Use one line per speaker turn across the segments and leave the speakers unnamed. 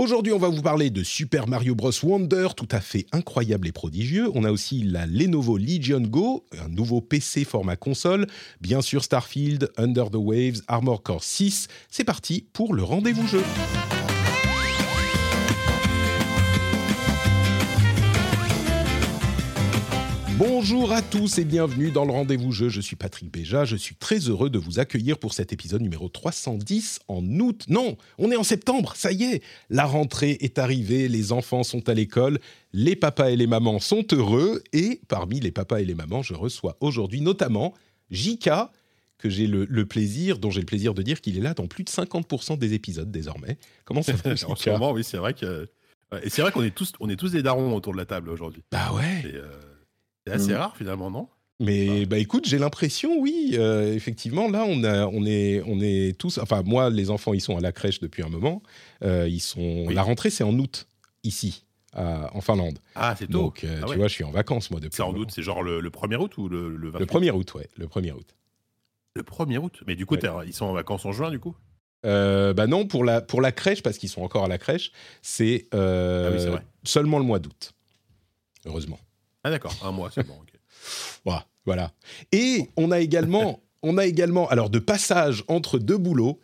Aujourd'hui, on va vous parler de Super Mario Bros. Wonder, tout à fait incroyable et prodigieux. On a aussi la Lenovo Legion Go, un nouveau PC format console. Bien sûr, Starfield, Under the Waves, Armor Core 6. C'est parti pour le rendez-vous jeu. Bonjour à tous et bienvenue dans le rendez-vous jeu. Je suis Patrick Béja. Je suis très heureux de vous accueillir pour cet épisode numéro 310 en août. Non, on est en septembre. Ça y est, la rentrée est arrivée. Les enfants sont à l'école. Les papas et les mamans sont heureux. Et parmi les papas et les mamans, je reçois aujourd'hui notamment Jika, que j'ai le, le plaisir, dont j'ai le plaisir de dire qu'il est là dans plus de 50% des épisodes désormais. Comment ça va,
en ce moment, oui, c'est vrai que. Et c'est vrai qu'on est tous, on est tous des darons autour de la table aujourd'hui.
Bah ouais.
Euh, c'est assez
Mm.
rare finalement, non?
Mais bah écoute, j'ai l'impression, oui, euh, effectivement, là, on, a, on, est, on est tous. Enfin, moi, les enfants, ils sont à la crèche depuis un moment. Euh, ils sont.
Oui.
La rentrée, c'est en août ici, à- en Finlande.
Ah, c'est tôt.
Donc, euh,
Ah
tu
ouais.
vois, je suis en vacances moi depuis.
C'est en août, c'est genre le, le 1er août ou le, le 28
Le 1er août, ouais, le 1er août.
Le 1er août? Mais du coup,
Ouais.
ils sont en vacances en juin, du coup?
Bah non, pour la, pour la crèche, parce qu'ils sont encore à la crèche, c'est
Ah oui,
seulement le mois d'août. Heureusement.
Ah, d'accord, un mois seulement. ok.
Voilà. voilà. Et on a également, on a également, alors de passage entre deux boulots,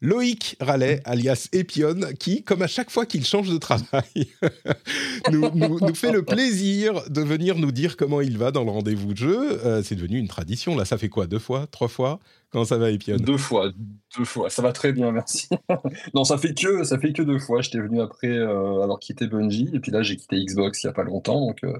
Loïc Rallet, alias Epion, qui, comme à chaque fois qu'il change de travail, nous, nous- nous fait le plaisir de venir nous dire comment il va dans le rendez-vous de jeu. Euh, c'est devenu une tradition. Là, ça fait quoi Deux fois Trois fois? Comment ça va, Epion?
Deux fois, deux fois. Ça va très bien, merci. non, ça fait que ça fait que deux fois. J'étais venu après euh, avoir quitté Bungie et puis là j'ai quitté Xbox il y a pas longtemps. Donc, euh,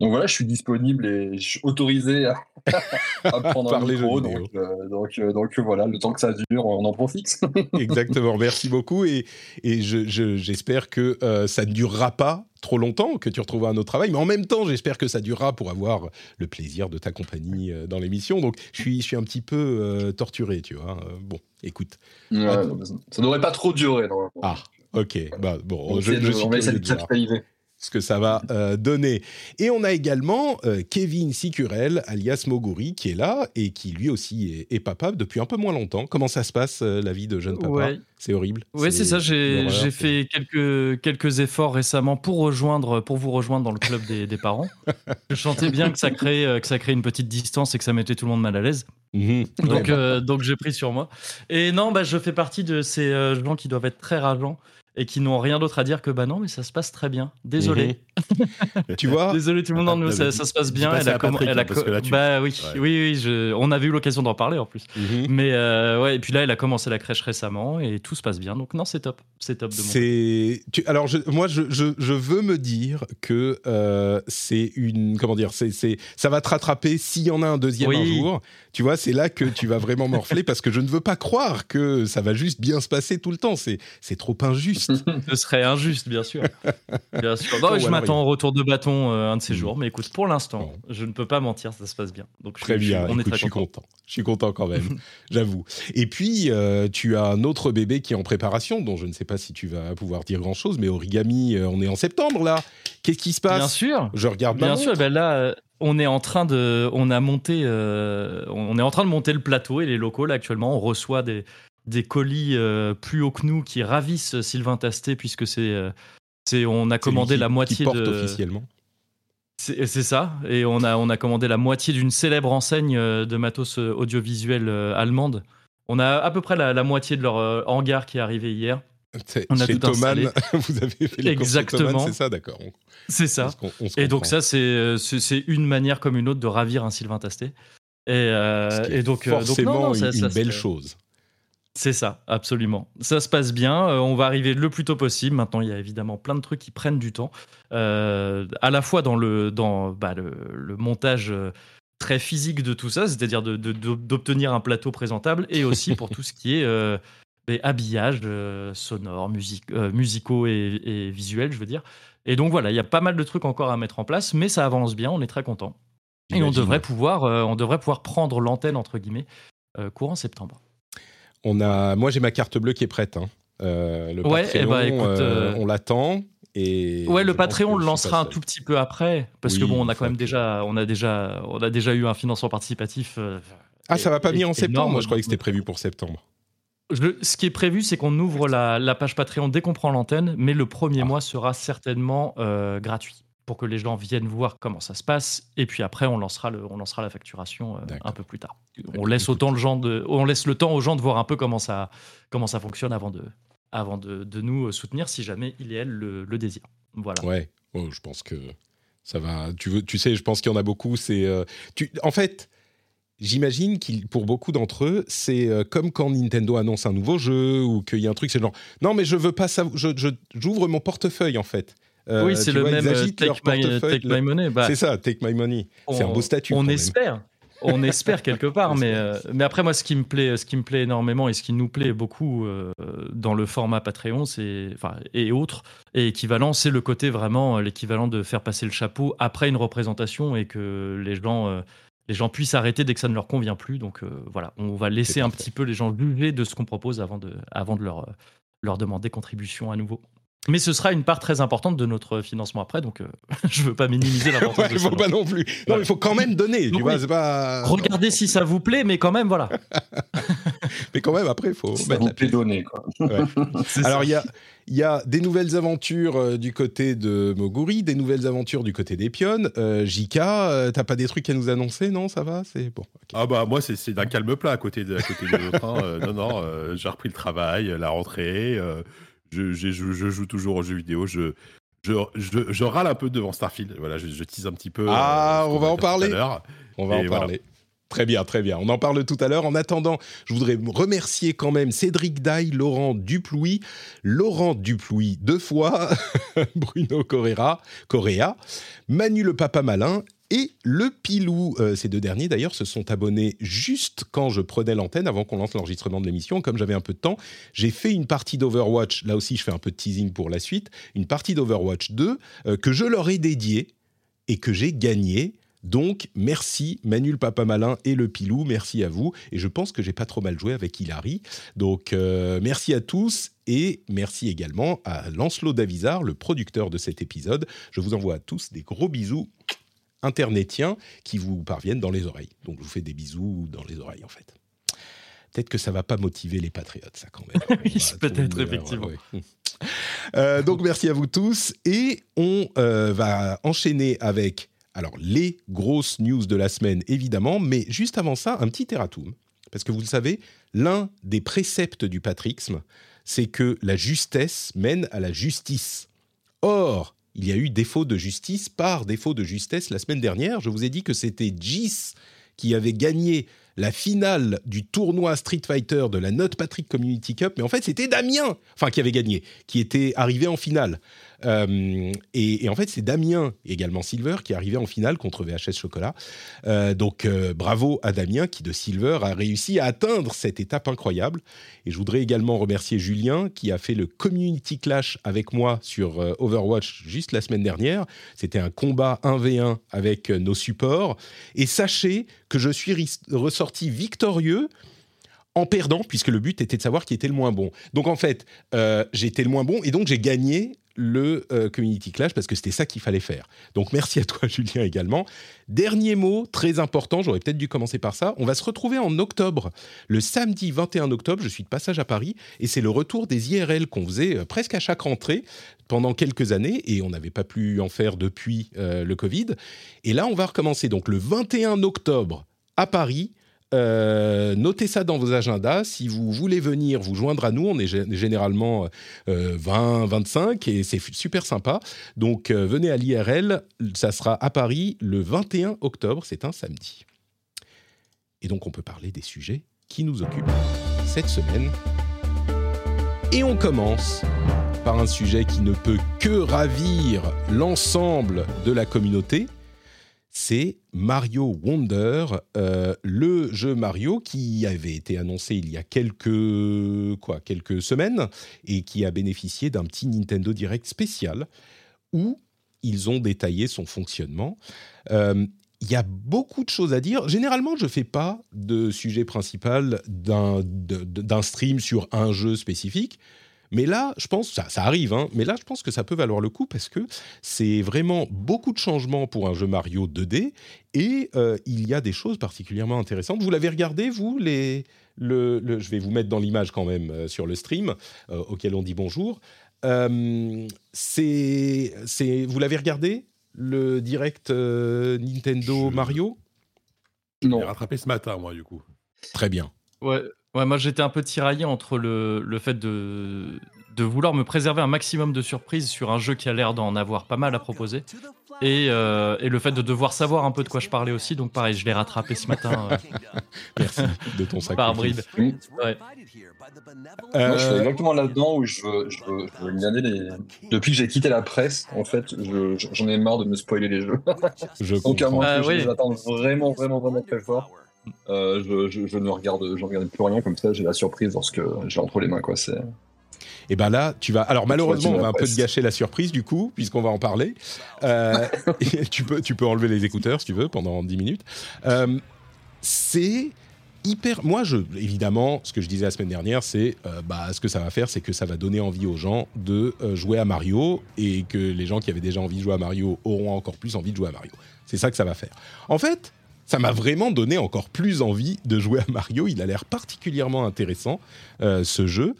donc voilà, je suis disponible et je suis autorisé à, à prendre un micro. Donc, euh, donc, euh, donc voilà, le temps que ça dure, on en profite.
Exactement, merci beaucoup. Et, et je- je- j'espère que euh, ça ne durera pas trop longtemps, que tu retrouveras un autre travail. Mais en même temps, j'espère que ça durera pour avoir le plaisir de ta compagnie euh, dans l'émission. Donc, je suis, je suis un petit peu euh, torturé, tu vois. Euh, bon, écoute.
Ouais,
Ah,
ça devrait pas trop durer. normalement.
Ah, ok. Bah, bon,
on,
je, je suis ce que ça va euh, donner. Et on a également euh, Kevin Sicurel, alias Moguri, qui est là et qui lui aussi est, est papa depuis un peu moins longtemps. Comment ça se passe, euh, la vie de jeune papa
Ouais.
C'est horrible
Ouais, c'est ça. J'ai fait quelques, quelques efforts récemment pour rejoindre, pour vous rejoindre dans le club des, des parents. Je sentais bien que ça crée, que ça crée une petite distance et que ça mettait tout le monde mal à l'aise.
Mhm.
Donc,
Ouais.
donc j'ai pris sur moi. Et non, bah, je fais partie de ces gens qui doivent être très rageants et qui n'ont rien d'autre à dire que bah non, mais ça se passe très bien. Désolé.
tu vois
Désolé tout le monde,
Ah,
non, nous, ça, ça se passe bien. Elle a
Patrick,
elle a
hein, parce
co-
que là, tu-
Bah oui,
Ouais.
oui, oui, je- on avait eu l'occasion d'en parler en plus.
Mhm.
Mais euh, ouais, et puis là, elle a commencé la crèche récemment et tout se passe bien. Donc non, c'est top. C'est top de mon côté.
C'est tu- alors je, moi je, je, je veux me dire que euh, c'est une comment dire c'est c'est ça va te rattraper s'il y en a un deuxième
Oui.
un jour tu vois c'est là que tu vas vraiment morfler parce que je ne veux pas croire que ça va juste bien se passer tout le temps c'est c'est trop injuste
Ce serait injuste, bien sûr. bien. Non, je m'attends au retour de bâton euh, un de ces
Mm.
jours. Mais écoute, pour l'instant,
Bon.
je ne peux pas mentir, ça se passe bien. Donc je
très
je
bien
on est
écoute
très
je suis
content.
content je suis content quand même j'avoue et puis euh, tu as un autre bébé qui est en préparation dont je ne sais pas si tu vas pouvoir dire grand chose mais origami euh, on est en septembre là qu'est-ce qui se passe?
Bien sûr.
je regarde ma
Bien sûr,
montre.
ben là, euh, on est en train de, on a monté, euh, on est en train de monter le plateau et les locaux là actuellement. On reçoit des, des colis euh, plus haut que nous qui ravissent Sylvain Tastet puisque c'est, euh, c'est, on a commandé
qui-
la
qui
moitié
porte
de,
officiellement
c'est, c'est ça, et on a, on a commandé la moitié d'une célèbre enseigne euh, de matos euh, audiovisuel euh, allemande. On a à peu près la, la moitié de leur euh, hangar qui est arrivé hier.
C'est-
On a
chez
tout
vous avez fait les
Exactement.
C'est ça, d'accord. On-
C'est ça.
on on
Et donc ça, c'est euh, c'est c'est une manière comme une autre de ravir un Sylvain Tastet. Et, euh,
qui
et donc, euh, donc
forcément
non, non, ça-
une,
ça
belle chose.
C'est ça, absolument. Ça se passe bien. euh, on va arriver le plus tôt possible. Maintenant, il y a évidemment plein de trucs qui prennent du temps, euh, à la fois dans le dans bah, le, le montage. euh, très physique de tout ça, c'est-à-dire d'obtenir un plateau présentable, et aussi pour tout ce qui est euh, euh, sonores, musique, musicaux et, et visuels, je veux dire. Et donc voilà, il y a pas mal de trucs encore à mettre en place, mais ça avance bien, on est très content. Et on devrait pouvoir, on devrait pouvoir prendre l'antenne entre guillemets courant septembre.
On a, moi, j'ai ma carte bleue qui est prête. hein. Euh, le
Ouais,
Patreon,
eh ben, écoute,
euh,
euh,
on l'attend. Et
Ouais, le Patreon, on le lancera un tout petit peu après, parce que bon, on a quand même déjà, on a déjà, on a déjà eu un financement participatif. euh,
Ah, ça va pas venir en septembre
énorme.
Moi, je croyais que c'était prévu pour septembre.
Je- ce qui est prévu, c'est qu'on ouvre la, la page Patreon dès qu'on prend l'antenne, mais le premier
Ah.
mois sera certainement gratuit pour que les gens viennent voir comment ça se passe. Et puis après, on lancera, le, on lancera la facturation euh, un peu plus tard. On laisse, autant le, gens de, on laisse le temps aux gens de voir un peu comment ça, comment ça fonctionne avant de, avant de, de nous soutenir si jamais il et elle le, le désirent. Voilà.
Ouais, oh, je pense que ça va. Tu, veux, tu sais, je pense qu'il y en a beaucoup. C'est, euh, tu, en fait, j'imagine qu'il, pour beaucoup d'entre eux, c'est euh, comme quand Nintendo annonce un nouveau jeu ou qu'il y a un truc, c'est genre, non, mais je veux pas ça. Je, je- j'ouvre mon portefeuille en fait. Euh,
oui, c'est le
vois,
même euh, take, my,
portefeuille.
take my money. Bah,
C'est ça, take my money. C'est un
on-
beau statut.
On
même.
espère. On espère quelque part, mais, euh, mais après, moi, ce qui me plaît, ce qui me plaît énormément et ce qui nous plaît beaucoup euh, dans le format Patreon, c'est, enfin, et autres, et équivalent, c'est le côté vraiment euh, l'équivalent de faire passer le chapeau après une représentation et que les gens, euh, les gens puissent arrêter dès que ça ne leur convient plus. Donc euh, voilà, on va laisser un petit peu les gens juger de ce qu'on propose avant de, avant de leur, euh, leur demander contribution à nouveau. Mais ce sera une part très importante de notre financement après, donc euh, je veux pas minimiser l'importance
Ouais,
de
il faut
ça.
pas non plus. Non,
Voilà.
il faut quand même donner. tu
Donc oui.
c'est pas.
Regardez si ça vous plaît, mais quand même, voilà.
Mais quand même, après, il faut
Ça
mettre
vous donner, quoi.
Alors, il y a, il y a des nouvelles aventures euh, du côté de Moguri, des nouvelles aventures du côté des pionnes. Euh, Jika, euh, t'as pas des trucs à nous annoncer Non, ça va C'est bon.
Ah bah moi c'est c'est d'un calme plat à côté de, à côté de l'autre. hein. Euh, non non, euh, j'ai repris le travail, la rentrée. Euh, je, j'ai- je- je joue toujours aux jeux vidéo. Je, je, je, je râle un peu devant Starfield. Voilà, je, tease un petit peu.
Ah,
ce
on va en parler. On va en
voilà.
parler. Très bien, très bien. On en parle tout à l'heure. En attendant, je voudrais remercier quand même Cédric Daille, Laurent Duplouy, Laurent Duplouy deux fois, Bruno Correa, Correa, Manu le Papa Malin et le Pilou. Euh, ces deux derniers, d'ailleurs, se sont abonnés juste quand je prenais l'antenne, avant qu'on lance l'enregistrement de l'émission. Comme j'avais un peu de temps, j'ai fait une partie d'Overwatch. Là aussi, je fais un peu de teasing pour la suite. Une partie d'Overwatch 2 euh, que je leur ai dédiée et que j'ai gagnée. Donc, merci Manu le Papa Malin et le Pilou, merci à vous. Et je pense que j'ai pas trop mal joué avec Hilary. Donc, euh, merci à tous et merci également à Lancelot Davizard, le producteur de cet épisode. Je vous envoie à tous des gros bisous internetiens qui vous parviennent dans les oreilles. Donc, je vous fais des bisous dans les oreilles en fait. Peut-être que ça va pas motiver les patriotes, ça quand même.
Oui, peut-être, effectivement.
ouais. Euh, donc merci à vous tous et on euh, va enchaîner avec alors les grosses news de la semaine évidemment, mais juste avant ça un petit erratum parce que vous le savez, l'un des préceptes du patrixme, c'est que la justesse mène à la justice. Or, il y a eu défaut de justice par défaut de justesse la semaine dernière. Je vous ai dit que c'était Gis qui avait gagné la finale du tournoi Street Fighter de la Note Patrick Community Cup, mais en fait c'était Damien, enfin qui avait gagné, qui était arrivé en finale. Euh, et, en fait c'est Damien, également Silver, qui est arrivé en finale contre VHS Chocolat. Euh, donc euh, bravo à Damien qui de Silver a réussi à atteindre cette étape incroyable. Et je voudrais également remercier Julien qui a fait le Community Clash avec moi sur Overwatch juste la semaine dernière. C'était un combat 1v1 avec nos supports. Et sachez que je suis ressorti victorieux en perdant, puisque le but était de savoir qui était le moins bon. Donc en fait, euh, été le moins bon et donc j'ai gagné le euh, Community Clash parce que c'était ça qu'il fallait faire. Donc merci à toi Julien également. Dernier mot très important, j'aurais peut-être dû commencer par ça. On va se retrouver en octobre, le samedi 21 octobre, je suis de passage à Paris et c'est le retour des IRL qu'on faisait euh, presque à chaque rentrée pendant quelques années et on n'avait pas pu en faire depuis euh, le Covid. Et là, on va recommencer donc le 21 octobre à Paris. Euh, notez ça dans vos agendas. Si vous voulez venir vous joindre à nous, on est gé- généralement euh, 20, 25 et c'est super sympa. Donc euh, venez à l'IRL, ça sera à Paris le 21 octobre, c'est un samedi. Et donc on peut parler des sujets qui nous occupent cette semaine. Et on commence par un sujet qui ne peut que ravir l'ensemble de la communauté. C'est Mario Wonder, euh, le jeu Mario qui avait été annoncé il y a quelques, quoi, quelques semaines et qui a bénéficié d'un petit Nintendo Direct spécial où ils ont détaillé son fonctionnement. Euh, il y a beaucoup de choses à dire. Généralement, je ne fais pas de sujet principal d'un stream sur un jeu spécifique. Mais là, je pense, ça, ça arrive, hein, mais là, je pense que ça peut valoir le coup parce que c'est vraiment beaucoup de changements pour un jeu Mario 2D et euh, il y a des choses particulièrement intéressantes. Vous l'avez regardé, vous les, le, je vais vous mettre dans l'image quand même euh, sur le stream euh, auquel on dit bonjour. c'est, vous l'avez regardé le direct Nintendo Mario?
Non. Rattrapé ce matin, moi, du coup.
Très bien.
Ouais, Ouais, moi j'étais un peu tiraillé entre le, le fait de, de vouloir me préserver un maximum de surprises sur un jeu qui a l'air d'en avoir pas mal à proposer et, euh, et, le fait de devoir savoir un peu de quoi je parlais aussi. Donc pareil, je l'ai rattrapé ce matin. Euh,
Merci de ton sac.
Par bride.
Ouais. Euh... Moi, je suis exactement là-dedans où je veux, je veux, je veux les... Depuis que j'ai quitté la presse, en fait, j'en ai marre de me spoiler les jeux.
je Donc à
moi, oui. j'attends vraiment, vraiment, vraiment très fort. Euh, je, je, ne regarde, je regarde plus rien comme ça. J'ai la surprise lorsque j'ai entre les mains, quoi. C'est.
Et ben là, tu vas. Alors malheureusement, on va un peu te gâcher la surprise du coup, puisqu'on va en parler. Euh, tu peux, tu peux enlever les écouteurs si tu veux pendant 10 minutes. Euh, c'est hyper. Moi, je, évidemment, ce que je disais la semaine dernière, c'est bah, ce que ça va faire, c'est que ça va donner envie aux gens de jouer à Mario et que les gens qui avaient déjà envie de jouer à Mario auront encore plus envie de jouer à Mario. C'est ça que ça va faire. En fait, ça m'a vraiment donné encore plus envie de jouer à Mario. Il a l'air particulièrement intéressant, euh, ce jeu.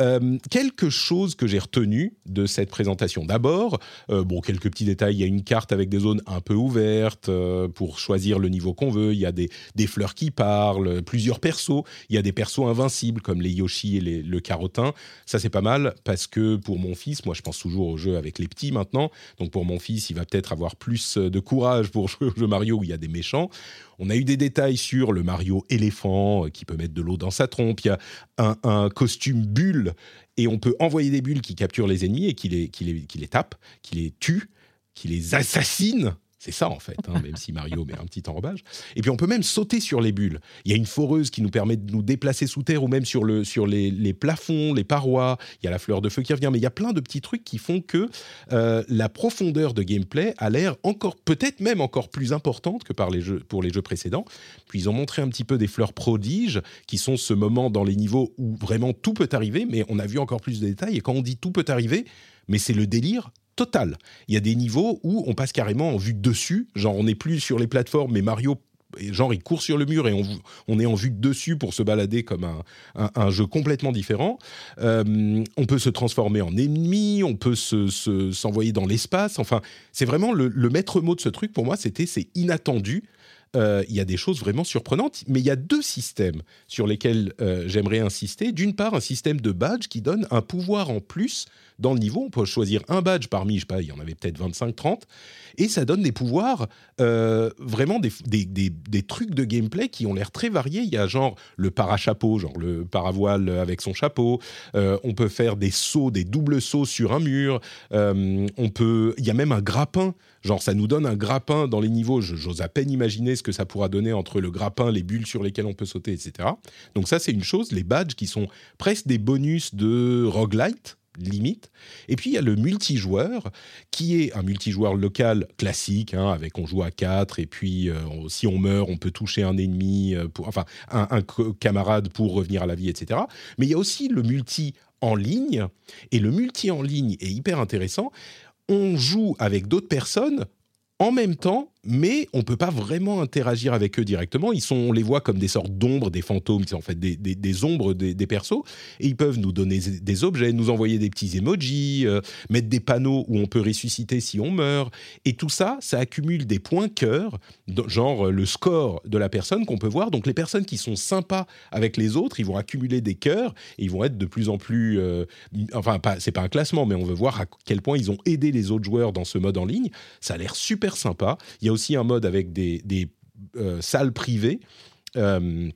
Euh, quelque chose que j'ai retenu de cette présentation. D'abord, euh, bon, quelques petits détails. Il y a une carte avec des zones un peu ouvertes euh, pour choisir le niveau qu'on veut. Il y a des, des, fleurs qui parlent, plusieurs persos. Il y a des persos invincibles comme les Yoshi et le carotin. Ça, c'est pas mal parce que pour mon fils, moi, je pense toujours au jeu avec les petits maintenant. Donc, pour mon fils, il va peut-être avoir plus de courage pour jouer au jeu Mario où il y a des méchants. On a eu des détails sur le Mario éléphant qui peut mettre de l'eau dans sa trompe. Il y a un, costume bulle et on peut envoyer des bulles qui capturent les ennemis et qui qui les tapent, qui les tuent, qui les assassinent c'est ça en fait, hein, même si Mario met un petit enrobage. Et puis on peut même sauter sur les bulles. Il y a une foreuse qui nous permet de nous déplacer sous terre ou même sur, le, sur les, plafonds, les parois. Il y a la fleur de feu qui revient, mais il y a plein de petits trucs qui font que euh, la profondeur de gameplay a l'air encore, peut-être même encore plus importante que par les jeux, pour les jeux précédents. Puis ils ont montré un petit peu des fleurs prodiges, qui sont ce moment dans les niveaux où vraiment tout peut arriver, mais on a vu encore plus de détails. Et quand on dit tout peut arriver, mais c'est le délire total. Il y a des niveaux où on passe carrément en vue de dessus, genre on n'est plus sur les plateformes, mais Mario genre il court sur le mur et on, est en vue de dessus pour se balader comme un, jeu complètement différent. Euh, on peut se transformer en ennemi, on peut s'envoyer dans l'espace. Enfin, c'est vraiment le, le, maître mot de ce truc pour moi, c'était c'est inattendu. Euh, il y a des choses vraiment surprenantes, mais il y a deux systèmes sur lesquels euh, j'aimerais insister. D'une part, un système de badge qui donne un pouvoir en plus dans le niveau. On peut choisir un badge parmi, je sais pas, il y en avait peut-être 25, 30, et ça donne des pouvoirs, euh, vraiment des, des, des, trucs de gameplay qui ont l'air très variés. Il y a genre le parachapeau, genre le paravoile avec son chapeau. on peut faire des sauts, des doubles sauts sur un mur. on peut, il y a même un grappin Genre, ça nous donne un grappin dans les niveaux. J'ose à peine imaginer ce que ça pourra donner entre le grappin, les bulles sur lesquelles on peut sauter, etc. Donc ça, c'est une chose. Les badges qui sont presque des bonus de roguelite, limite. Et puis il y a le multijoueur, qui est un multijoueur local classique, hein, avec on joue à 4, et puis euh, si on meurt, on peut toucher un ennemi, euh, pour, enfin un, un, camarade pour revenir à la vie, etc. Mais il y a aussi le multi en ligne, et le multi en ligne est hyper intéressant on joue avec d'autres personnes en même temps mais on peut pas vraiment interagir avec eux directement. Ils sont, on les voit comme des sortes d'ombres, des fantômes, qui en fait des, ombres des, persos, et ils peuvent nous donner des objets, nous envoyer des petits emojis, euh, mettre des panneaux où on peut ressusciter si on meurt, et tout ça, ça accumule des points cœur, genre le score de la personne qu'on peut voir. Donc les personnes qui sont sympas avec les autres, ils vont accumuler des cœurs et ils vont être de plus en plus, euh, enfin pas, c'est pas un classement, mais on veut voir à quel point ils ont aidé les autres joueurs dans ce mode en ligne. Ça a l'air super sympa. Il y a aussi un mode avec des, euh, salles privées. Euh,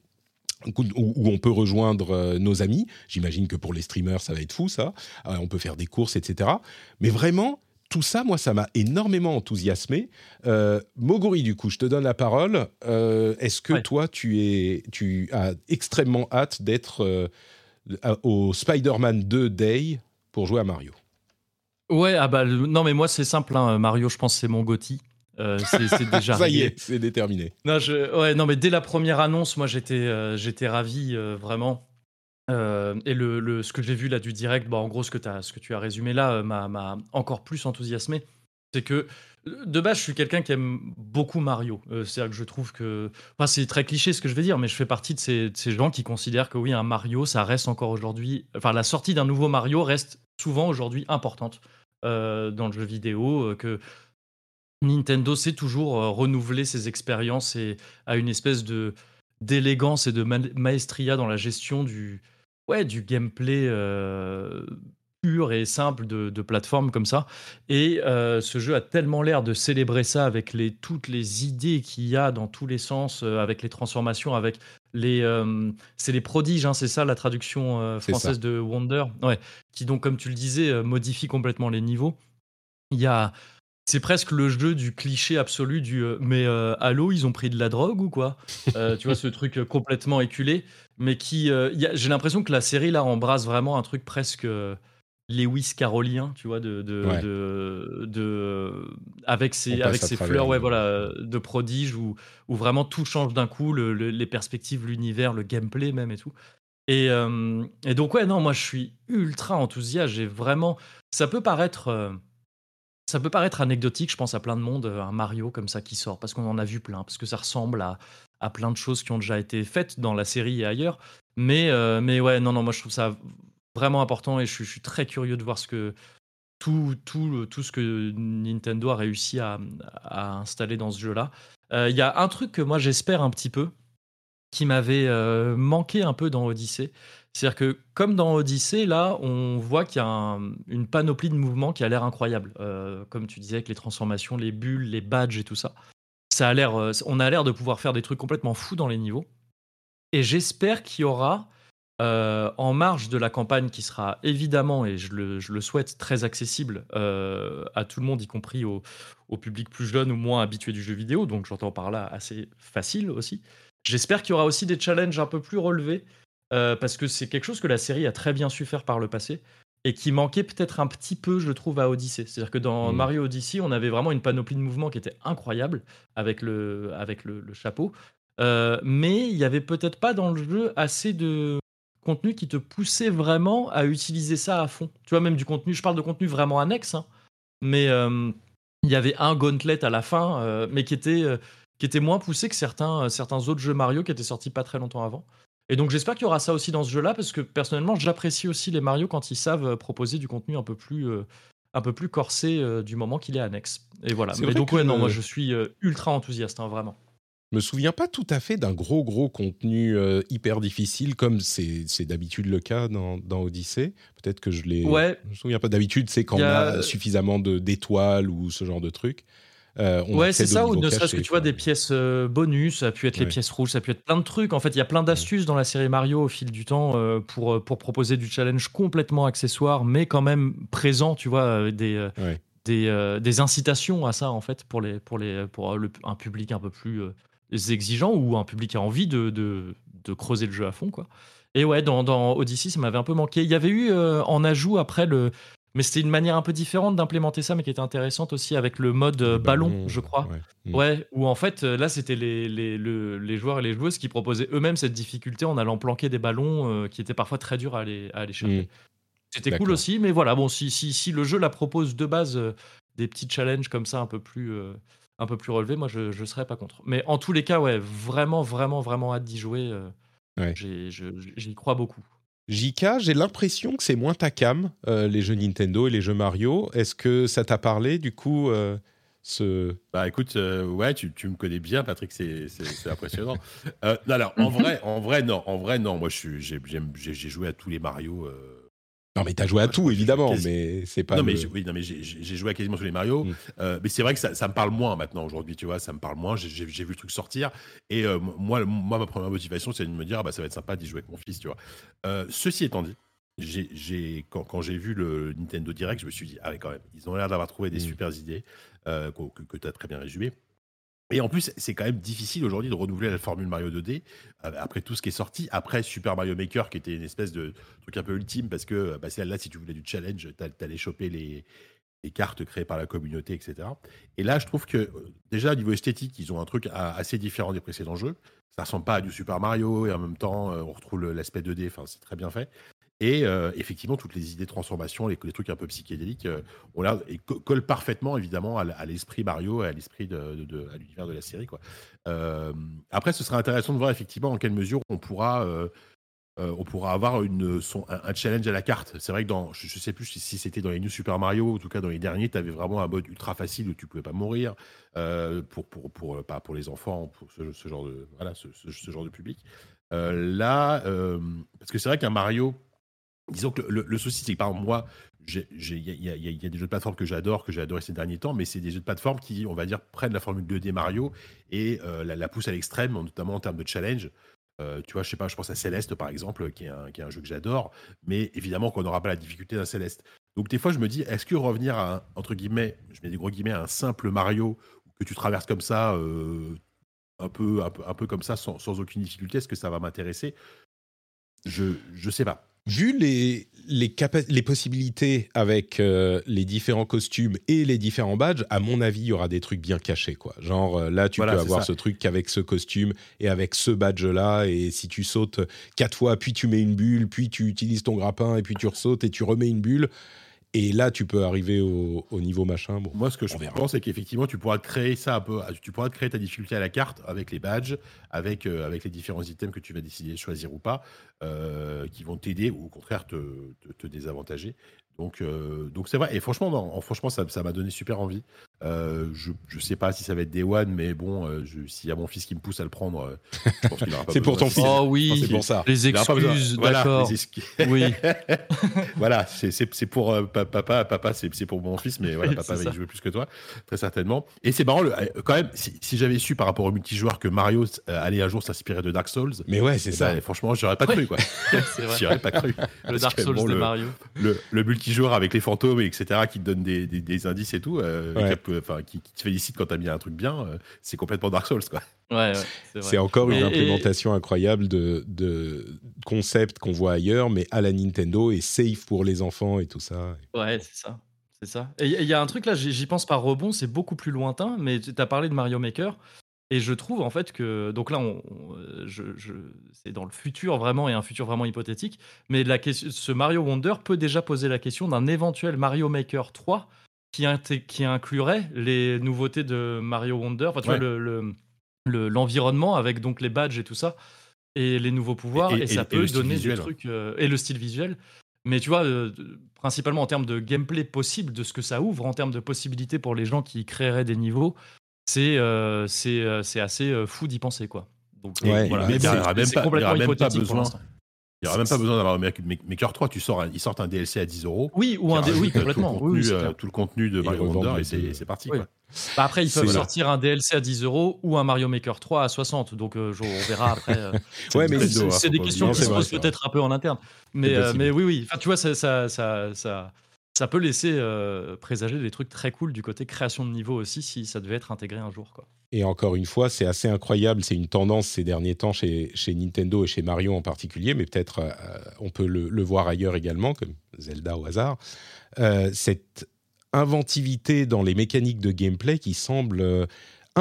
où, on peut rejoindre euh, nos amis. J'imagine que pour les streamers, ça va être fou, ça. on peut faire des courses, etc. Mais vraiment, tout ça, moi, ça m'a énormément enthousiasmé. Euh, Moguri, du coup, je te donne la parole. Est-ce que toi, tu, es, tu as extrêmement hâte d'être au Spider-Man 2 Day pour jouer à Mario?
Ouais, ah bah, non, mais moi, c'est simple. Hein, Mario, je pense c'est mon Gotti. C'est déjà
Ça y est, c'est déterminé.
Non, je, ouais, non, mais dès la première annonce, moi, j'étais j'étais ravi, vraiment. Euh, et le, ce que j'ai vu là du direct, bon, en gros, ce que, as, ce que tu as résumé là euh, m'a encore plus enthousiasmé. C'est que de base, je suis quelqu'un qui aime beaucoup Mario. Euh, c'est-à-dire que je trouve que. Enfin, c'est très cliché ce que je vais dire, mais je fais partie de ces, gens qui considèrent que oui, un Mario, ça reste encore aujourd'hui. Enfin, la sortie d'un nouveau Mario reste souvent aujourd'hui importante dans le jeu vidéo. que Nintendo sait toujours renouveler ses expériences et a une espèce de d'élégance et de maestria dans la gestion du, ouais, du gameplay euh, pur et simple de, de plateforme comme ça. Et euh, ce jeu a tellement l'air de célébrer ça avec les, toutes les idées qu'il y a dans tous les sens, euh, avec les transformations, avec les. c'est les prodiges, hein, c'est ça la traduction française de Wonder, ouais, qui donc, comme tu le disais, modifie complètement les niveaux. Il y a c'est presque le jeu du cliché absolu du euh, mais euh, Halo ils ont pris de la drogue ou quoi? Euh, tu vois ce truc complètement éculé mais qui j'ai l'impression que la série là embrasse vraiment un truc presque Lewis carolien tu vois de de, avec ses avec ses fleurs ouais voilà de prodige où, où vraiment tout change d'un coup les perspectives l'univers le gameplay même et tout. Et, et donc ouais non moi je suis ultra enthousiaste. J'ai vraiment ça peut paraître ça peut paraître anecdotique, je pense à plein de monde, euh, un Mario comme ça qui sort, parce qu'on en a vu plein, parce que ça ressemble à, à, plein de choses qui ont déjà été faites dans la série et ailleurs. Mais, euh, mais ouais, non, non, moi je trouve ça vraiment important et je, suis très curieux de voir ce que tout, tout, tout ce que Nintendo a réussi à, à installer dans ce jeu-là. Euh, il y a un truc que moi j'espère un petit peu, qui m'avait manqué un peu dans Odyssey, c'est-à-dire que, comme dans Odyssée, là, on voit qu'il y a une panoplie de mouvements qui a l'air incroyable. Euh, comme tu disais, avec les transformations, les bulles, les badges et tout ça. euh, on a l'air de pouvoir faire des trucs complètement fous dans les niveaux. Et j'espère qu'il y aura, euh, en marge de la campagne, qui sera évidemment, et je le, souhaite, très accessible à tout le monde, y compris au, public plus jeune ou moins habitué du jeu vidéo, donc j'entends par là assez facile aussi. J'espère qu'il y aura aussi des challenges un peu plus relevés euh, parce que c'est quelque chose que la série a très bien su faire par le passé et qui manquait peut-être un petit peu, je trouve, à Odyssey. C'est-à-dire que dans mm. Mario Odyssey, on avait vraiment une panoplie de mouvements qui était incroyable avec le, avec le, chapeau. Euh, mais il n'y avait peut-être pas dans le jeu assez de contenu qui te poussait vraiment à utiliser ça à fond. Tu vois, même du contenu, je parle de contenu vraiment annexe, hein. mais euh, il y avait un gauntlet à la fin, mais qui était, qui était moins poussé que certains, certains autres jeux Mario qui étaient sortis pas très longtemps avant. Et donc j'espère qu'il y aura ça aussi dans ce jeu-là, parce que personnellement, j'apprécie aussi les Mario quand ils savent euh, proposer du contenu un peu plus, euh, un peu plus corsé euh, du moment qu'il est annexe. Et voilà. Mais donc ouais, non, moi je suis ultra enthousiaste, hein, vraiment.
Je me souviens pas tout à fait d'un gros gros contenu hyper difficile comme c'est d'habitude le cas dans, dans Odyssey. Peut-être que je l'ai.
Ouais.
Je me souviens pas d'habitude, c'est quand on a suffisamment d'étoiles ou ce genre de trucs.
Euh, ouais, c'est ça, ou ne serait-ce que tu vois des pièces euh, bonus, ça a pu être les pièces rouges, ça a pu être plein de trucs. En fait, il y a plein d'astuces dans la série Mario au fil du temps euh, pour, pour proposer du challenge complètement accessoire, mais quand même présent, tu vois, des, des, des, incitations à ça, en fait, pour, les, pour, les, pour un public un peu plus exigeant ou un public qui a envie de, de, de, creuser le jeu à fond, quoi. Et ouais, dans, dans Odyssey, ça m'avait un peu manqué. Il y avait eu en ajout après le, mais c'était une manière un peu différente d'implémenter ça, mais qui était intéressante aussi avec le mode euh, ballon, je crois. Ouais. Mm. où en fait, euh, là, c'était les, les, les, joueurs et les joueuses qui proposaient eux-mêmes cette difficulté en allant planquer des ballons euh, qui étaient parfois très durs à aller, à aller chercher. Mm. C'était cool aussi, mais voilà, bon, si, si, si, le jeu la propose de base des petits challenges comme ça un peu plus, un peu plus relevés, moi, je ne serais pas contre. Mais en tous les cas, ouais, vraiment, vraiment, vraiment hâte d'y jouer. J'y crois beaucoup.
JK, j'ai l'impression que c'est moins ta cam, euh, les jeux Nintendo et les jeux Mario. Est-ce que ça t'a parlé du coup euh, ce...
Bah écoute, euh, ouais, tu, tu, me connais bien, Patrick, c'est impressionnant. alors, en vrai, en vrai, non, en vrai, non. Moi, j'ai joué à tous les Mario
non, mais t'as joué à tout, évidemment, mais c'est pas.
Non, mais, oui, non, mais j'ai joué à quasiment tous les Mario. Mm. Euh, mais c'est vrai que ça, me parle moins maintenant aujourd'hui, tu vois. Ça me parle moins. J'ai vu le truc sortir. Et euh, moi, moi, ma première motivation, c'est de me dire, ah, bah, ça va être sympa d'y jouer avec mon fils, tu vois. Euh, ceci étant dit, j'ai, quand, quand j'ai vu le Nintendo Direct, je me suis dit, ah ouais, quand même, ils ont l'air d'avoir trouvé des
Mm.
super idées que, que tu as très bien résumé. Et en plus, c'est quand même difficile aujourd'hui de renouveler la formule Mario 2D euh, après tout ce qui est sorti. Après Super Mario Maker, qui était une espèce de truc un peu ultime, parce que bah, là, si tu voulais du challenge, t'a- t'allais choper les, cartes créées par la communauté, etc. Et là, je trouve que euh, déjà, au niveau esthétique, ils ont un truc assez différent des précédents jeux. Ça ressemble pas à du Super Mario, et en même temps, euh, on retrouve l'aspect 2D, enfin, c'est très bien fait. Et euh, effectivement, toutes les idées de transformation, les, trucs un peu psychédéliques, euh, l'air et co- collent parfaitement évidemment à, l'esprit Mario et à l'esprit de, l'univers de la série. Euh, après, ce serait intéressant de voir effectivement en quelle mesure on pourra, on pourra avoir un, challenge à la carte. C'est vrai que dans, je, ne sais plus si, c'était dans les New Super Mario, en tout cas dans les derniers, tu avais vraiment un mode ultra facile où tu pouvais pas mourir pour, pour, pour, pas pour les enfants, pour ce, genre de voilà, ce, ce- genre de public. Là, parce que c'est vrai qu'un Mario, disons que le, le souci, c'est que par exemple, moi, il y, a- des jeux de plateforme que j'adore, que j'ai adoré ces derniers temps, mais c'est des jeux de plateforme qui, on va dire, prennent la formule 2D Mario et euh, la, poussent à l'extrême, notamment en termes de challenge. Euh, tu vois, je sais pas, je pense à Céleste par exemple, qui est un, jeu que j'adore, mais évidemment qu'on n'aura pas la difficulté d'un Céleste. Donc des fois, je me dis, est-ce que revenir à un, entre guillemets, je mets des gros guillemets, à un simple Mario que tu traverses comme ça, euh, un peu, un peu, un peu comme ça, sans, aucune difficulté, est-ce que ça va m'intéresser? Je, je sais pas.
Vu les, les, les possibilités avec euh, les différents costumes et les différents badges, à mon avis, il y aura des trucs bien cachés. Quoi. Genre euh, là, tu
Voilà,
peux avoir
ça.
ce truc qu'avec ce costume et avec ce badge-là. Et si tu sautes quatre fois, puis tu mets une bulle, puis tu utilises ton grappin, et puis tu ressautes et tu remets une bulle. Et là, tu peux arriver au, au niveau machin. Bon,
Moi, ce que je
verra.
pense, c'est qu'effectivement, tu pourras créer ça un peu. Tu pourras te créer ta difficulté à la carte avec les badges, avec, euh, avec les différents items que tu vas décider de choisir ou pas, euh, qui vont t'aider ou au contraire te, te, te désavantager. Donc, euh, donc c'est vrai. Et franchement, non, franchement, ça ça m'a donné super envie. Euh, je, je sais pas si ça va être Day One, mais bon, euh, s'il y a mon fils qui me pousse à le prendre, euh, je pense qu'il aura pas
C'est pour ton fils.
Oh oui,
c'est pour ça.
les
Il
excuses,
voilà,
d'accord. Oui,
voilà, c'est- pour pa- papa, papa, c'est pour mon fils, mais voilà, papa y jouer plus que toi, très certainement. Et c'est marrant, le- quand même, si, si j'avais su par rapport au multijoueur que Mario allait un jour s'inspirer de Dark Souls,
Mais ouais, c'est
eh
ça.
ben, franchement, j'aurais pas
Ouais.
cru, quoi.
c'est vrai.
J'y aurais pas cru.
Le Dark
que,
Souls
bon,
de
le,
Mario.
le, le multijoueur avec les fantômes, etc., qui te donne des, des- des indices et tout,
Ouais.
Enfin, qui, qui te félicite quand t'as mis un truc bien, euh, c'est complètement Dark Souls, quoi.
Ouais, ouais, c'est
encore une
Et- et-
implémentation incroyable de, de concepts qu'on voit ailleurs, mais à la Nintendo et safe pour les enfants et tout ça.
Ouais, c'est ça. C'est ça. Et il y a un truc là, j'y pense par rebond, c'est beaucoup plus lointain, mais tu as parlé de Mario Maker. Et je trouve en fait que. Donc là, on, on- euh, je, je- c'est dans le futur vraiment et un futur vraiment hypothétique. Mais la question, ce Mario Wonder peut déjà poser la question d'un éventuel Mario Maker 3 qui, inté- qui inclurait les nouveautés de Mario Wonder. Enfin, tu
Ouais.
vois, le- le- le- l'environnement avec donc les badges et tout ça. Et les nouveaux pouvoirs.
Et-
Et,
et-
ça
et
peut donner des
visuel.
trucs. euh, et le style visuel. Mais tu vois, euh, principalement en termes de gameplay possible, de ce que ça ouvre, en termes de possibilités pour les gens qui créeraient des niveaux, c'est euh, c'est euh, c'est assez fou d'y penser, quoi. Donc,
Ouais,
voilà. Mais c'est-
même pas-
complètement
aura même pas
hypothétique pour
besoin.
l'instant.
Il n'y aura même pas besoin d'avoir Maker Maker 3, tu sors un- ils sortent un DLC à 10 euros.
Oui, ou un oui,
euh,
complètement.
Tout le
Oui, oui,
contenu, euh, tout le contenu de Mario Wonder et c'est
deux.
c'est parti.
Oui.
quoi.
Bah, après, ils peuvent sortir un DLC à 10 euros ou un Mario Maker 3 à 60. Donc, euh, on verra après. euh,
Ouais, mais
c'est- des questions qui se posent peut-être un peu en interne. Mais, euh, oui, oui. Enfin, tu vois, ça, ça, ça, ça, ça peut laisser euh, présager des trucs très cool du côté création de niveau aussi, si ça devait être intégré un jour. Quoi.
Et encore une fois, c'est assez incroyable. C'est une tendance ces derniers temps chez, chez Nintendo et chez Mario en particulier, mais peut-être euh, on peut le, voir ailleurs également, comme Zelda au hasard. Euh, cette inventivité dans les mécaniques de gameplay qui semble euh,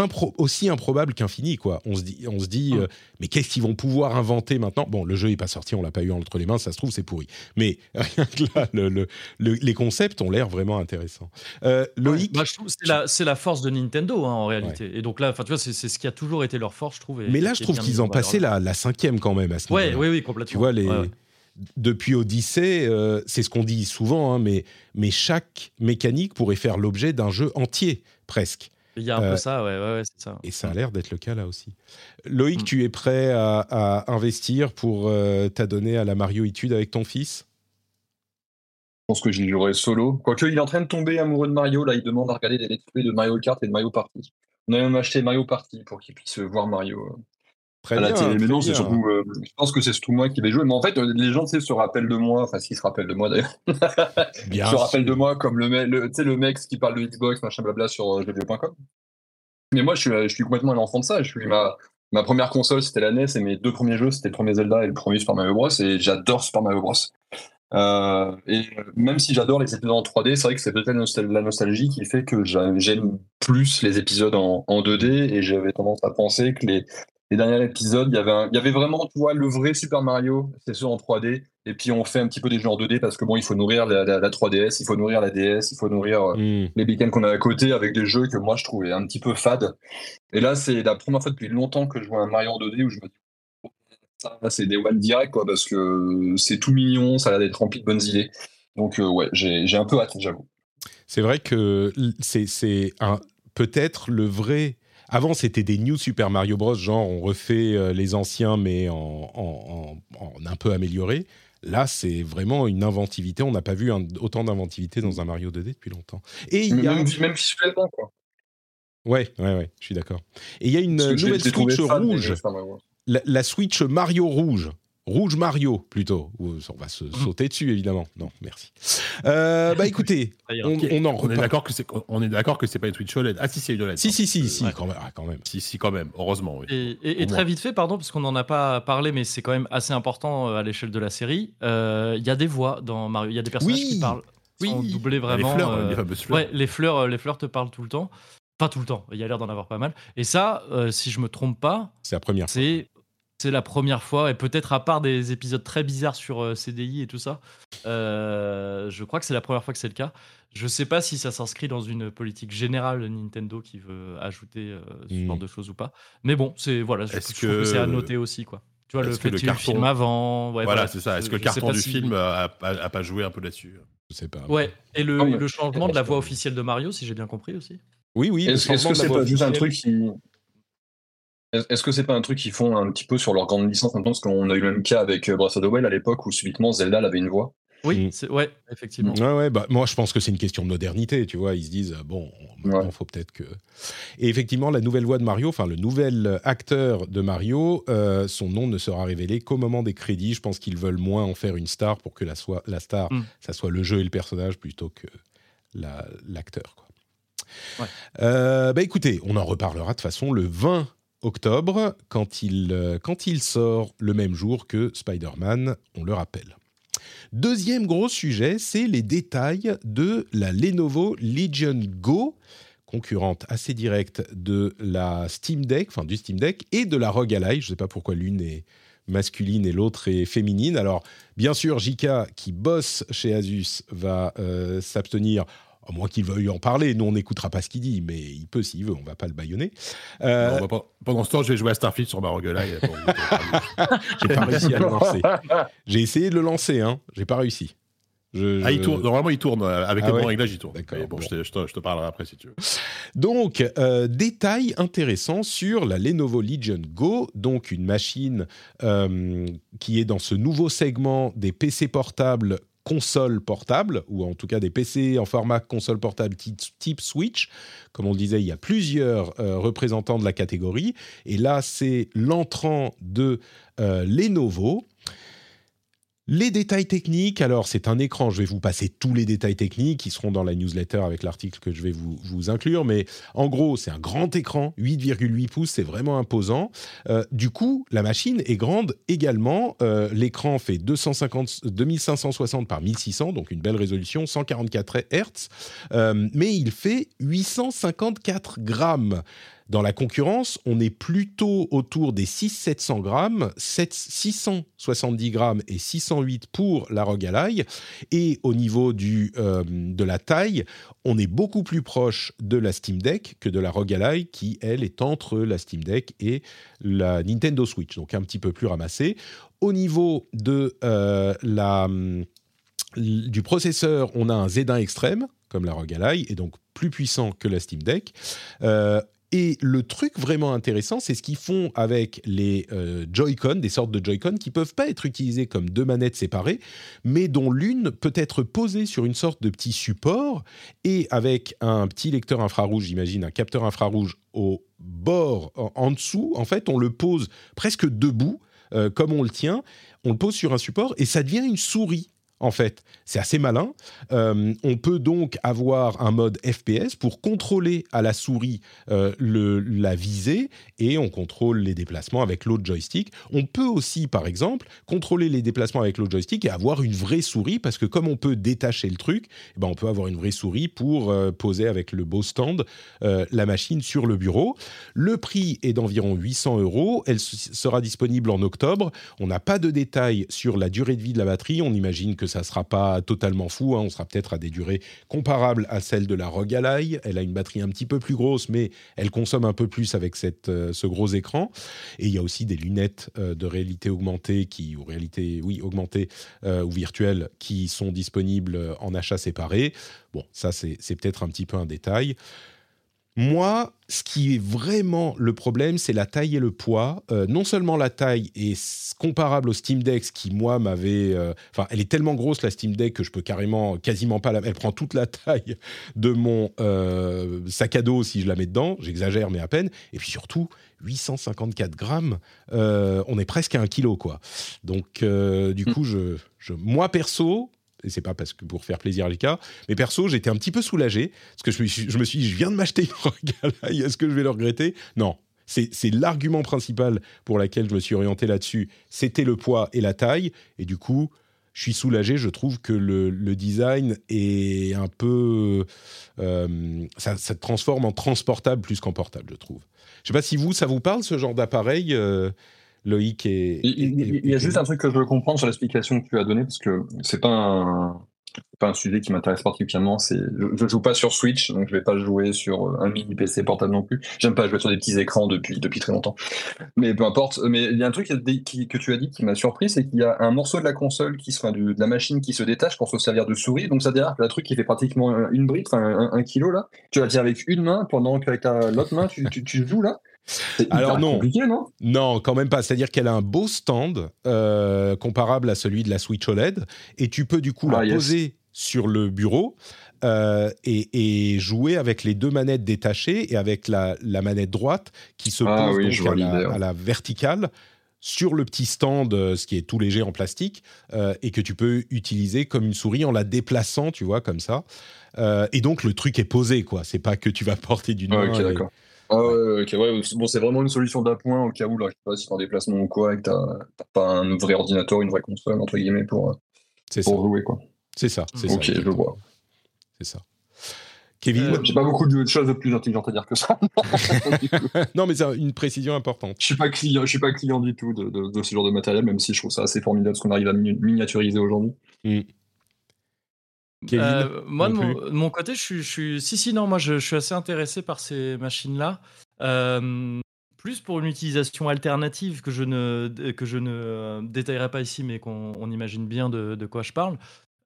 impro- aussi improbable qu'infini. Quoi. On se dit, on se dit
Mm.
euh, mais qu'est-ce qu'ils vont pouvoir inventer maintenant? Bon, le jeu n'est pas sorti, on l'a pas eu entre les mains, ça se trouve, c'est pourri. Mais rien que là, le- le- le- les concepts ont l'air vraiment intéressants. Euh, Loïc,
Bah, c'est la, force de Nintendo hein, en réalité. Et donc là, tu vois, c'est ce qui a toujours été leur force, je trouve. et
mais là, je trouve qu'ils ont
en
passé la, la cinquième quand même à ce
Ouais, oui, oui, complètement.
Tu vois, les...
Ouais, ouais.
depuis Odyssey, euh, c'est ce qu'on dit souvent, hein, mais, mais chaque mécanique pourrait faire l'objet d'un jeu entier, presque.
Il y a un
Euh,
peu ça, ouais, ouais, ouais, c'est ça.
Et ça a l'air d'être le cas là aussi. Loïc,
Mm.
tu es prêt à, à investir pour euh, t'adonner à la Mario étude avec ton fils?
Je pense que j'y jouerai solo. Quoique, il est en train de tomber amoureux de Mario. Là, il demande à regarder des let's play de Mario Kart et de Mario Party. On a même acheté Mario Party pour qu'il puisse voir Mario.
Très
à la
bien,
télé. Mais non, c'est surtout. euh, je pense que c'est surtout moi qui vais jouer. Mais en fait, euh, les gens, se rappellent de moi. Enfin, s'ils se rappellent de moi d'ailleurs.
Bien
se rappellent de moi comme le, mec- le, tu sais, le mec qui parle de Xbox, machin blabla sur euh, jeuxvideo.com. Mais moi, je suis, je suis complètement un enfant de ça. Je suis ma, ma première console, c'était la NES, et mes deux premiers jeux, c'était le premier Zelda et le premier Super Mario Bros. Et j'adore Super Mario Bros. Euh, et même si j'adore les épisodes en 3D, c'est vrai que c'est peut-être la, nostal- la nostalgie qui fait que j'a- j'aime plus les épisodes en, en 2D. Et j'avais tendance à penser que les, les derniers épisodes, il y avait, un- il y avait vraiment, tu vois, le vrai Super Mario, c'est ceux en 3D. Et puis on fait un petit peu des jeux en 2D parce que bon, il faut nourrir la, la- la 3DS, il faut nourrir la DS, il faut nourrir euh,
Hmm.
les week-ends qu'on a à côté avec des jeux que moi je trouvais un petit peu fades. Et là, c'est la première fois depuis longtemps que je vois un Mario en 2D où je me dis, ça, c'est des one direct, quoi, parce que c'est tout mignon, ça a l'air d'être rempli de bonnes idées. Donc, euh, ouais, j'ai j'ai un peu hâte, j'avoue.
C'est vrai que c'est c'est un- peut-être le vrai. Avant, c'était des New Super Mario Bros. Genre, on refait euh, les anciens, mais en, en- en- en un peu amélioré. Là, c'est vraiment une inventivité. On n'a pas vu un- autant d'inventivité dans un Mario 2D depuis longtemps. Et il y a.
Même, même visuellement, quoi.
Ouais, ouais, ouais, je suis d'accord. Et il y a une nouvelle Switch rouge. la Switch Mario rouge. Rouge Mario, plutôt. On va se sauter dessus, évidemment. Non, merci. Euh, bah écoutez, on, on en
On est
reparle.
d'accord que c'est on est d'accord que c'est pas une Switch OLED. Ah si c'est une OLED.
Si, si, si,
Euh,
si,
ouais.
quand même. ah, quand même.
Si si quand même. Heureusement oui.
Et, et- et
Au
très vite fait, pardon, parce qu'on n'en a pas parlé, mais c'est quand même assez important euh, à l'échelle de la série. euh, Il y a des voix dans Mario, il y a des personnages
Oui.
qui parlent, sont
Oui.
doublés
les
vraiment.
fleurs,
euh,
les fameuses fleurs.
ouais, les fleurs, les fleurs te parlent tout le temps. Pas tout le temps. Il y a l'air d'en avoir pas mal. Et ça, euh, si je me trompe pas,
C'est la première fois.
c'est c'est la première fois, et peut-être à part des épisodes très bizarres sur euh, CDI et tout ça, euh, je crois que c'est la première fois que c'est le cas. Je sais pas si ça s'inscrit dans une politique générale de Nintendo qui veut ajouter euh, ce
Mm.
genre de choses ou pas. Mais bon, c'est voilà, je, trouve que
que-
c'est à noter aussi quoi. Tu vois le
que
fait
le
qu'il y ait eu le
carton-
film avant, ouais,
voilà, c'est ça. Est-ce que le carton du
si-
film a, a- a pas joué un peu là-dessus?
Je sais pas.
Ouais, et le,
Non,
changement de la voix officielle de Mario, si j'ai bien compris aussi.
Oui, oui.
Est-ce que c'est pas juste un truc qui. Est-ce que c'est pas un truc qu'ils font un petit peu sur leur grande licence? Maintenant Parce qu'on a eu le même cas avec euh, Breath of the Wild à l'époque où subitement Zelda avait une voix.
Oui,
Mm.
ouais, effectivement.
Ouais, ouais, bah, moi je pense que c'est une question de modernité, tu vois. Ils se disent, bon, maintenant
Ouais.
faut peut-être que. Et effectivement, la nouvelle voix de Mario, enfin le nouvel acteur de Mario, euh, son nom ne sera révélé qu'au moment des crédits. Je pense qu'ils veulent moins en faire une star pour que la, soit, la star,
Mm.
ça soit le jeu et le personnage plutôt que la- l'acteur. quoi.
Ouais.
Euh, bah écoutez, on en reparlera de toute façon le 20 octobre, quand il, euh, quand il sort le même jour que Spider-Man, on le rappelle. Deuxième gros sujet, c'est les détails de la Lenovo Legion Go, concurrente assez directe de la Steam Deck, enfin du Steam Deck, et de la ROG Ally. Je ne sais pas pourquoi l'une est masculine et l'autre est féminine. Alors, bien sûr, Jika, qui bosse chez Asus, va euh, s'abstenir, à moins qu'il veuille en parler. Nous, on n'écoutera pas ce qu'il dit, mais il peut s'il veut, on va pas le baïonner. Euh,
Non, pas- pendant ce temps, je vais jouer à Starfield sur ma roguelite.
J'ai pas réussi à le lancer. J'ai essayé de le lancer, hein. J'ai pas réussi. Je-
Ah, il
je-
tourne. Normalement, il tourne. euh, Avec
Ah
les bons
ouais
réglages, il tourne. Bon,
bon.
Je, te, je te- je te parlerai après si tu veux.
Donc, euh, détail intéressant sur la Lenovo Legion Go, donc une machine euh, qui est dans ce nouveau segment des PC portables console portable, ou en tout cas des PC en format console portable type, Switch. Comme on le disait, il y a plusieurs euh, représentants de la catégorie. Et là, c'est l'entrant de euh, Lenovo. Les détails techniques, alors c'est un écran, je vais vous passer tous les détails techniques qui seront dans la newsletter avec l'article que je vais vous, vous inclure, mais en gros c'est un grand écran, 8,8 pouces, c'est vraiment imposant. Euh, du coup, la machine est grande également, Euh, l'écran fait 250, 2560 par 1600, donc une belle résolution, 144 Hz, Euh, mais il fait 854 grammes. Dans la concurrence, on est plutôt autour des 600-700 grammes, 7 670 grammes et 608 pour la ROG Ally. Et au niveau du, euh, de la taille, on est beaucoup plus proche de la Steam Deck que de la ROG Ally, qui, elle, est entre la Steam Deck et la Nintendo Switch, donc un petit peu plus ramassée. Au niveau de, euh, la, du processeur, on a un Z1 extrême, comme la ROG Ally, et donc plus puissant que la Steam Deck. Euh, Et le truc vraiment intéressant, c'est ce qu'ils font avec les euh, Joy-Con, des sortes de Joy-Con qui peuvent pas être utilisées comme deux manettes séparées, mais dont l'une peut être posée sur une sorte de petit support et avec un petit lecteur infrarouge, j'imagine, un capteur infrarouge au bord, en, dessous, en fait, on le pose presque debout, euh, comme on le tient, on le pose sur un support et ça devient une souris en fait. C'est assez malin. Euh, on peut donc avoir un mode FPS pour contrôler à la souris euh, la visée et on contrôle les déplacements avec l'autre joystick. On peut aussi, par exemple, contrôler les déplacements avec l'autre joystick et avoir une vraie souris parce que comme on peut détacher le truc, eh ben on peut avoir une vraie souris pour euh, poser avec le beau stand la machine sur le bureau. Le prix est d'environ 800 euros. Elle sera disponible en octobre. On n'a pas de détails sur la durée de vie de la batterie. On imagine que ça sera pas totalement fou. Hein. On sera peut-être à des durées comparables à celles de la ROG Ally. Elle a une batterie un petit peu plus grosse, mais elle consomme un peu plus avec cette, euh, ce gros écran. Et il y a aussi des lunettes euh, de réalité augmentée qui, ou réalité, oui, augmentée euh, ou virtuelle, qui sont disponibles en achat séparé. Bon, ça c'est peut-être un petit peu un détail. Moi, ce qui est vraiment le problème, c'est la taille et le poids. Euh, non seulement la taille est comparable au Steam Deck, qui moi m'avait, euh, enfin, elle est tellement grosse la Steam Deck que je peux carrément, quasiment pas la, elle prend toute la taille de mon euh, sac à dos si je la mets dedans. J'exagère mais à peine. Et puis surtout, 854 grammes, on est presque à un kilo quoi. Donc du hmm. coup, je, je, moi perso, et c'est pas parce que pour faire plaisir à cas, mais perso, j'étais un petit peu soulagé, parce que je me suis, dit, je viens de m'acheter une Rogue est-ce que je vais le regretter? Non. C'est l'argument principal pour lequel je me suis orienté là-dessus. C'était le poids et la taille. Et du coup, je suis soulagé. Je trouve que le, design est un peu. Euh, ça, te transforme en transportable plus qu'en portable, je trouve. Je sais pas si vous, ça vous parle, ce genre d'appareil euh, Loïc et.
Il, y a juste un truc que je veux comprendre sur l'explication que tu as donnée, parce que c'est pas un, pas un sujet qui m'intéresse particulièrement. C'est, je, ne joue pas sur Switch, donc je vais pas jouer sur un mini PC portable non plus. J'aime pas jouer sur des petits écrans depuis, depuis très longtemps. Mais peu importe. Mais il y a un truc que tu as dit qui m'a surpris, c'est qu'il y a un morceau de la console qui, enfin, de, la machine qui se détache pour se servir de souris. Donc ça veut dire que le truc qui fait pratiquement une enfin un, kilo là, tu vas dire avec une main pendant qu'avec l'autre main tu, tu, tu joues là.
Alors non, non, quand même pas. C'est-à-dire qu'elle a un beau stand euh, comparable à celui de la Switch OLED, et tu peux du coup la ah, poser sur le bureau euh, et, jouer avec les deux manettes détachées et avec la, manette droite qui se ah pose donc à, la, verticale sur le petit stand, euh, ce qui est tout léger en plastique, et que tu peux utiliser comme une souris en la déplaçant, tu vois, comme ça. et donc le truc est posé, quoi. C'est pas que tu vas porter d'une ah, main.
d'accord. Ah ouais. Bon, c'est vraiment une solution d'appoint au cas où, là, je sais pas, si t'es en déplacement ou quoi, et que t'as pas un vrai ordinateur, une vraie console, entre guillemets, pour, euh, pour jouer, quoi.
C'est ça, c'est
Ok, je vois.
C'est ça. Kevin
euh, J'ai pas beaucoup de choses plus intelligentes à dire que ça.
non, mais c'est une précision importante.
Je suis pas client, je suis pas client du tout de, de, ce genre de matériel, même si je trouve ça assez formidable ce qu'on arrive à miniaturiser aujourd'hui. Mm.
Euh, moi, de mon, côté, je suis, Si, si, non, moi, je, suis assez intéressé par ces machines-là. Euh, plus pour une utilisation alternative que je ne, que je ne euh, détaillerai pas ici, mais qu'on imagine bien de, quoi je parle.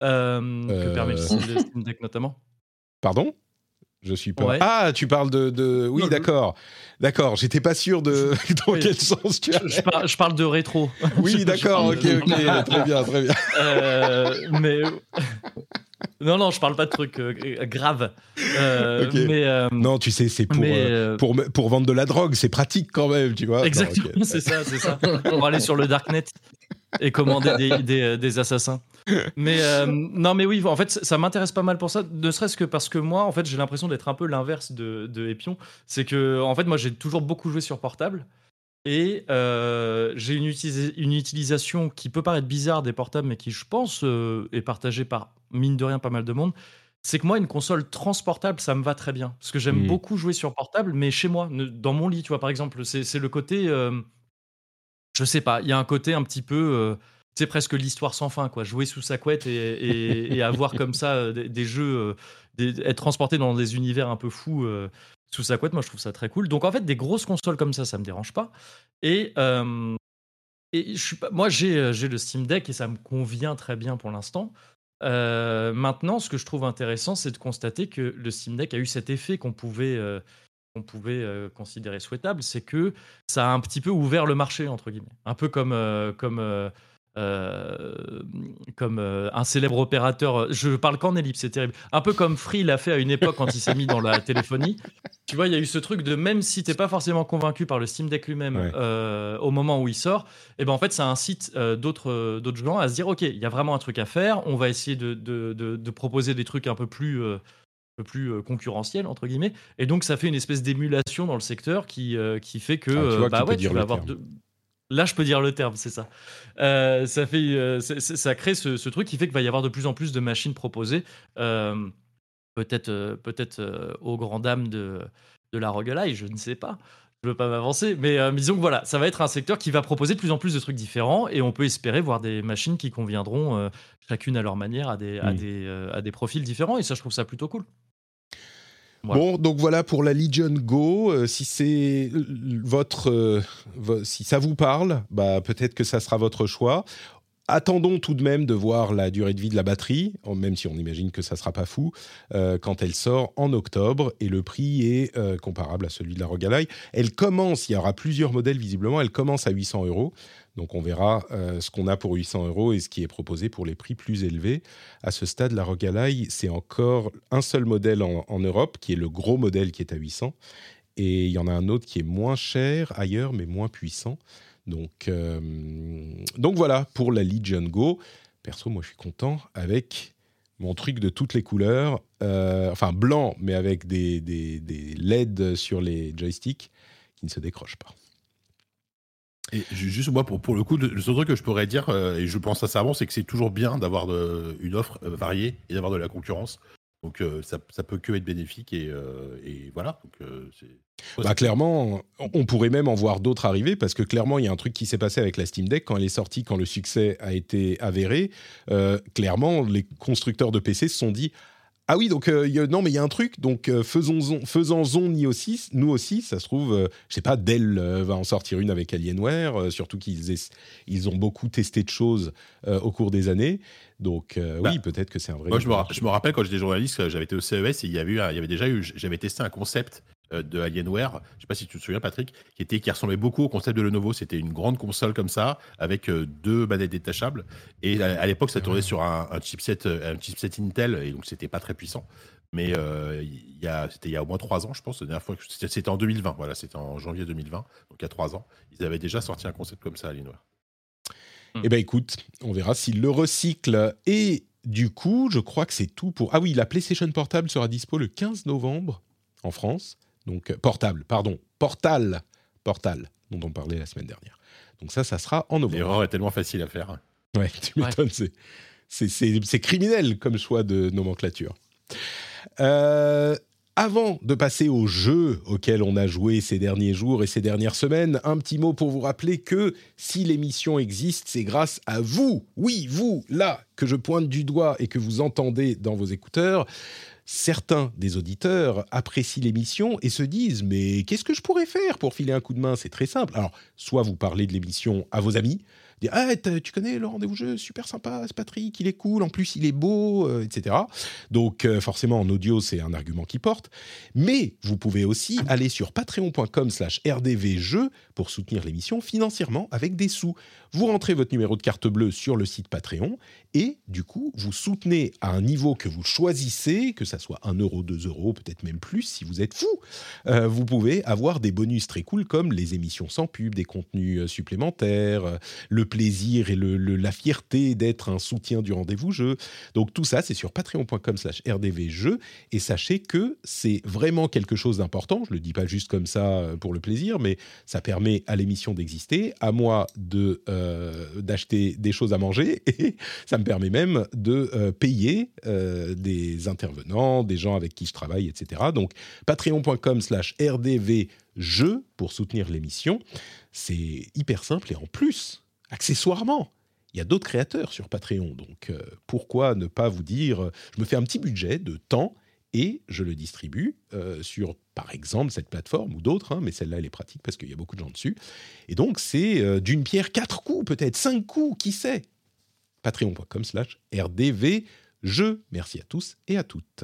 Que permet le Steam Deck notamment.
Pardon? Je suis pas. Ah, tu parles de. Oui, d'accord. D'accord, j'étais pas sûr de. Dans quel sens tu
as. Je, je, parle de rétro.
Oui, d'accord, ok, ok. très bien, très bien.
mais. Non, non, je parle pas de trucs euh, graves. Euh, mais, euh,
non, tu sais, c'est pour, pour, pour, vendre de la drogue, c'est pratique quand même, tu vois.
Exactement, c'est ça, c'est ça. Pour aller sur le darknet et commander des, des, des assassins. Mais non, mais oui, en fait, ça m'intéresse pas mal pour ça, ne serait-ce que parce que moi, en fait, j'ai l'impression d'être un peu l'inverse de, de Epion. C'est que, en fait, moi, j'ai toujours beaucoup joué sur portable. Et j'ai une, une, utilisation qui peut paraître bizarre des portables, mais qui, je pense, est partagée par mine de rien pas mal de monde, c'est que moi, une console transportable, ça me va très bien. Parce que j'aime mmh. beaucoup jouer sur portable, mais chez moi, dans mon lit, tu vois, par exemple, c'est le côté. je sais pas, il y a un côté un petit peu. c'est presque l'histoire sans fin, quoi. Jouer sous sa couette et, avoir comme ça des, jeux, être transporté dans des univers un peu fous sous sa couette, moi je trouve ça très cool. Donc en fait, des grosses consoles comme ça, ça me dérange pas. Et, et je suis pas, moi j'ai le Steam Deck et ça me convient très bien pour l'instant. Maintenant, ce que je trouve intéressant, c'est de constater que le Steam Deck a eu cet effet qu'on pouvait, qu'on pouvait considérer souhaitable, c'est que ça a un petit peu ouvert le marché, entre guillemets. Un peu comme, comme euh, comme euh, un célèbre opérateur. Je parle qu'en ellipse, c'est terrible. Un peu comme Free l'a fait à une époque quand il s'est mis dans la téléphonie. Tu vois, il y a eu ce truc de même si t'es pas forcément convaincu par le Steam Deck lui-même euh, au moment où il sort, et eh ben en fait ça incite d'autres d'autres gens à se dire ok, il y a vraiment un truc à faire. On va essayer de, de, de, proposer des trucs un peu plus plus concurrentiels entre guillemets et donc ça fait une espèce d'émulation dans le secteur qui, qui fait que
ah, bah ouais, tu vas avoir
Là, je peux dire le terme, c'est ça. Euh, ça, fait, euh, ça crée ce, truc qui fait qu'il va y avoir de plus en plus de machines proposées. Euh, peut-être peut-être aux grandes dames de, de la roguelite, je ne sais pas. Je ne veux pas m'avancer, mais disons que voilà, ça va être un secteur qui va proposer de plus en plus de trucs différents et on peut espérer voir des machines qui conviendront chacune à leur manière à des, à, des, à des profils différents et ça, je trouve ça plutôt cool.
Bon, donc voilà pour la Legion Go. Euh, si c'est votre, euh, si ça vous parle, bah peut-être que ça sera votre choix. Attendons tout de même de voir la durée de vie de la batterie, même si on imagine que ça sera pas fou, euh, quand elle sort en octobre et le prix est comparable à celui de la Rogalai. Elle commence, il y aura plusieurs modèles visiblement, elle commence à 800 euros. Donc on verra euh, ce qu'on a pour 800 euros et ce qui est proposé pour les prix plus élevés. À ce stade, la Rogalai, c'est encore un seul modèle en, Europe, qui est le gros modèle qui est à 800. Et il y en a un autre qui est moins cher ailleurs, mais moins puissant. Donc, euh, donc voilà pour la Legion Go. Perso, moi je suis content avec mon truc de toutes les couleurs, euh, enfin blanc, mais avec des, des LED sur les joysticks qui ne se décrochent pas.
Et juste moi, pour, pour le coup, le seul truc que je pourrais dire, euh, et je pense sincèrement, c'est que c'est toujours bien d'avoir une offre euh, variée et d'avoir de la concurrence. Donc euh, ça, ça, peut que être bénéfique et, et voilà. Donc,
bah, clairement, on pourrait même en voir d'autres arriver parce que clairement, il y a un truc qui s'est passé avec la Steam Deck quand elle est sortie, quand le succès a été avéré. clairement, les constructeurs de PC se sont dit ah oui, donc euh, non, mais il y a un truc, donc euh, faisons-en faisons nous aussi, nous aussi, ça se trouve, euh, je sais pas, Dell va en sortir une avec Alienware, surtout qu'ils ils ont beaucoup testé de choses au cours des années. Donc oui, bah, peut-être que c'est un vrai.
Moi, je me, rappelle quand j'étais journaliste, j'avais été au CES et il y avait, il y avait déjà eu, j'avais testé un concept euh, de Alienware, je sais pas si tu te souviens Patrick, qui était qui ressemblait beaucoup au concept de Lenovo. C'était une grande console comme ça avec euh, deux manettes détachables. Et à, l'époque, ça tournait sur un, chipset, euh, un chipset Intel et donc c'était pas très puissant. Mais il y a, c'était il y a au moins trois ans, je pense. La dernière fois, c'était en 2020. Voilà, c'était en janvier 2020, donc il y a trois ans. Ils avaient déjà sorti un concept comme ça, Alienware.
Eh ben écoute, on verra s'ils le recyclent. Et du coup, je crois que c'est tout pour. Ah oui, la PlayStation Portable sera dispo le 15 novembre en France. Donc, euh, portable, pardon, portal, portal, dont on parlait la semaine dernière. Donc ça, ça sera en novembre.
L'erreur est tellement facile à faire.
Ouais, tu m'étonnes, c'est criminel comme choix de nomenclature. Euh, avant de passer au jeu auquel on a joué ces derniers jours et ces dernières semaines, un petit mot pour vous rappeler que si l'émission existe, c'est grâce à vous, oui, vous, là, que je pointe du doigt et que vous entendez dans vos écouteurs certains des auditeurs apprécient l'émission et se disent mais qu'est-ce que je pourrais faire pour filer un coup de main? C'est très simple. Alors, soit vous parlez de l'émission à vos amis, ah, tu connais le rendez-vous jeu, super sympa, c'est Patrick, il est cool, en plus il est beau, euh, etc. Donc euh, forcément en audio c'est un argument qui porte. Mais vous pouvez aussi aller sur patreon.com/slash rdvjeux pour soutenir l'émission financièrement avec des sous. Vous rentrez votre numéro de carte bleue sur le site Patreon et du coup vous soutenez à un niveau que vous choisissez, que ça soit 1 euro, 2 euros, peut-être même plus si vous êtes fou. Euh, vous pouvez avoir des bonus très cool comme les émissions sans pub, des contenus supplémentaires, le plaisir et la fierté d'être un soutien du rendez-vous jeu. Donc tout ça, c'est sur patreon.com slash rdvjeux. Et sachez que c'est vraiment quelque chose d'important. Je le dis pas juste comme ça euh, pour le plaisir, mais ça permet à l'émission d'exister, à moi de euh, d'acheter des choses à manger, et ça me permet même de euh, payer des intervenants, des gens avec qui je travaille, etc. Donc patreon.com slash rdvjeux pour soutenir l'émission. C'est hyper simple et en plus, accessoirement, il y a d'autres créateurs sur Patreon. Donc euh, pourquoi ne pas vous dire, euh, je me fais un petit budget de temps et je le distribue euh, sur, par exemple, cette plateforme ou d'autres, hein, mais celle-là, elle est pratique parce qu'il y a beaucoup de gens dessus. Et donc, c'est d'une pierre quatre coups, peut-être cinq coups, qui sait? Patreon.com slash rdv. Je merci à tous et à toutes.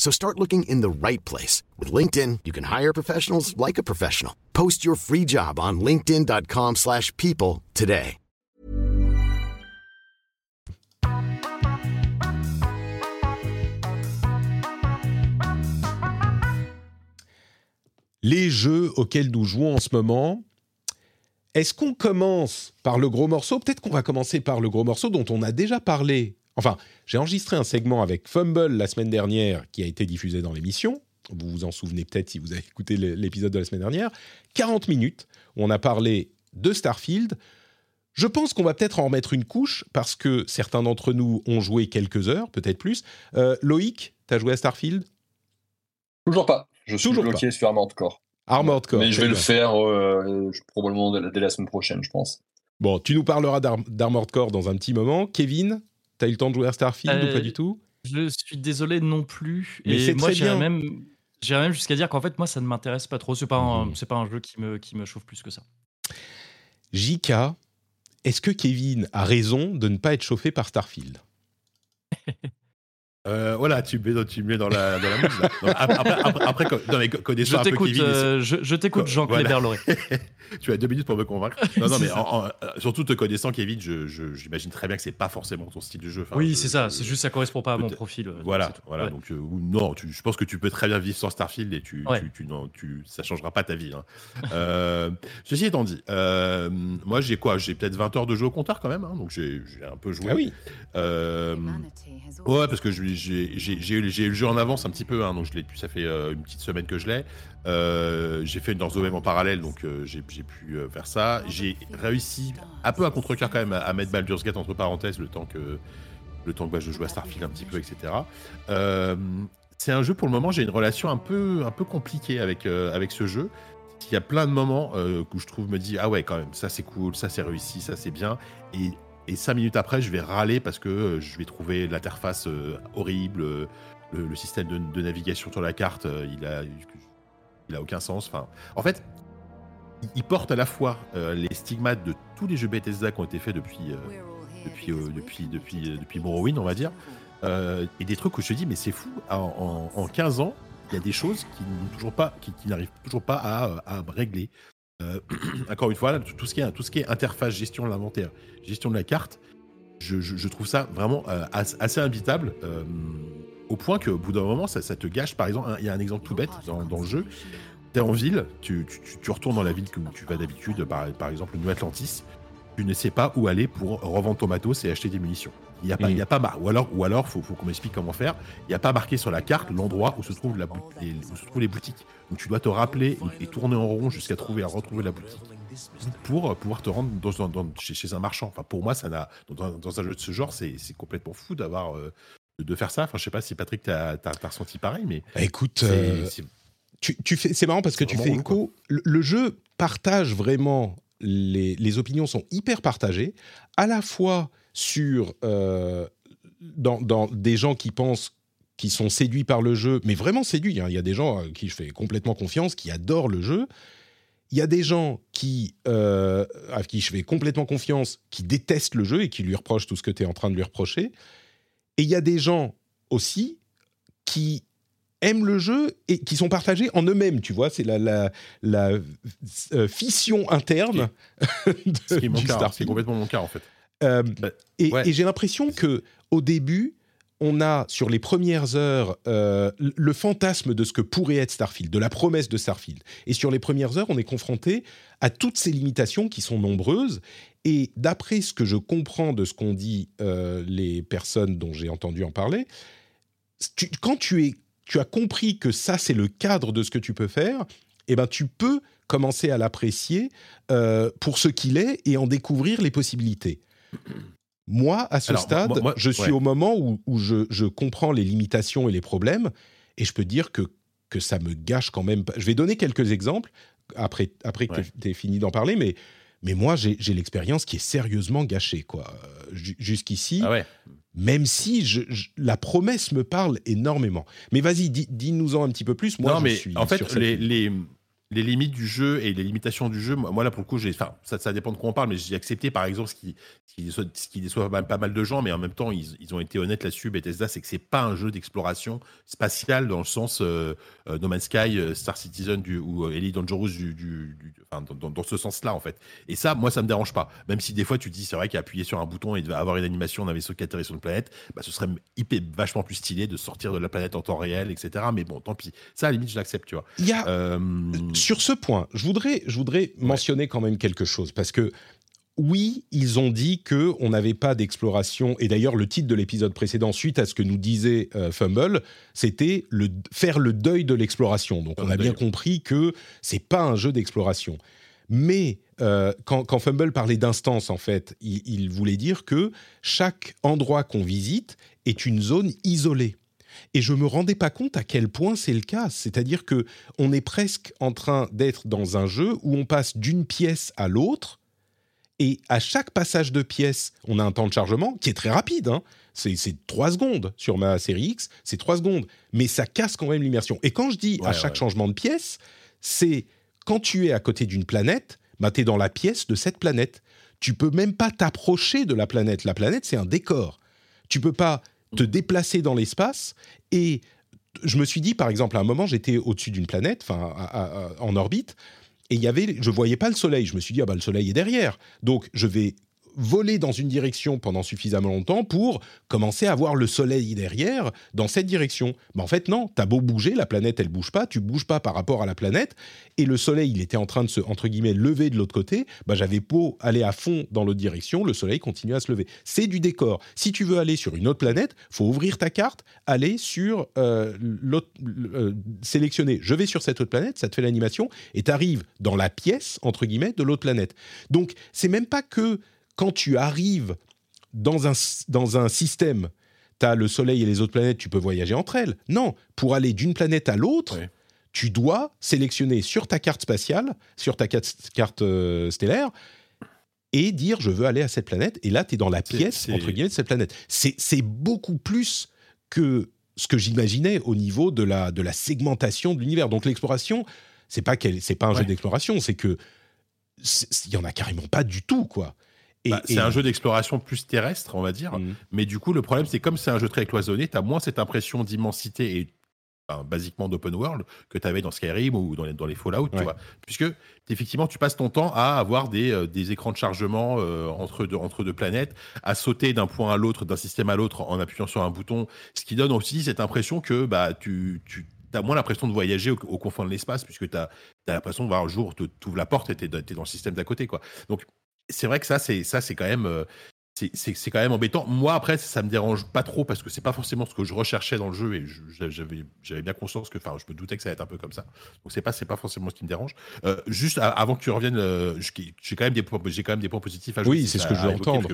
So start looking in the right place. With LinkedIn, you can hire professionals like a professional. Post your free job on linkedin.com/people slash people today.
Les jeux auxquels nous jouons en ce moment. Est-ce qu'on commence par le gros morceau? Peut-être qu'on va commencer par le gros morceau dont on a déjà parlé. Enfin, j'ai enregistré un segment avec Fumble la semaine dernière qui a été diffusé dans l'émission. Vous vous en souvenez peut-être si vous avez écouté l'épisode de la semaine dernière. 40 minutes où on a parlé de Starfield. Je pense qu'on va peut-être en remettre une couche parce que certains d'entre nous ont joué quelques heures, peut-être plus. Euh, Loïc, t'as joué à Starfield?
Toujours pas. Je suis
Toujours
bloqué sur Armored Core.
Armored Core.
Mais je vais le faire euh, probablement dès la, dès la semaine prochaine, je pense.
Bon, tu nous parleras d'Ar- d'Armored Core dans un petit moment. Kevin, t'as eu le temps de jouer à Starfield ou
Euh,
pas du tout?
Je suis désolé non plus.
Mais
et
c'est
moi,
très
j'irais
bien.
même, même jusqu'à dire qu'en fait, moi, ça ne m'intéresse pas trop. C'est pas, un, c'est pas un jeu qui me, qui me chauffe plus que ça.
JK, est-ce que Kevin a raison de ne pas être chauffé par Starfield?
Euh, voilà, tu me mets dans, tu me mets dans la, dans la après, après, après,
Je
connaissant un peu Kevin,
euh, je, je t'écoute,
Co-
Jean
voilà.
Clébert Loré.
tu as deux minutes pour me convaincre. Non, non, mais
ça.
en- en- euh, surtout te connaissant, Kevin, je- je- j'imagine très bien que c'est pas forcément ton style de jeu. Enfin,
oui, c'est ça. C'est juste ça correspond pas à mon profil. euh,
Voilà, voilà.
Ouais.
Donc, euh, non, tu- je pense que tu peux très bien vivre sans Starfield et tu,
Ouais.
tu, tu, non, tu, ça changera pas ta vie. hein. Euh, ceci étant dit, euh, moi j'ai quoi? J'ai peut-être 20 heures de jeu au compteur quand même, hein, donc j'ai j'ai un peu joué.
Ah oui
Euh, Ouais, parce que je- j'ai eu, le jeu en avance un petit peu, hein, donc je l'ai, ça fait euh, une petite semaine que je l'ai. Euh, j'ai fait une North même en parallèle, donc euh, j'ai pu faire ça. J'ai réussi, un peu à contre-cœur quand même, à, mettre Baldur's Gate entre parenthèses le temps que, le temps que bah, je joue à Starfield un petit peu, etc. C'est un jeu pour le moment, j'ai une relation un peu, un peu compliquée avec, avec ce jeu. Il y a plein de moments où je trouve, me dis, ah ouais, quand même, ça c'est cool, ça c'est réussi, ça c'est bien. Et, et cinq minutes après, je vais râler parce que euh, je vais trouver l'interface euh, horrible, euh, le, système de, navigation sur la carte, il a, il a aucun sens. Enfin, en fait, il, porte à la fois les stigmates de tous les jeux Bethesda qui ont été faits depuis, euh, depuis, depuis, depuis, Morrowind, on va dire, et des trucs où je te dis, mais c'est fou, en, en- en 15 ans, il y a des choses qui n'arrivent toujours pas à, à régler. Euh, encore une fois, tout, ce qui est, interface, gestion de l'inventaire, gestion de la carte, je, trouve ça vraiment euh, as- assez imbitable, euh, au point qu'au bout d'un moment, ça, te gâche. Par exemple, il y a un exemple tout bête dans, le jeu. Tu es en ville, tu, retournes dans la ville que- tu vas d'habitude, par, par exemple New Atlantis, tu ne sais pas où aller pour revendre ton matos et acheter des munitions. Il n'y a pas,
Mm.
il y a pas mar- ou alors, ou alors, faut, faut qu'on m'explique comment faire. Il n'y a pas marqué sur la carte l'endroit où se trouvent la les, où se trouvent les boutiques. Donc tu dois te rappeler et, et tourner en rond jusqu'à trouver, à retrouver la boutique pour pouvoir te rendre dans, dans- dans- chez, chez un marchand. Enfin, pour moi, ça n'a dans, dans un jeu de ce genre, c'est complètement fou d'avoir euh, de- de faire ça. Enfin, je sais pas si Patrick t'as as, ressenti pareil, mais
Bah, Écoute,
c'est
euh, tu, tu fais, c'est marrant parce que tu fais écho. Le, le jeu partage vraiment. Les, opinions sont hyper partagées, à la fois sur euh, dans, des gens qui pensent qui sont séduits par le jeu, mais vraiment séduits. hein. Il y a des gens à qui je fais complètement confiance, qui adorent le jeu. Il y a des gens euh, à qui je fais complètement confiance, qui détestent le jeu et qui lui reprochent tout ce que tu es en train de lui reprocher. Et il y a des gens aussi qui aiment le jeu et qui sont partagés en eux-mêmes, tu vois, c'est la, la, la euh, fission interne de,
qui est mon
du
cas, hein. c'est complètement mon cas en fait.
Euh,
Bah,
et
ouais.
et j'ai l'impression que au début, on a sur les premières heures euh, le fantasme de ce que pourrait être Starfield, de la promesse de Starfield. Et sur les premières heures, on est confronté à toutes ces limitations qui sont nombreuses. Et d'après ce que je comprends de ce qu'ont dit euh, les personnes dont j'ai entendu en parler, quand tu, es, tu as compris que ça, c'est le cadre de ce que tu peux faire, eh ben, tu peux commencer à l'apprécier euh, pour ce qu'il est et en découvrir les possibilités. Moi, à ce stade, je suis au moment où, je, comprends les limitations et les problèmes, et je peux dire que, que ça me gâche quand même. Je vais donner quelques exemples après, après que tu aies fini d'en parler, mais, mais moi, j'ai l'expérience qui est sérieusement gâchée. quoi. Jusqu'ici, ah même si je, la promesse me parle énormément. Mais vas-y, dis-nous-en un petit peu plus. Moi,
non,
je
mais
suis
en fait, les, les, les limites du jeu et les limitations du jeu, moi là pour le coup, j'ai, enfin, ça, ça dépend de quoi on parle, mais j'ai accepté par exemple ce qui, ce qui, déçoit, ce qui déçoit pas, mal de gens, mais en même temps ils, ils ont été honnêtes là-dessus. Bethesda, c'est que c'est pas un jeu d'exploration spatiale dans le sens euh, euh, No Man's Sky, euh, Star Citizen du, ou Elite Dangerous du, du, enfin, dans, dans, ce sens-là en fait. Et ça, moi ça me dérange pas, même si des fois tu dis c'est vrai qu'appuyer sur un bouton et avoir une animation d'un vaisseau qui atterrit sur une planète, bah, ce serait hyper, vachement plus stylé de sortir de la planète en temps réel, etc. Mais bon, tant pis. Ça à la limite je l'accepte, tu vois.
Sur ce point je voudrais, je voudrais mentionner quand même quelque chose parce que oui, ils ont dit que on n'avait pas d'exploration. Et d'ailleurs, le titre de l'épisode précédent, suite à ce que nous disait euh, Fumble, c'était le, faire le deuil de l'exploration. Donc, on a bien compris que c'est pas un jeu d'exploration. Mais euh, quand, Fumble parlait d'instance, en fait, il, il, voulait dire que chaque endroit qu'on visite est une zone isolée. Et je me rendais pas compte à quel point c'est le cas. C'est-à-dire que on est presque en train d'être dans un jeu où on passe d'une pièce à l'autre. Et à chaque passage de pièce, on a un temps de chargement qui est très rapide. Hein. C'est, 3 secondes sur ma série X, c'est 3 secondes. Mais ça casse quand même l'immersion. Et quand je dis à chaque changement de pièce, c'est quand tu es à côté d'une planète, bah, tu es dans la pièce de cette planète. Tu peux même pas t'approcher de la planète. La planète, c'est un décor. Tu peux pas te déplacer dans l'espace. Et je me suis dit, par exemple, à un moment, j'étais au-dessus d'une planète, en orbite, et il y avait, je voyais pas le soleil. Je me suis dit, ah bah le soleil est derrière, donc je vais voler dans une direction pendant suffisamment longtemps pour commencer à voir le soleil derrière dans cette direction. Mais en fait, non, t'as beau bouger, la planète, elle bouge pas, tu bouges pas par rapport à la planète, et le soleil, il était en train de se, entre guillemets, lever de l'autre côté, bah, j'avais beau aller à fond dans l'autre direction, le soleil continue à se lever. C'est du décor. Si tu veux aller sur une autre planète, faut ouvrir ta carte, aller sur euh, l'autre, euh, sélectionner, je vais sur cette autre planète, ça te fait l'animation, et tu arrives dans la pièce, entre guillemets, de l'autre planète. Donc, c'est même pas que quand tu arrives dans un, dans un système, tu as le Soleil et les autres planètes, tu peux voyager entre elles. Non, pour aller d'une planète à l'autre, tu dois sélectionner sur ta carte spatiale, sur ta carte, euh, stellaire, et dire je veux aller à cette planète. Et là, tu es dans la pièce, entre guillemets, de cette planète. C'est beaucoup plus que ce que j'imaginais au niveau de la, de la segmentation de l'univers. Donc l'exploration, c'est pas, c'est pas un jeu d'exploration, c'est que il y en a carrément pas du tout, quoi.
Bah, c'est un jeu d'exploration plus terrestre, on va dire. Mhm. Mais du coup, le problème, c'est comme c'est un jeu très cloisonné, tu as moins cette impression d'immensité et basiquement d'open world que tu avais dans Skyrim ou dans les, dans les Fallout, tu vois. Puisque effectivement, tu passes ton temps à avoir des, euh, des écrans de chargement euh, entre, deux, entre deux planètes, à sauter d'un point à l'autre, d'un système à l'autre en appuyant sur un bouton, ce qui donne aussi cette impression que bah, tu, tu as moins l'impression de voyager au, confins de l'espace, puisque tu as, l'impression de voir un jour, tu ouvres la porte et tu es, dans le système d'à côté. Quoi. Donc, c'est vrai que ça, c'est ça, c'est quand même. Euh, c'est quand même embêtant. Moi, après, ça me dérange pas trop parce que c'est pas forcément ce que je recherchais dans le jeu et j'avais bien conscience que, enfin, je me doutais que ça allait être un peu comme ça. Donc, c'est pas, c'est pas forcément ce qui me dérange. Euh, juste avant que tu reviennes, euh, j'ai quand même des points, j'ai quand même des points positifs à
jouer. Oui, c'est ce que je veux entendre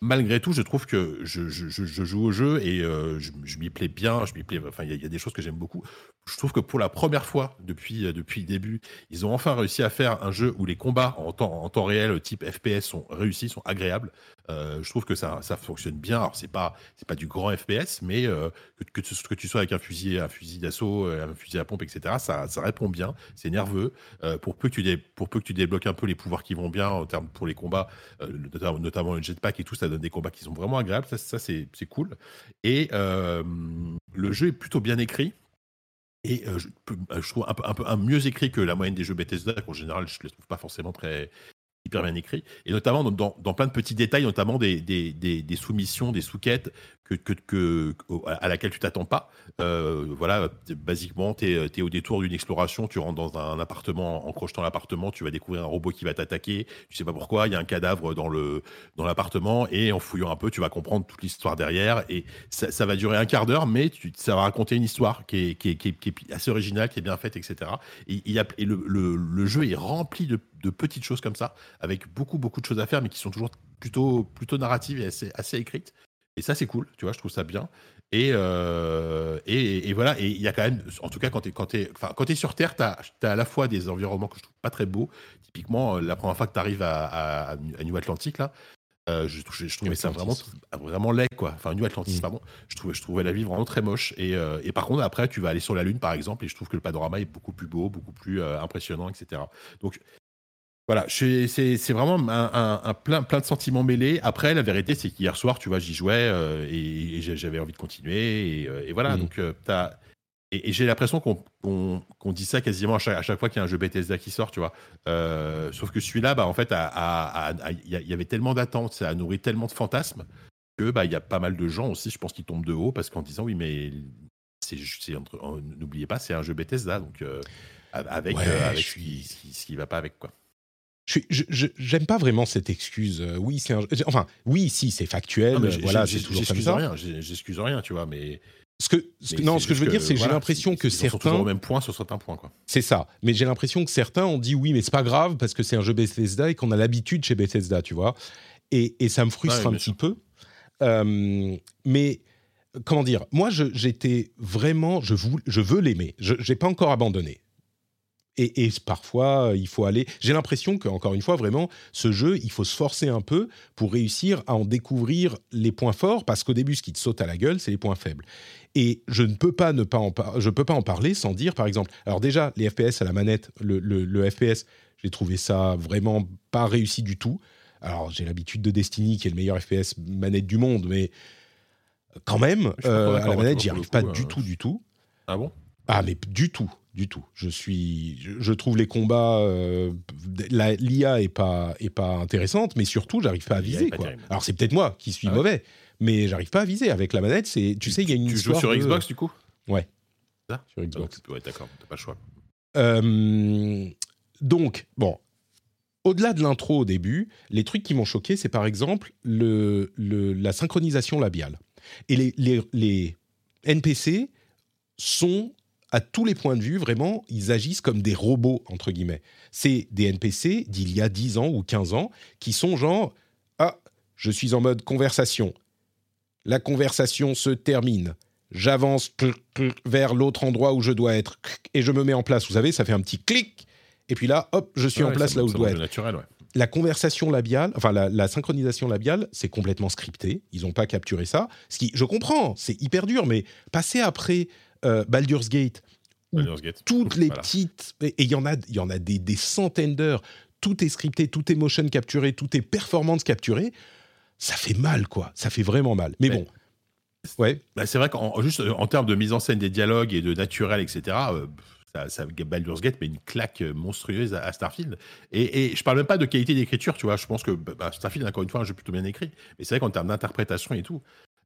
malgré tout, je trouve que je, joue au jeu et euh, je, m'y plais bien. Je m'y plais. Enfin, il y, a des choses que j'aime beaucoup. Je trouve que pour la première fois depuis euh, depuis le début, ils ont enfin réussi à faire un jeu où les combats en temps en temps réel, type FPS, sont réussis, sont agréables. Euh, je trouve que ça, ça fonctionne bien. Alors c'est pas c'est pas du grand FPS, mais que, tu, que tu sois avec un fusil un fusil d'assaut, un fusil à pompe, etc. Ça, ça répond bien. C'est nerveux. pour peu que tu pour peu que tu débloques un peu les pouvoirs qui vont bien en termes pour les combats, notamment le jetpack et tout, ça donne des combats qui sont vraiment agréables. Ça, c'est cool. Et euh, le jeu est plutôt bien écrit. Et euh, je, trouve un peu, un mieux écrit que la moyenne des jeux Bethesda, qu'en général, je ne trouve pas forcément très hyper bien écrits. Et notamment dans, dans, plein de petits détails, notamment des, des, des, soumissions, des sous-quêtes que, à laquelle tu t'attends pas. Euh, voilà, basiquement, tu es, au détour d'une exploration, tu rentres dans un appartement, en crochetant l'appartement, tu vas découvrir un robot qui va t'attaquer, tu sais pas pourquoi, il y a un cadavre dans le dans l'appartement, et en fouillant un peu, tu vas comprendre toute l'histoire derrière, et ça, va durer un quart d'heure, mais ça va raconter une histoire qui est, qui, est, qui, est, assez originale, qui est bien faite, etc. Et, le, jeu est rempli de, de, petites choses comme ça, avec beaucoup, beaucoup de choses à faire, mais qui sont toujours plutôt, plutôt narratives et assez, assez écrites. Et ça, c'est cool, tu vois, je trouve ça bien. Et, euh, et, voilà, et il y a quand même, en tout cas, quand tu es, quand es, quand es sur Terre, tu as, as, à la fois des environnements que je trouve pas très beaux. Typiquement, euh, la première fois que tu arrives à, à, New Atlantic, là, euh, je, je, trouvais ça vraiment, vraiment laid, quoi. Enfin, New Atlantis, mm. pardon. Je trouvais, je trouvais la vie vraiment très moche. Et, et, par contre, après, tu vas aller sur la Lune, par exemple, et je trouve que le panorama est beaucoup plus beau, beaucoup plus impressionnant, etc. Donc, voilà, c'est vraiment un, plein, plein de sentiments mêlés. Après, la vérité, c'est qu'hier soir, tu vois, j'y jouais euh, et, j'avais envie de continuer. Et, euh, voilà, mmh. donc euh, as... Et, j'ai l'impression qu'on dit ça quasiment à chaque, fois qu'il y a un jeu Bethesda qui sort, tu vois. sauf que celui-là, bah, en fait, il y, avait tellement d'attentes, ça a nourri tellement de fantasmes que bah, il y a pas mal de gens aussi, je pense, qui tombent de haut parce qu'en disant oui, mais n'oubliez pas, c'est un jeu Bethesda, donc avec, avec ce, qui, ce qui va pas avec quoi
j'aime pas vraiment cette excuse. Euh, oui, c'est enfin oui, si c'est factuel. voilà, c'est toujours comme ça.
rien. J'excuse rien, tu vois, mais.
Ce que, non, ce que je veux dire, c'est que j'ai l'impression que certains sont
au même point sur certains points, quoi.
C'est ça. Mais j'ai l'impression que certains ont dit oui, mais c'est pas grave parce que c'est un jeu Bethesda et qu'on a l'habitude chez Bethesda, tu vois. Et, et ça me frustre un petit peu. Euh, mais comment dire Moi, j'étais vraiment, je, je veux l'aimer. Je n'ai pas encore abandonné. Et, parfois, euh, il faut aller. J'ai l'impression qu'encore une fois, vraiment, ce jeu, il faut se forcer un peu pour réussir à en découvrir les points forts, parce qu'au début, ce qui te saute à la gueule, c'est les points faibles. Et je ne peux pas ne pas en je peux pas en parler sans dire, par exemple, alors déjà, les FPS à la manette, le, le, FPS, j'ai trouvé ça vraiment pas réussi du tout. Alors, j'ai l'habitude de Destiny, qui est le meilleur FPS manette du monde, mais quand même, euh, à la manette, j'y arrive pas du euh, tout, du tout.
Ah bon?
Ah, mais du tout du tout. Je suis, je, trouve les combats, euh, l'IA est pas est pas intéressante, mais surtout j'arrive pas à viser quoi. Alors c'est peut-être moi qui suis ah mauvais, mais j'arrive pas à viser avec la manette. C'est, tu sais, il y a une
tu joues sur Xbox du coup?
Ouais.
Ça? Sur Xbox. ouais, d'accord, t'as pas le choix.
Euh, donc bon, au-delà de l'intro au début, les trucs qui m'ont choqué, c'est par exemple le, le, la synchronisation labiale et les, les, les NPC sont à tous les points de vue, vraiment, ils agissent comme des robots, entre guillemets. C'est des NPC d'il y a 10 ans ou 15 ans qui sont genre Ah, je suis en mode conversation. La conversation se termine. J'avance vers l'autre endroit où je dois être et je me mets en place. Vous savez, ça fait un petit clic. Et puis là, hop, je suis en place là où je dois être.
Naturel, ouais.
La conversation labiale, enfin la, synchronisation labiale, c'est complètement scripté. Ils n'ont pas capturé ça. Ce qui, je comprends, c'est hyper dur, mais passer après euh, Baldur's Gate, toutes les petites, et il y en a, il y en a des, centaines d'heures, tout est scripté, tout est motion capturé, tout est performance capturée, ça fait mal, quoi. Ça fait vraiment mal. Mais, bon. Ouais.
Bah, c'est vrai qu'en juste en termes de mise en scène des dialogues et de naturel, etc., euh, ça, ça, Baldur's Gate met une claque monstrueuse à, Starfield. Et, et, je parle même pas de qualité d'écriture, tu vois. Je pense que bah, Starfield, encore une fois, un jeu plutôt bien écrit. Mais c'est vrai qu'en termes d'interprétation et tout,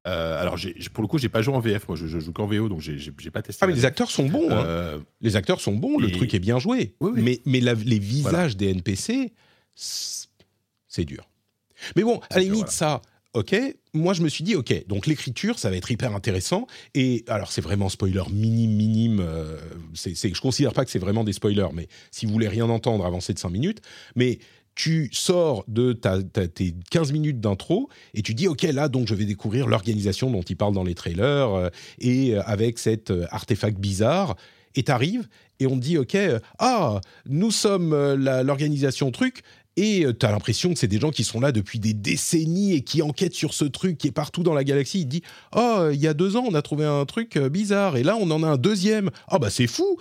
euh, alors, pour le coup, j'ai pas joué en VF, moi, je, joue qu'en VO, donc j'ai pas testé.
Ah, mais les acteurs sont bons. Hein. Euh, les acteurs sont bons, le truc est bien joué. Mais, mais les visages des NPC, c'est dur. Mais bon, à la limite, ça, ok. Moi, je me suis dit, ok, donc l'écriture, ça va être hyper intéressant. Et alors, c'est vraiment spoiler minime, minime. Euh, c'est, je considère pas que c'est vraiment des spoilers, mais si vous voulez rien entendre, avancez de 5 minutes. Mais tu sors de ta, tes 15 minutes d'intro et tu dis ok là donc je vais découvrir l'organisation dont il parle dans les trailers euh, et euh, avec cet euh, artefact bizarre. Et t'arrives et on te dit ok ah nous sommes l'organisation truc et tu as l'impression que c'est des gens qui sont là depuis des décennies et qui enquêtent sur ce truc qui est partout dans la galaxie. Il dit Oh, il y a deux ans, on a trouvé un truc bizarre. Et là, on en a un deuxième. Ah, bah c'est fou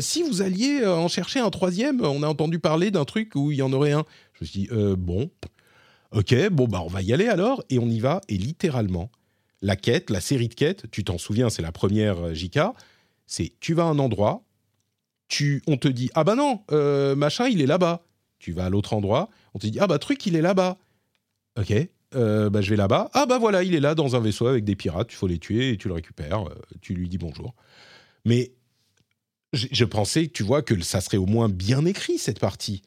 Si vous alliez en chercher un troisième, on a entendu parler d'un truc où il y en aurait un. Je me suis dit Bon, ok, bon, bah on va y aller alors. Et on y va. Et littéralement, la quête, la série de quêtes, tu t'en souviens, c'est la première JK, c'est tu vas à un endroit, tu, on te dit Ah, bah non, machin, il est là-bas tu vas à l'autre endroit, on te dit ah bah truc il est là-bas. Ok, euh, bah, je vais là-bas. Ah bah voilà, il est là dans un vaisseau avec des pirates. Il faut les tuer et tu le récupères. euh, tu lui dis bonjour. Mais je, pensais, tu vois, que ça serait au moins bien écrit cette partie.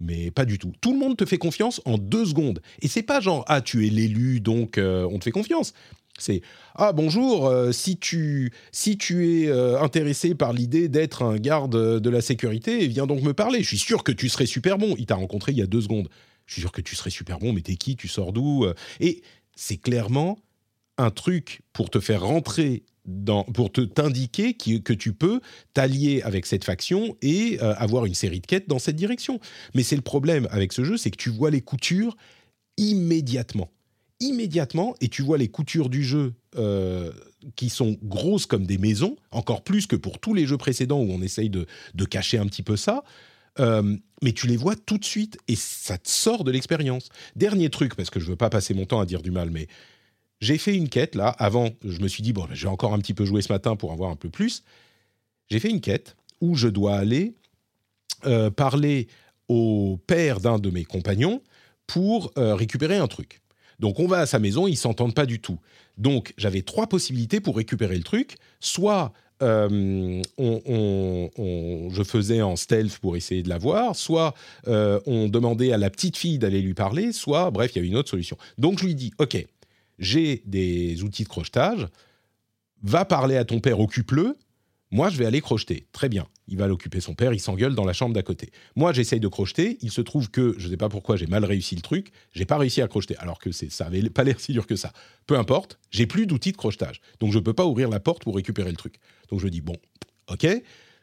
Mais pas du tout. Tout le monde te fait confiance en deux secondes. Et c'est pas genre ah tu es l'élu donc euh, on te fait confiance. C'est ah bonjour euh, si tu si tu es euh, intéressé par l'idée d'être un garde de la sécurité viens donc me parler. Je suis sûr que tu serais super bon. Il t'a rencontré il y a deux secondes. Je suis sûr que tu serais super bon. Mais t'es qui? Tu sors d'où Euh, Et c'est clairement un truc pour te faire rentrer dans, pour te t'indiquer que tu peux t'allier avec cette faction et avoir une série de quêtes dans cette direction. Mais c'est le problème avec ce jeu, c'est que tu vois les coutures immédiatement. Immédiatement, et tu vois les coutures du jeu euh, qui sont grosses comme des maisons, encore plus que pour tous les jeux précédents où on essaye de, de cacher un petit peu ça. Euh, mais tu les vois tout de suite et ça te sort de l'expérience. Dernier truc, parce que je veux pas passer mon temps à dire du mal, mais j'ai fait une quête là. Avant, je me suis dit, bon, je vais encore un petit peu jouer ce matin pour avoir un peu plus. J'ai fait une quête où je dois aller euh, parler au père d'un de mes compagnons pour récupérer un truc. Donc on va à sa maison, ils s'entendent pas du tout. Donc j'avais trois possibilités pour récupérer le truc. Soit euh, je faisais en stealth pour essayer de la voir, soit euh, on demandait à la petite fille d'aller lui parler, soit bref, il y avait une autre solution. Donc je lui dis, ok, j'ai des outils de crochetage, va parler à ton père, occupe-le, moi je vais aller crocheter. Très bien, il va l'occuper son père, il s'engueule dans la chambre d'à côté. Moi j'essaye de crocheter, il se trouve que, je ne sais pas pourquoi j'ai mal réussi le truc, j'ai pas réussi à crocheter, alors que ça avait pas l'air si dur que ça. Peu importe, j'ai plus d'outils de crochetage, donc je peux pas ouvrir la porte pour récupérer le truc. Donc je dis, bon, ok,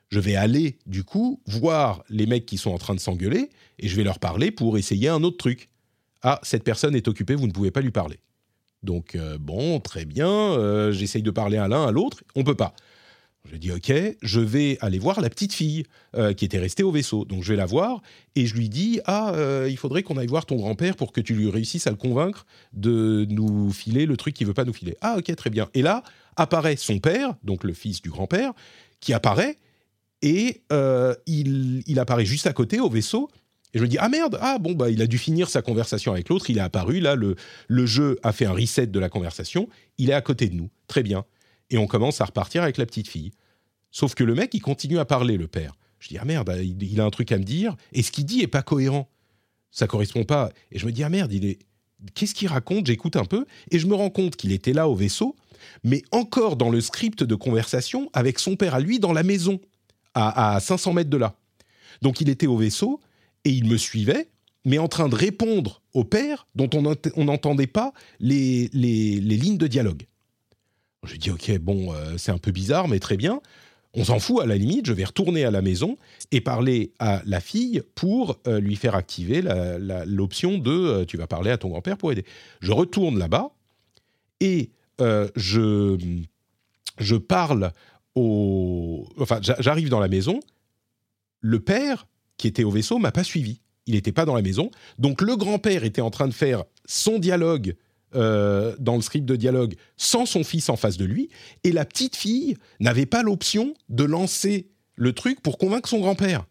je vais aller du coup voir les mecs qui sont en train de s'engueuler, et je vais leur parler pour essayer un autre truc. Ah, cette personne est occupée, vous ne pouvez pas lui parler. Donc, euh, bon, très bien, euh, j'essaye de parler à l'un, à l'autre, on peut pas. Je dis, ok, je vais aller voir la petite fille euh, qui était restée au vaisseau. Donc, je vais la voir et je lui dis, ah, euh, il faudrait qu'on aille voir ton grand-père pour que tu lui réussisses à le convaincre de nous filer le truc qu'il veut pas nous filer. Ah, ok, très bien. Et là, apparaît son père, donc le fils du grand-père, qui apparaît et euh, il, il apparaît juste à côté au vaisseau. Et je me dis, ah merde, ah bon, bah, il a dû finir sa conversation avec l'autre, il est apparu, là, le, le jeu a fait un reset de la conversation, il est à côté de nous, très bien. Et on commence à repartir avec la petite fille. Sauf que le mec, il continue à parler, le père. Je dis, ah merde, il, a un truc à me dire, et ce qu'il dit est pas cohérent. Ça correspond pas. Et je me dis, ah merde. Qu'est-ce qu'il raconte? J'écoute un peu, et je me rends compte qu'il était là au vaisseau, mais encore dans le script de conversation avec son père à lui dans la maison, à, à 500 mètres de là. Donc il était au vaisseau, et il me suivait, mais en train de répondre au père dont on n'entendait pas les, les, les lignes de dialogue. Je dis ok, bon, euh, c'est un peu bizarre, mais très bien. On s'en fout à la limite, je vais retourner à la maison et parler à la fille pour euh, lui faire activer l'option de euh, tu vas parler à ton grand-père pour aider. Je retourne là-bas et je, je parle au. Enfin, j'a- j'arrive dans la maison. Le père qui était au vaisseau m'a pas suivi. Il n'était pas dans la maison. Donc le grand-père était en train de faire son dialogue euh, dans le script de dialogue sans son fils en face de lui. Et la petite fille n'avait pas l'option de lancer le truc pour convaincre son grand-père.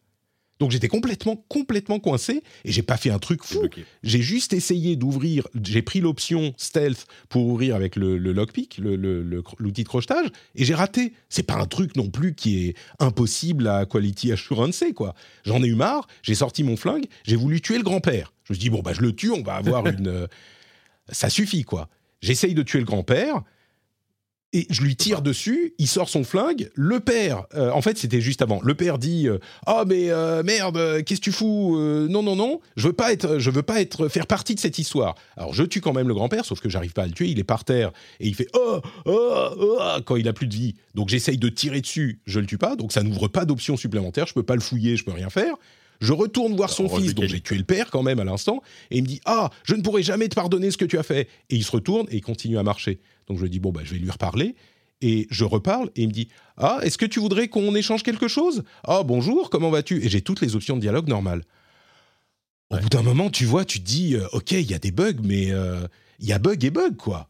Donc j'étais complètement, complètement coincé et j'ai pas fait un truc fou. J'ai juste essayé d'ouvrir, j'ai pris l'option stealth pour ouvrir avec le, le lockpick, le- le- le- l'outil de crochetage, et j'ai raté. C'est pas un truc non plus qui est impossible à quality assurance, quoi. J'en ai eu marre, j'ai sorti mon flingue, j'ai voulu tuer le grand-père. Je me suis dit, bon, bah, je le tue, on va avoir une. Ça suffit, quoi. J'essaye de tuer le grand-père, et je lui tire dessus, il sort son flingue, le père, euh, en fait c'était juste avant, le père dit "Ah mais euh, merde, qu'est-ce que tu fous Non non non, je veux pas être je veux pas être faire partie de cette histoire." Alors je tue quand même le grand-père sauf que j'arrive pas à le tuer, il est par terre et il fait "Oh oh oh" quand il a plus de vie. Donc j'essaye de tirer dessus, je le tue pas, donc ça n'ouvre pas d'option supplémentaire, je peux pas le fouiller, je peux rien faire. Je retourne voir son
Alors,
fils, dont j'ai tué le père quand même à l'instant, et il me dit Ah, je ne pourrai jamais te pardonner ce que tu as fait. Et il se retourne et il continue à marcher. Donc je dis Bon, bah, je vais lui reparler. Et je reparle et il me dit Ah, est-ce que tu voudrais qu'on échange quelque chose? Ah, bonjour, comment vas-tu? Et j'ai toutes les options de dialogue normales. Au bout d'un moment, tu vois, tu te dis euh, Ok, il y a des bugs, mais euh, il y a bug et bug, quoi.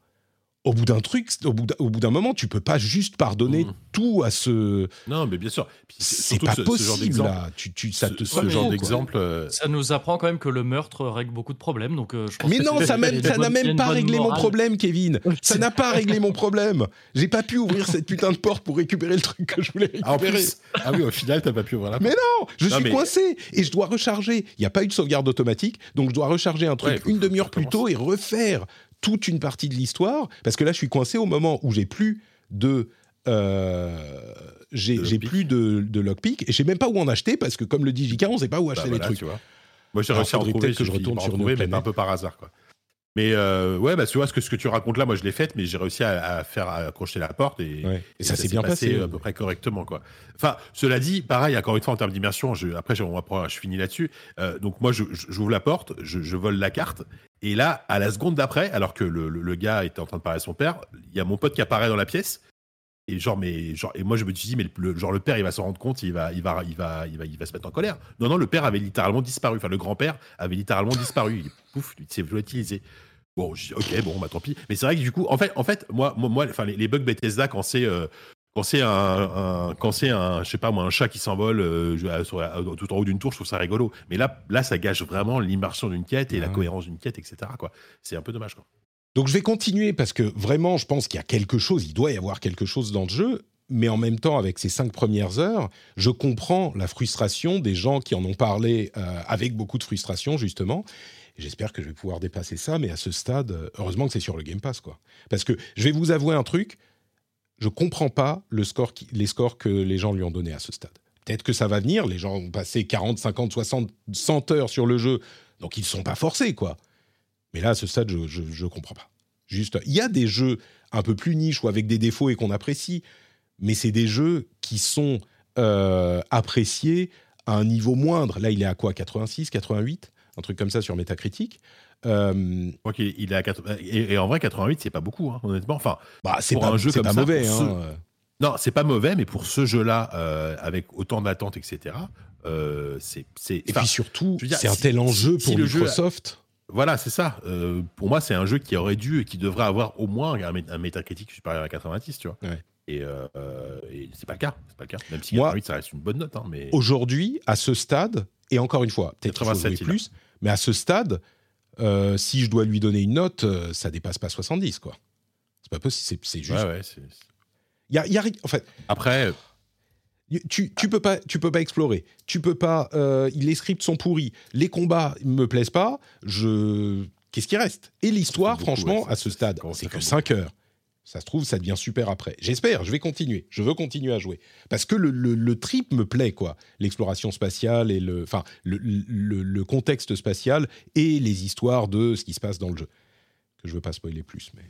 Au bout d'un truc, au bout d'un, moment, tu peux pas juste pardonner
Mm.
tout à ce.
Non, mais bien sûr.
C'est pas
ce- ce genre
possible là. Tu, tu, ça
ce-
te
ce genre d'exemple. euh,
Ça nous apprend quand même que le meurtre règle beaucoup de problèmes. Donc, euh, je pense
Mais
que
non, ça, même, n'a même pas réglé mon problème, Kevin. Ça n'a pas réglé mon problème. J'ai pas pu ouvrir cette putain de porte pour récupérer le truc que je voulais
Ah,
récupérer.
plus, ah oui, au final, t'as pas pu ouvrir la
Mais non, je
Non,
suis
mais-
coincé et je dois recharger. Il n'y a pas eu de sauvegarde automatique, donc je dois recharger un truc
Ouais,
une demi-heure plus tôt et refaire toute une partie de l'histoire. Parce que là, je suis coincé au moment où j'ai plus de. euh, j'ai
De
j'ai
lockpick.
plus de, de lockpick et je sais même pas où en acheter parce que comme le dit JK, on sait pas où
Bah,
acheter
voilà,
les trucs.
tu vois. Moi, j'ai réussi à en trouver.
que je retourne sur
trouver, mais un peu par hasard, quoi. Mais euh, ouais, bah, tu vois, ce que, ce que tu racontes là, moi, je l'ai fait, mais j'ai réussi à, à faire accrocher la porte et,
Ouais. Et ça s'est bien
passé
passé.
à peu près correctement, quoi. Enfin, cela dit, pareil, encore une fois, en termes d'immersion, je, après, je, on va prendre- je finis là-dessus. Euh, donc, moi, je- je- j'ouvre la porte, je, je vole la carte, et là, à la seconde d'après, alors que le, le- le gars était en train de parler à son père, il y a mon pote qui apparaît dans la pièce. Et genre, mais genre, et moi je me suis dit, mais le, genre le père, il va s'en rendre compte, il va, il va, il va, il va, il va se mettre en colère. Non, non, le père avait littéralement disparu. Enfin, le grand-père avait littéralement disparu. Il, pouf, il s'est volatilisé. Bon, je dis, ok, bon, bah tant pis. Mais c'est vrai que du coup, en fait, en fait, moi, moi, enfin, les, les bugs Bethesda quand c'est, euh, quand c'est un, un- quand c'est un, je sais pas moi, un chat qui s'envole euh, sur la- tout en haut d'une tour, je trouve ça rigolo. Mais là, là, ça gâche vraiment l'immersion d'une quête et la cohérence d'une quête, etc. Quoi. C'est un peu dommage. Quoi.
Donc je vais continuer parce que vraiment, je pense qu'il y a quelque chose, il doit y avoir quelque chose dans le jeu. Mais en même temps, avec ces cinq premières heures, je comprends la frustration des gens qui en ont parlé euh, avec beaucoup de frustration, justement. J'espère que je vais pouvoir dépasser ça, mais à ce stade, euh, heureusement que c'est sur le Game Pass, quoi. Parce que je vais vous avouer un truc, je comprends pas le score les scores que les gens lui ont donnés à ce stade. Peut-être que ça va venir, les gens ont passé 40, 50, 60, 100 heures sur le jeu, donc ils ne sont pas forcés, quoi. Mais là, à ce stade, je, je comprends pas. Juste, il y a des jeux un peu plus niches ou avec des défauts et qu'on apprécie, mais c'est des jeux qui sont euh, appréciés à un niveau moindre. Là, il est à quoi? 86, 88 Un truc comme ça sur Metacritic. Euh,
Je crois qu'il il est à 80 et, et en vrai, 88, c'est pas beaucoup, hein, honnêtement. Enfin,
bah, c'est pas,
un jeu
c'est
comme
pas
ça,
mauvais. hein.
Non, c'est pas mauvais, mais pour ce jeu-là, euh, avec autant d'attentes, etc., euh, c'est.
Et puis surtout, c'est un
si-
tel enjeu
si
pour
le jeu a-
Microsoft.
Voilà, c'est ça. Euh, pour moi, c'est un jeu qui aurait dû et qui devrait avoir au moins un, un métacritique supérieur à 90, tu vois.
Ouais.
Et, euh, et c'est pas le cas. C'est pas le cas. Même si
Moi-
88, ça reste une bonne note, hein, mais.
Aujourd'hui, à ce stade, et encore une fois, peut-être qu'il faut
87,
jouer
il a.
plus, mais à ce stade, euh, si je dois lui donner une note, ça dépasse pas 70, quoi. C'est pas possible, c'est- juste.
Ouais, ouais, c'est-
Il y a, y a en fait,
Après,
tu, tu peux pas, tu peux pas explorer. Tu peux pas. euh, les scripts sont pourris. Les combats me plaisent pas. Je. Qu'est-ce qui reste? Et l'histoire, franchement,
ouais,
à ce stade, c'est que
faire
5 heures. Ça se trouve, ça devient super après. J'espère. Je vais continuer. Je veux continuer à jouer parce que le, le- le trip me plaît, quoi. L'exploration spatiale et le, enfin, le- le contexte spatial et les histoires de ce qui se passe dans le jeu. Que je veux pas spoiler plus, mais.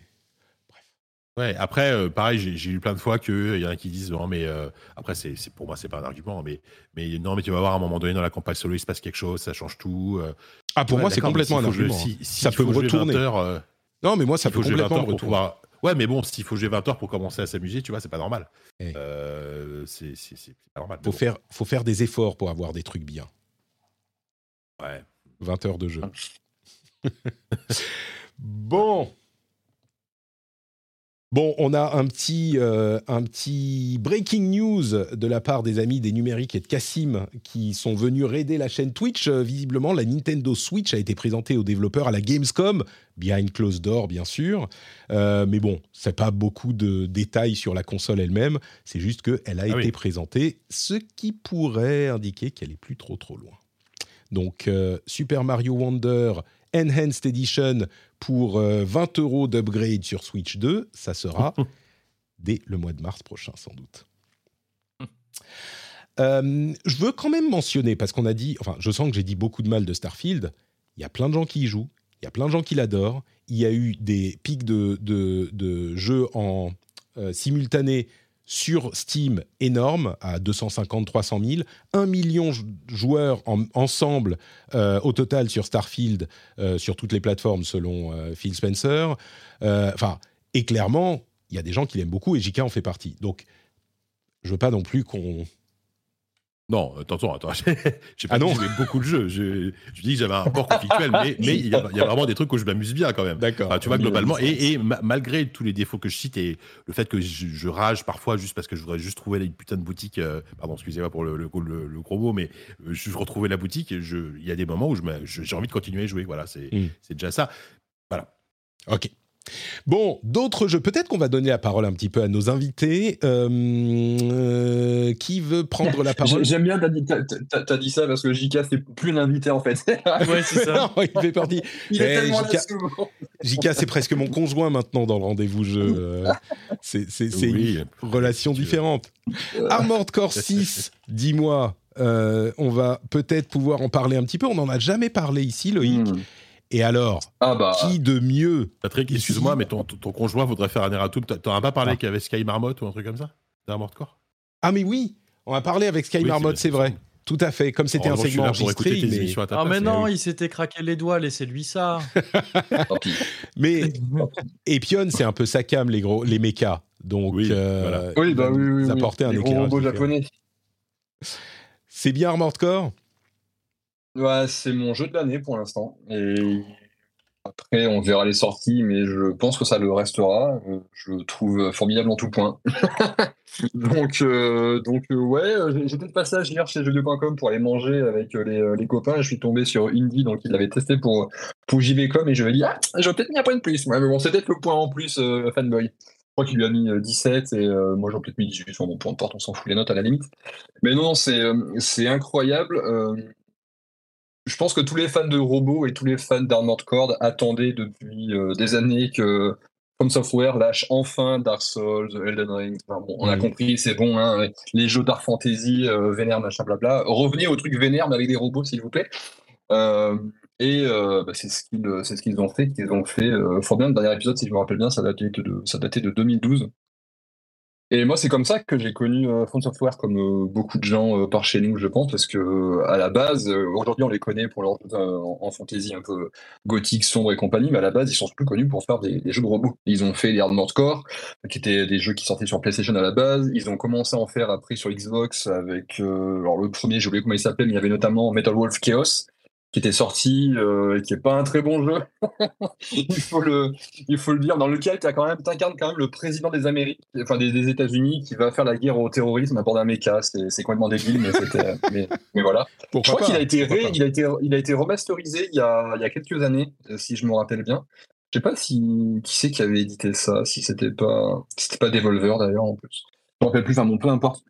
Ouais, après, euh, pareil, j'ai eu plein de fois qu'il y en a qui disent non, mais euh, après, c'est pour moi, c'est pas un argument, mais, mais non, mais tu vas voir à un moment donné dans la campagne solo, il se passe quelque chose, ça change tout. euh.
Ah, pour
Ouais,
moi, c'est complètement un
faut jouer-
argument.
si-
hein.
si
ça
il
peut me
jouer 20
retourner.
heures, euh,
Non, mais moi, ça
il
peut
faut jouer 20
complètement me retourner.
pouvoir. Ouais, mais bon, s'il faut jouer 20 heures pour commencer à s'amuser, tu vois, c'est pas normal.
Eh.
Euh, c'est pas normal.
Faut
bon.
faire, faut faire des efforts pour avoir des trucs bien.
Ouais.
20 heures de jeu. bon. Bon, on a un petit, euh, un petit breaking news de la part des amis des numériques et de Cassim qui sont venus raider la chaîne Twitch. Euh, visiblement, la Nintendo Switch a été présentée aux développeurs à la Gamescom, behind closed door bien sûr. Euh, mais bon, c'est pas beaucoup de détails sur la console elle-même. C'est juste qu'elle a
Ah
été
oui.
présentée, ce qui pourrait indiquer qu'elle est plus trop trop loin. Donc Super Mario Wonder Enhanced Edition pour euh, 20 euros d'upgrade sur Switch 2, ça sera dès le mois de mars prochain sans doute. Euh, je veux quand même mentionner, parce qu'on a dit, enfin je sens que j'ai dit beaucoup de mal de Starfield, il y a plein de gens qui y jouent, il y a plein de gens qui l'adorent, il y a eu des pics de, de, de jeux en euh, simultané sur Steam énormes, à 250, 300 000, 1 million joueurs en- ensemble euh, au total sur Starfield, euh, sur toutes les plateformes selon euh, Phil Spencer. Et clairement, il y a des gens qui l'aiment beaucoup et JK en fait partie. Donc, je veux pas non plus qu'on
Non, attention, attends. J'ai pas
Ah
dit
non.
que j'aimais beaucoup le jeu. Je, je dis que j'avais un rapport conflictuel, mais mais il y, a il y a vraiment des trucs où je m'amuse bien quand même.
D'accord.
Enfin, tu vois, globalement, et, et ma- malgré tous les défauts que je cite et le fait que je, je rage parfois juste parce que je voudrais juste trouver une putain de boutique, euh, pardon, excusez-moi pour le, le, le- le gros mot, mais euh, je retrouvais la boutique il y a des moments où j'ai envie de continuer à jouer. Voilà, c'est
Mm.
c'est déjà ça.
Ok. Bon, d'autres jeux. Peut-être qu'on va donner la parole un petit peu à nos invités. Euh, euh, qui veut prendre la parole?
J'ai- J'aime bien, t'as dit, t'as- t'as- t'as dit ça parce que JK, c'est plus un invité en fait.
Ouais, c'est ça.
Non, il fait partie.
Il est
Eh,
tellement
JK. c'est presque mon conjoint maintenant dans le rendez-vous jeu. Euh, c'est c'est- c'est
Oui.
une relation différente. Armored Core 6, dis-moi. euh, on va peut-être pouvoir en parler un petit peu. On n'en a jamais parlé ici, Loïc.
Hmm.
Et alors,
Ah bah.
qui de mieux
Patrick, excuse-moi, mais ton, ton, ton conjoint voudrait faire un erratum. T'en t'en as pas parlé
Ah.
qu'il y avait Sky Marmot ou un truc comme ça? D'Armored Core
Ah, mais oui, on a parlé avec Sky
Oui,
Marmot,
c'est-
vrai. Tout à fait. Comme c'était
En
un segment enregistré, mais,
émissions à ta
Ah, mais non,
oui.
il s'était craqué les doigts, laissez-lui ça.
Mais Epion, c'est un peu sa cam, les gros, les mechas. Donc,
Oui,
euh,
voilà.
Oui,
il
bah
va
oui, oui. oui.
apporter un
Les gros
éclairage
robots
différent.
japonais.
C'est bien Armored Core
Ouais, c'est mon jeu de l'année pour l'instant. Et après, on verra les sorties, mais je pense que ça le restera. Euh, Je le trouve formidable en tout point. donc, euh, donc euh, ouais, j'étais de passage hier chez jeuxvideo.com pour aller manger avec les, les copains. Je suis tombé sur Indie, donc il l'avait testé pour, pour JVcom et je ai dit, ah, j'aurais peut-être mis un point de plus. Ouais, mais bon, c'était le point en plus, fanboy. Je crois qu'il lui a mis euh, 17 et moi j'aurais peut-être mis 18. Bon, peu importe, on s'en fout les notes à la limite. Mais non, c'est c'est incroyable. Je pense que tous les fans de robots et tous les fans d'Armored Core attendaient depuis euh, des années que From Software lâche enfin Dark Souls, Elden Ring. Enfin, bon, on a
Mhm.
compris, c'est bon, hein, les jeux Dark Fantasy, euh, vénère, machin, blabla. Revenez au truc vénère, mais avec des robots, s'il vous plaît. Euh, et euh, bah, c'est ce qu'ils c'est ce qu'ils ont fait. Qu'ils ont fait fort bien. Le dernier épisode, si je me rappelle bien, ça datait de, ça datait de 2012. Et moi, c'est comme ça que j'ai connu euh, Software, comme euh, beaucoup de gens euh, par nous, je pense, parce que euh, à la base, aujourd'hui, on les connaît pour leur en, fantasy un peu gothique, sombre et compagnie, mais à la base, ils sont plus connus pour faire des, jeux de robots. Ils ont fait les Armored Core, qui étaient des jeux qui sortaient sur PlayStation à la base. Ils ont commencé à en faire après sur Xbox avec, alors le premier, j'ai oublié comment il s'appelait, mais il y avait notamment Metal Wolf Chaos, qui était sorti euh, et qui est pas un très bon jeu. il faut le, il faut le dire, dans lequel tu quand même, t'incarnes quand même le président des Amériques, enfin des, des États-Unis, qui va faire la guerre au terrorisme à bord d'un méca. C'est complètement débile, mais c'était, mais, mais voilà. Je
Pourquoi
crois qu'il a été, ré- il a été, il a été remasterisé il y a, il y a quelques années, euh, si je me rappelle bien. Je sais pas si qui c'est qui avait édité ça, si c'était pas, si c'était pas Devolver d'ailleurs en plus. Je me rappelle plus, enfin bon, peu importe.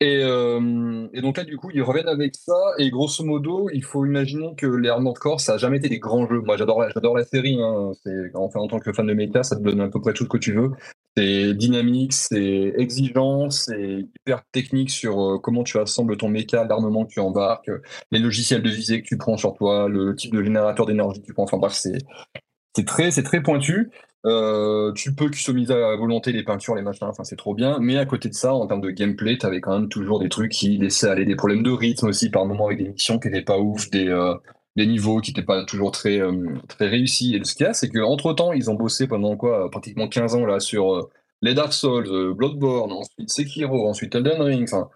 Et, euh, et donc là, du coup, ils reviennent avec ça. Et grosso modo, il faut imaginer que les Armored Core, ça a jamais été des grands jeux. Moi, j'adore, la- la série. Hein. Enfin, en tant que fan de mecha, ça te donne à peu près tout ce que tu veux. C'est dynamique, c'est exigeant, c'est hyper technique sur euh, comment tu assembles ton mecha, l'armement que tu embarques, euh, les logiciels de visée que tu prends sur toi, le type de générateur d'énergie que tu prends. Enfin bref, c'est, c'est très, c'est très pointu. Euh, tu peux customiser à volonté les peintures, les machins, enfin c'est trop bien. Mais à côté de ça, en termes de gameplay, t'avais quand même toujours des trucs qui laissaient aller des problèmes de rythme aussi par moment avec des missions qui n'étaient pas ouf, des, euh, des niveaux qui n'étaient pas toujours très, euh, très réussis. Et ce qu'il y a, c'est qu'entre temps, ils ont bossé pendant quoi, pratiquement 15 ans là sur euh, les Dark Souls, euh, Bloodborne, ensuite Sekiro, ensuite Elden Ring. Enfin,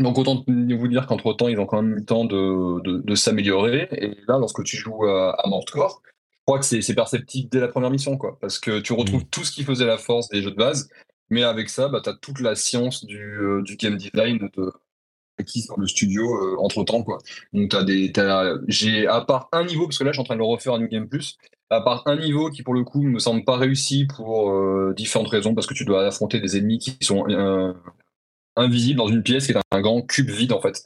donc autant vous dire qu'entre temps, ils ont quand même eu le temps de, de, s'améliorer. Et là, lorsque tu joues à, à Armored Core, je crois que c'est perceptible dès la première mission, quoi. Parce que tu retrouves tout ce qui faisait la force des jeux de base, mais avec ça, bah, tu as toute la science du, euh, du game design de acquise dans le studio entre temps, quoi. Donc t'as des. J'ai à part un niveau, parce que là je suis en train de le refaire à New Game Plus, à part un niveau qui pour le coup me semble pas réussi pour euh, différentes raisons, parce que tu dois affronter des ennemis qui sont euh, invisibles dans une pièce qui est un grand cube vide en fait.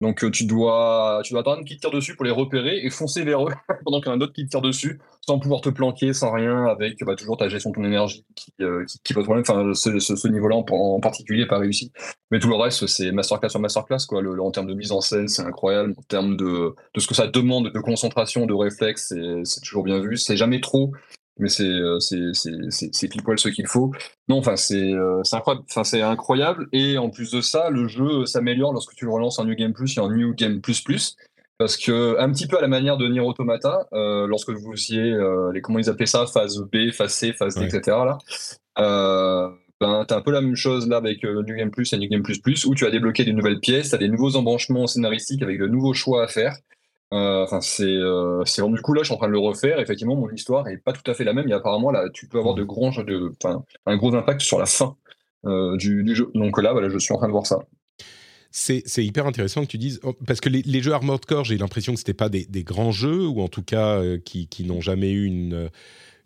Donc euh, tu dois, tu dois attendre qu'ils tirent dessus pour les repérer et foncer vers eux pendant qu'il y en a d'autres qui te tirent dessus sans pouvoir te planquer, sans rien, avec bah, toujours ta gestion de ton énergie qui, euh, pose problème. Enfin, ce, ce, niveau-là en, particulier pas réussi. Mais tout le reste, c'est masterclass sur masterclass. Quoi. En termes de mise en scène, c'est incroyable. En termes de, de ce que ça demande de concentration, de réflexe, c'est toujours bien vu. C'est jamais trop, mais c'est euh, c'est- c'est- pile poil ce qu'il faut. Non, enfin, c'est euh, c'est incroyable. Enfin, c'est incroyable. Et en plus de ça, le jeu s'améliore lorsque tu le relances en New Game Plus et en New Game Plus Plus. Parce que, un petit peu à la manière de Nier Automata, euh, lorsque vous faisiez, euh, les, comment ils appelaient ça, phase B, phase C, phase D,
Ouais.
etc., là, euh, ben, tu as un peu la même chose là avec euh, New Game Plus et New Game Plus Plus, où tu as débloqué des nouvelles pièces, tu as des nouveaux embranchements scénaristiques avec de nouveaux choix à faire. Euh, Enfin, c'est euh, c'est vraiment- du coup là, je suis en train de le refaire. Effectivement, mon histoire est pas tout à fait la même. Et apparemment, là, tu peux avoir de grands, de, un gros impact sur la fin euh, du, du jeu. Donc là, voilà, je suis en train de voir ça.
C'est c'est hyper intéressant que tu dises oh, parce que les, les jeux Armored Core, j'ai l'impression que c'était pas des, des grands jeux ou en tout cas euh, qui, qui n'ont jamais eu une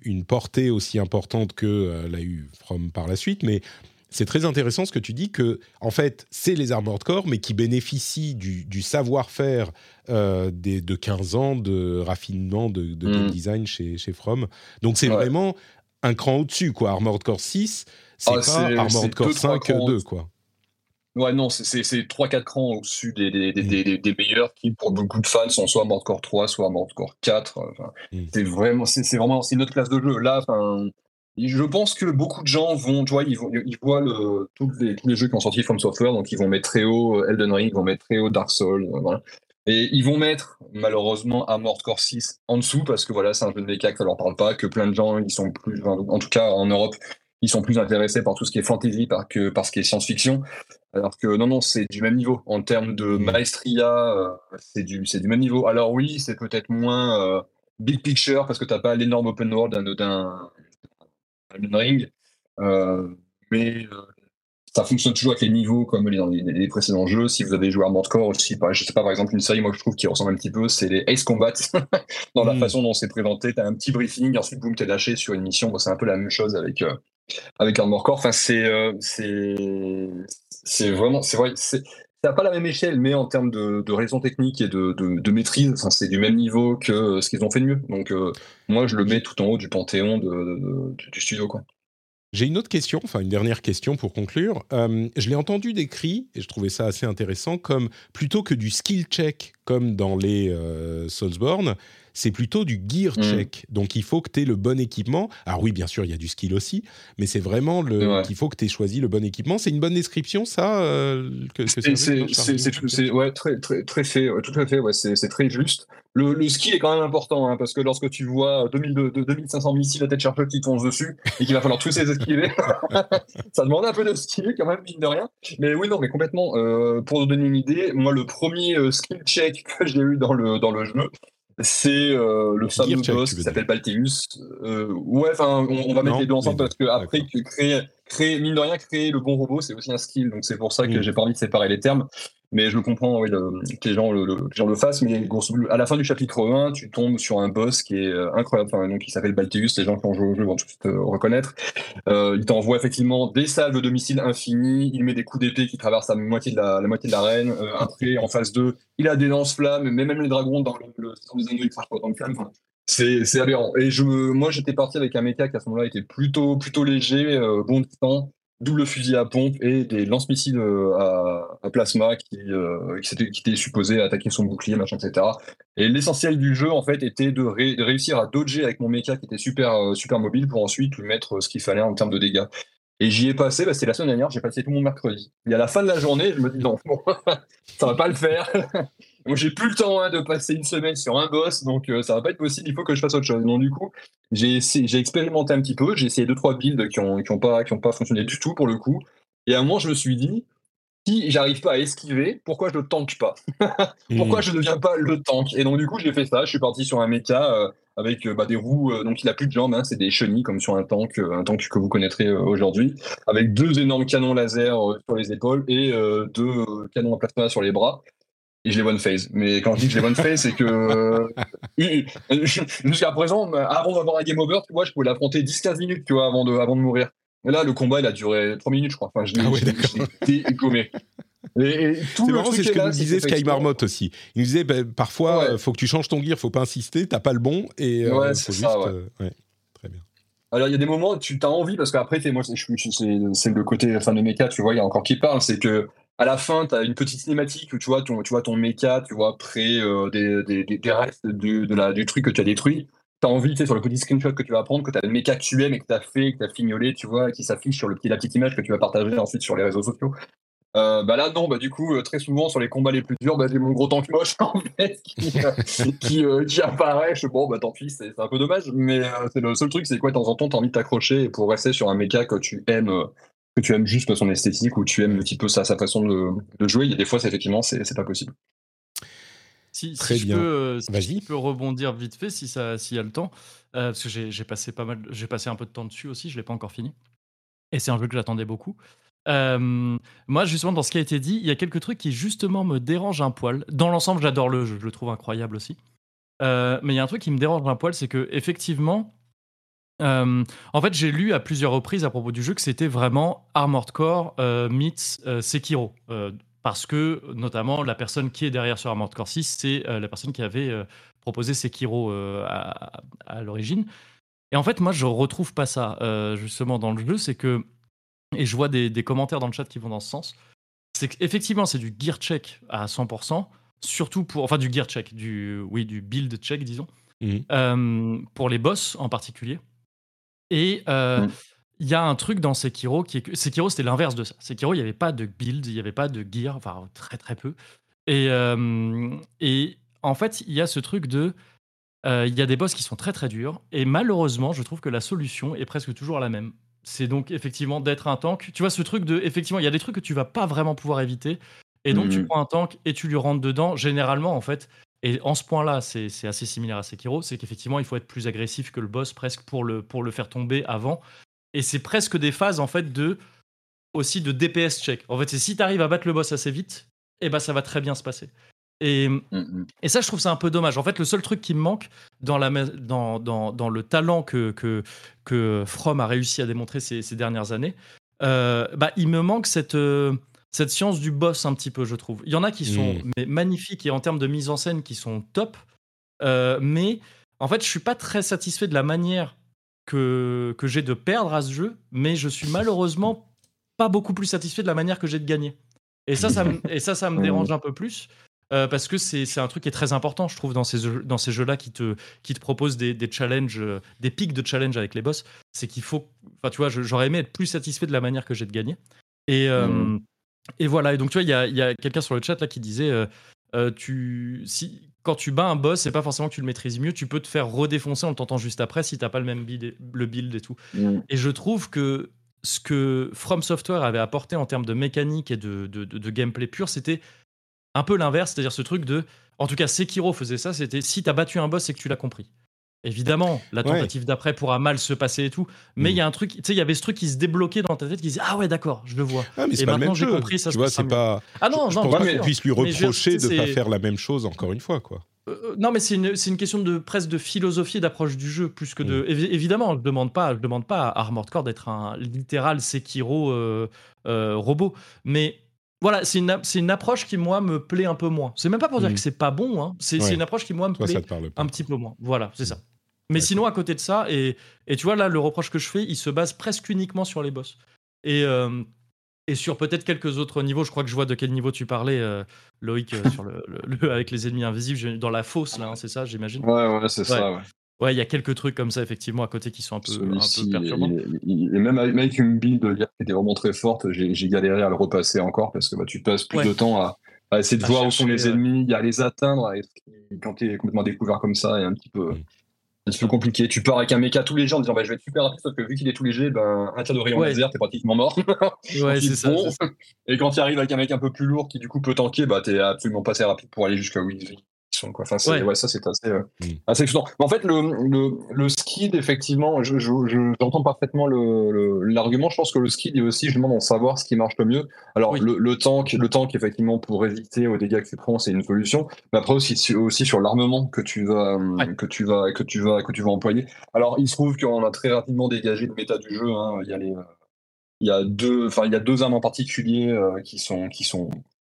une portée aussi importante que euh, l'a eu From par la suite, mais c'est très intéressant ce que tu dis que en fait c'est les Armored Core mais qui bénéficient du, du savoir-faire euh, des- de 15 ans de raffinement de, de game
Mm.
design chez, chez From. Donc c'est
Ouais.
vraiment un cran au-dessus quoi. Armored Core 6, c'est
Ah,
pas Armored Core
deux, trois
5
crans
2 quoi.
Ouais, non, c'est- c'est c'est 3-4 crans au-dessus des, des, des,
Mm.
des, des- meilleurs qui, pour beaucoup de fans, sont soit Armored Core 3, soit Armored Core 4. Enfin,
Mm.
C'est vraiment, c'est vraiment c'est une autre classe de jeu. Là, je pense que beaucoup de gens vont, tu vois, ils, vont, ils voient le, tous, les, tous les jeux qui ont sorti From Software, donc ils vont mettre très haut Elden Ring, ils vont mettre très haut Dark Souls, euh, voilà. Et ils vont mettre, malheureusement, Armored Core 6 en dessous, parce que voilà, c'est un jeu de méca que ça leur parle pas, que plein de gens, ils sont plus, en tout cas en Europe, ils sont plus intéressés par tout ce qui est fantasy par que par ce qui est science-fiction. Alors que non, non, c'est du même niveau. En termes de
Mm.
maestria, euh, c'est du, même niveau. Alors oui, c'est peut-être moins euh, big picture parce que t'as pas l'énorme open world d'un Elden Ring. Euh, mais euh, ça fonctionne toujours avec les niveaux comme les, dans les, les précédents jeux. Si vous avez joué à Armored Core aussi, par- je sais pas, par exemple, une série, moi, je trouve qui ressemble un petit peu, c'est les Ace Combat. dans la
Mm.
façon dont c'est présenté, t'as un petit briefing, ensuite, boum, t'es lâché sur une mission. Bon, c'est un peu la même chose avec, euh, avec Armored Core. Enfin, c'est, euh, c'est, c'est vraiment, c'est vrai, c'est, c'est pas la même échelle, mais en termes de, de raison technique et de, maîtrise, c'est du même niveau que euh, ce qu'ils ont fait de mieux. Donc, euh, moi, je le mets tout en haut du panthéon du studio, quoi.
J'ai une autre question, enfin une dernière question pour conclure. Euh, je l'ai entendu décrit, et je trouvais ça assez intéressant, comme plutôt que du skill check, comme dans les euh, Soulsborne, c'est plutôt du gear
Mm.
check. Donc il faut que tu aies le bon équipement. Alors oui, bien sûr, il y a du skill aussi, mais c'est vraiment le
Ouais.
qu'il faut que tu aies choisi le bon équipement. C'est une bonne description, ça euh, que, que ça
C'est- ouais, très, très, très fait, tout à fait, ouais, c'est très juste. Le, le ski est quand même important, hein, parce que lorsque tu vois 2000, de, de 2500 missiles à tête chercheuse qui tombent dessus et qu'il va falloir tous les esquiver, ça demande un peu de skill quand même, mine de rien. Mais oui, non, mais complètement. euh, pour vous donner une idée, moi, le premier euh, skill check que j'ai eu dans le, dans le jeu, c'est euh, le fameux boss qui s'appelle Balteus. Euh, ouais, enfin, on, on va mettre les deux ensemble parce que après, créer, créer, mine de rien, créer le bon robot, c'est aussi un skill. Donc c'est pour ça que
Mm.
j'ai pas envie de séparer les termes. Mais je comprends le- que, les gens le, le- fassent. Mais à la fin du chapitre 1, tu tombes sur un boss qui est euh, incroyable. Enfin, donc, il s'appelle Balteus. Les gens qui ont joué au jeu vont tout de suite reconnaître. Euh, il t'envoie effectivement des salves de missiles infinis. Il met des coups d'épée qui traversent la moitié de de l'arène. Euh, après, en phase 2, il a des lance-flammes. Mais même les dragons dans le, dans les anneaux, ils crachent pas autant de flammes. C'est aberrant. Et moi, j'étais parti avec un méca qui à ce moment-là était plutôt, léger, euh, bon temps, double fusil à pompe et des lance-missiles euh, à, plasma qui, euh, qui, étaient supposés attaquer son bouclier, machin, etc. Et l'essentiel du jeu, en fait, était de, ré- de réussir à dodger avec mon méca qui était super, euh, super mobile pour ensuite lui mettre ce qu'il fallait en termes de dégâts. Et j'y ai passé, bah, c'était la semaine dernière, j'ai passé tout mon mercredi. Et à la fin de la journée, je me dis non, ça va pas le faire. Moi, j'ai plus le temps hein, de passer une semaine sur un boss, donc euh, ça va pas être possible, il faut que je fasse autre chose. Donc, du coup, j'ai expérimenté un petit peu, j'ai essayé deux, trois builds qui ont, qui ont, pas, qui ont pas fonctionné du tout pour le coup. Et à un moment, je me suis dit, si j'arrive pas à esquiver, pourquoi je ne tank pas? Pourquoi je ne deviens pas le tank? Et donc, du coup, j'ai fait ça, je suis parti sur un méca euh, avec euh, bah, des roues, euh, donc il a plus de jambes, hein, c'est des chenilles comme sur un tank, euh, un tank que vous connaîtrez aujourd'hui, avec deux énormes canons laser sur les épaules et deux canons à plasma sur les bras. Et je les one phase. Mais quand je dis que je les one phase, c'est que euh, jusqu'à présent, avant d'avoir un game over, tu vois, je pouvais l'affronter 10-15 minutes, tu vois, avant de, avant de mourir. Et là, le combat, il a duré 3 minutes, je crois. Enfin, je l'ai
Ah ouais,
l'ai- l'ai dégommé. Et, et
C'est marrant, c'est ce que
là,
nous disait Sky
qu'effectivement-
Marmot aussi. Il nous disait bah, parfois,
Ouais.
euh, faut que tu changes ton gear, faut pas insister, t'as pas le bon et euh,
Ouais, c'est ça, ouais.
Très bien.
Alors, il y a des moments où tu as envie, parce qu'après, moi, c'est le côté fan de méca, tu vois, il y a encore qui parle, c'est que à la fin, tu as une petite cinématique où tu vois ton, tu méca, tu vois, près euh, des, des, restes du, truc que tu as détruit. Tu as envie, tu sais, sur le petit screenshot que tu vas prendre, que tu as le méca que tu aimes et que tu as fait, que tu as fignolé, tu vois, qui s'affiche sur le petit, la petite image que tu vas partager ensuite sur les réseaux sociaux. Euh, bah là non bah du coup euh, très souvent sur les combats les plus durs bah j'ai mon gros tank moche en qui, qui, apparaît je bon bah tant pis c'est un peu dommage mais c'est le seul truc c'est quoi de temps en temps t'as envie de t'accrocher pour rester sur un méca que tu aimes que tu aimes juste son esthétique ou tu aimes un petit peu sa, sa façon de, de jouer. Il y a des fois, c'est effectivement, c'est c'est pas possible.
Si, si
Très
je
bien.
peux, euh, si
Vas-y.
je peux rebondir vite fait, si ça, s'il y a le temps, euh, parce que j'ai j'ai passé pas mal, j'ai passé un peu de temps dessus aussi, je l'ai pas encore fini. Et c'est un jeu que j'attendais beaucoup. Euh, moi, justement, dans ce qui a été dit, il y a quelques trucs qui justement me dérangent un poil. Dans l'ensemble, j'adore le jeu, je le trouve incroyable aussi. Euh, mais il y a un truc qui me dérange un poil, c'est que effectivement, euh, en fait, j'ai lu à plusieurs reprises à propos du jeu que c'était vraiment Armored Core euh, meets euh, Sekiro. Euh, parce que, notamment, la personne qui est derrière sur Armored Core 6, c'est la personne qui avait proposé Sekiro à, à l'origine. Et en fait, moi, je retrouve pas ça, justement, dans le jeu. C'est que, et je vois des, des commentaires dans le chat qui vont dans ce sens, c'est qu'effectivement, c'est du gear check à 100%, surtout pour. Enfin, du gear check, du, oui, du build check, disons, euh, pour les boss en particulier. Et euh,
Mm.
il y a un truc dans Sekiro qui est que Sekiro, c'était l'inverse de ça. Sekiro, il n'y avait pas de build, il n'y avait pas de gear, enfin, très très peu. Et, euh, et en fait, il y a ce truc de. euh, Il y a des boss qui sont très très durs, et malheureusement, je trouve que la solution est presque toujours la même. C'est donc effectivement d'être un tank. Tu vois, ce truc de. Effectivement, il y a des trucs que tu vas pas vraiment pouvoir éviter, et donc tu
Mhm.
prends un tank et tu lui rentres dedans. Généralement, en fait, et en ce point-là, c'est assez similaire à Sekiro, c'est qu'effectivement, il faut être plus agressif que le boss presque pour le, pour le faire tomber avant. Et c'est presque des phases, en fait, de aussi de DPS check. En fait, c'est si tu arrives à battre le boss assez vite, et ben ça va très bien se passer. Et,
Mhm.
et ça, je trouve ça un peu dommage. En fait, le seul truc qui me manque dans, la, dans, dans, dans le talent que, que, que From a réussi à démontrer ces, ces dernières années, euh, bah, il me manque cette, euh, cette science du boss un petit peu, je trouve. Il y en a qui sont
Mm.
mais magnifiques et en termes de mise en scène qui sont top, euh, mais en fait, je suis pas très satisfait de la manière que, que j'ai de perdre à ce jeu, mais je suis malheureusement pas beaucoup plus satisfait de la manière que j'ai de gagner. Et ça, ça me, et ça, ça me dérange un peu plus. euh, parce que c'est un truc qui est très important, je trouve, dans ces, dans ces jeux-là qui te, qui te proposent des, des challenges, euh, des pics de challenge avec les boss. C'est qu'il faut. Enfin, tu vois, j'aurais aimé être plus satisfait de la manière que j'ai de gagner. Et, euh,
Mhm.
Et voilà. Et donc, tu vois, il y a, il y a quelqu'un sur le chat là qui disait euh, euh, tu, si, quand tu bats un boss, c'est pas forcément que tu le maîtrises mieux, tu peux te faire redéfoncer en le tentant juste après si t'as pas le même build, et- le build et tout.
Mhm.
Et je trouve que ce que From Software avait apporté en termes de mécanique et de, de, de- de gameplay pur, c'était un peu l'inverse, c'est-à-dire ce truc de. En tout cas, Sekiro faisait ça, c'était si t'as battu un boss, c'est que tu l'as compris. Évidemment, la
Ouais.
tentative d'après pourra mal se passer et tout, mais il
Mm.
y a un truc, tu sais, il y avait ce truc qui se débloquait dans ta tête qui disait Ah ouais, d'accord, je le vois.
Ah, mais c'est
Et
pas
maintenant, j'ai
jeu.
compris, ça
tu vois, c'est pas.
Ah non,
je
non,
pense
bien
pas qu'on puisse lui
je
reprocher de
c'est-
pas faire la même chose encore une fois, quoi.
Euh, non, mais c'est une, une question de presque de philosophie et d'approche du jeu, plus que de. évi- évidemment, je demande pas, je demande pas à Armored Core d'être un littéral Sekiro euh, euh, robot, mais voilà, c'est une, une approche qui moi me plaît un peu moins. C'est même pas pour dire
Mm.
que c'est pas bon, hein. c'est
Ouais.
c'est une approche qui moi me
Toi,
plaît un petit peu moins. Voilà, c'est ça. Mais
D'accord.
sinon, à côté de ça, et, et tu vois, là, le reproche que je fais, il se base presque uniquement sur les boss. Et, euh, et sur peut-être quelques autres niveaux. Je crois que je vois de quel niveau tu parlais, euh, Loïc, euh, sur le, le- le- avec les ennemis invisibles, dans la fosse, là, hein, c'est ça, j'imagine?
Ouais, ouais, c'est ça. Ouais.
Ouais, il y a quelques trucs comme ça, effectivement, à côté qui sont un peu, un
Celui-ci,
peu perturbants.
il est- il- et même avec avec une build qui était vraiment très forte, j'ai galéré à le repasser encore parce que bah, tu passes plus
Ouais.
de temps à, à essayer de
À
voir où sont les
ouais.
ennemis, à les atteindre. à être- quand tu es complètement découvert comme ça, et un petit peu.
Mm.
un petit peu compliqué. Tu pars avec un méca tout léger en disant bah, je vais être super rapide, sauf que vu qu'il est tout léger, ben, un tir de rayon
Ouais.
laser, t'es pratiquement mort.
Ouais,
Ensuite,
c'est ça.
bon.
c'est ça.
Et quand tu arrives avec un mec un peu plus lourd qui du coup peut tanker, bah t'es absolument pas assez rapide pour aller jusqu'à où ils Quoi. Enfin, c'est-
Ouais.
ouais. ça c'est assez, euh,
Mm.
assez excitant. Mais en fait, le, le, le skid, effectivement, je, je, je- j'entends parfaitement le, le- l'argument. Je pense que le skid est aussi, je demande en savoir ce qui marche le mieux. Alors,
Oui.
le, le tank, le tank, effectivement, pour résister aux dégâts que tu prends, c'est une solution. Mais après aussi, sur- aussi sur l'armement que tu vas,
Ouais.
que tu vas, que tu vas, que tu vas employer. Alors, il se trouve qu'on a très rapidement dégagé le méta du jeu. hein. Il y a les, il y a deux, enfin, il y a deux armes en particulier euh, qui sont, qui sont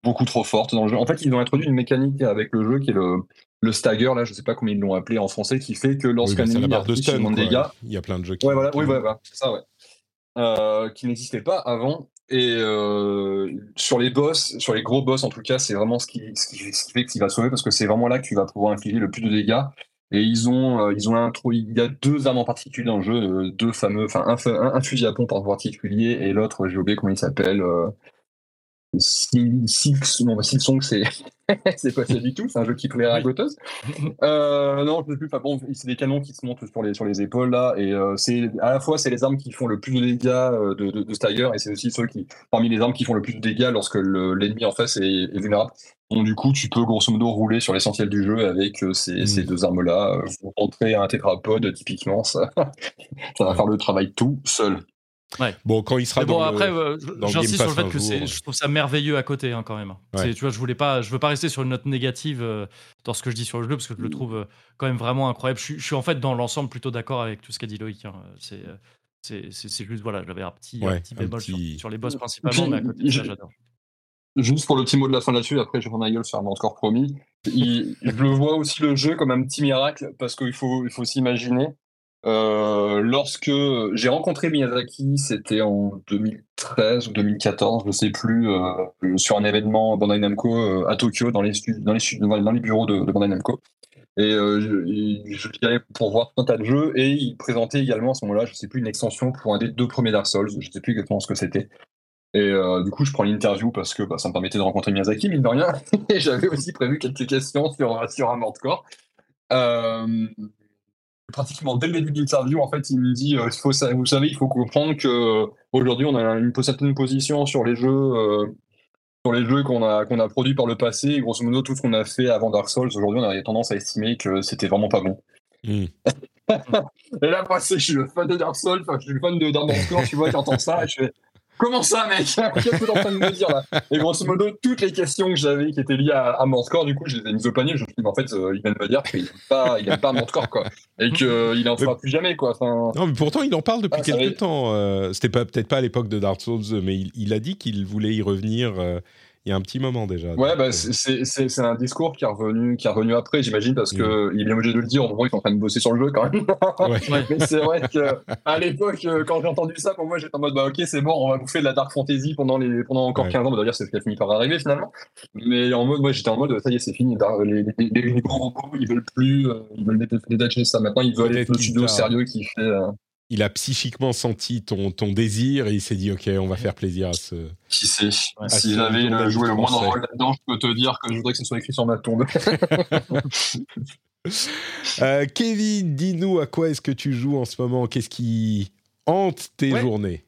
beaucoup trop fortes dans le jeu. En fait, ils ont introduit une mécanique avec le jeu qui est le, le stagger, là, je sais pas comment ils l'ont appelé en français, qui fait que
Oui,
lorsqu'un
bah, c'est la
ennemi
de stun.
dégâts,
Il y a plein de jeux qui.
ouais, voilà, oui, ouais, voilà, c'est ça, ouais. Euh, qui n'existait pas avant. Et euh, sur les boss, sur les gros boss en tout cas, c'est vraiment ce qui, ce qui, ce qui fait que tu vas sauver parce que c'est vraiment là que tu vas pouvoir infliger le plus de dégâts. Et ils ont, euh, ils ont il y a deux armes en particulier dans le jeu, euh, deux fameux, enfin un, un, un fusil à pompe en particulier et l'autre, j'ai oublié comment il s'appelle. Six, non, Silksong, c'est c'est pas ça du tout, c'est un jeu qui plaît à Gotos. Euh, non, je sais plus, enfin bon, c'est des canons qui se montent sur les, sur les épaules là, et euh, c'est à la fois c'est les armes qui font le plus de dégâts euh, de, de, de Stagger, et c'est aussi ceux qui, parmi les armes qui font le plus de dégâts lorsque l'ennemi en face est, est, vulnérable. Donc du coup, tu peux grosso modo rouler sur l'essentiel du jeu avec ces, mmh. ces, deux armes là. Vous rentrez un tétrapode, typiquement, ça, ça va faire le travail tout seul.
Ouais.
Bon, quand il sera
Mais bon,
dans
après, euh, j'insiste sur le fait que
jour.
je trouve ça merveilleux à côté hein, quand même.
Ouais.
Tu vois, je voulais pas, je veux pas rester sur une note négative euh, dans ce que je dis sur le jeu parce que je le trouve euh, quand même vraiment incroyable. Je suis, je suis en fait dans l'ensemble plutôt d'accord avec tout ce qu'a dit Loïc. hein. C'est, euh, c'est, juste voilà, j'avais un petit, un petit
un
bémol
petit-
sur, sur les boss principalement, mais à côté de ça, j'adore.
Juste pour le petit mot de la fin là-dessus, après je ma gueule sur un encore promis. Il- je le vois aussi le jeu comme un petit miracle parce qu'il faut, il faut s'imaginer. Euh, lorsque j'ai rencontré Miyazaki, c'était en 2013 ou 2014, je sais plus, euh, sur un événement Bandai Namco euh, à Tokyo, dans les, bureaux de, Bandai Namco. Et je, je allais pour voir tout un tas de jeux et il présentait également à ce moment-là, je sais plus, une extension pour un des deux premiers Dark Souls, je sais plus exactement ce que c'était. Et du coup, je prends l'interview parce que bah, ça me permettait de rencontrer Miyazaki, mine de rien. Et j'avais aussi prévu quelques questions sur, un mort corps. Pratiquement dès le début de l'interview, en fait, il me dit euh, il faut, Vous savez, il faut comprendre que aujourd'hui, on a une certaine position sur les jeux. euh, sur les jeux qu'on a, qu'on a produits par le passé, et grosso modo, tout ce qu'on a fait avant Dark Souls, aujourd'hui, on a tendance à estimer que c'était vraiment pas bon.
Hmm.
Et là, moi, je suis le fan de Dark Souls, enfin, je suis le fan de d'Armored Core, tu vois, j'entends ça, et je fais Comment ça, mec? Qu'est-ce que t'es en train de me dire là Et grosso modo, toutes les questions que j'avais qui étaient liées à, à du coup, je les ai mises au panier. Je me suis dit, mais en fait, euh, il vient de me dire qu'il n'aime pas, il aime pas quoi. Et qu'il en fera plus jamais, quoi. Enfin,
Non, mais pourtant, il en parle depuis
Ah,
quelques temps. euh, C'était pas- peut-être pas à l'époque de Dark Souls, mais il, il a dit qu'il voulait y revenir euh, il y a un petit moment déjà.
Ouais, bah,
euh,
c'est- un discours qui est revenu, qui est revenu après, j'imagine, parce que il est bien obligé de le dire. En gros, il est en train de bosser sur le jeu quand même.
ouais.
Mais c'est vrai que à l'époque, euh, quand j'ai entendu ça, pour moi, j'étais en mode, bah ok, c'est bon, on va bouffer de la dark fantasy pendant les, pendant encore
Ouais.
15 ans. Bah, D'ailleurs, c'est ce qui a fini par arriver finalement. Mais en mode, moi, j'étais en mode, ça y est, c'est fini. Les, les, les- les gros robots, ils veulent plus, euh, ils veulent dé- détacher ça. Maintenant, ils veulent être le
qu'il
studio sérieux qui fait. euh,
Il a psychiquement senti ton, ton désir et il s'est dit Ok, on va faire plaisir à ce.
qui sait?
Ouais.
Si j'avais euh, joué le moindre rôle là-dedans, je peux te dire que je voudrais que ce soit écrit sur ma tombe.
Euh, Kevin, dis-nous à quoi est-ce que tu joues en ce moment? Qu'est-ce qui hante tes
Ouais.
journées?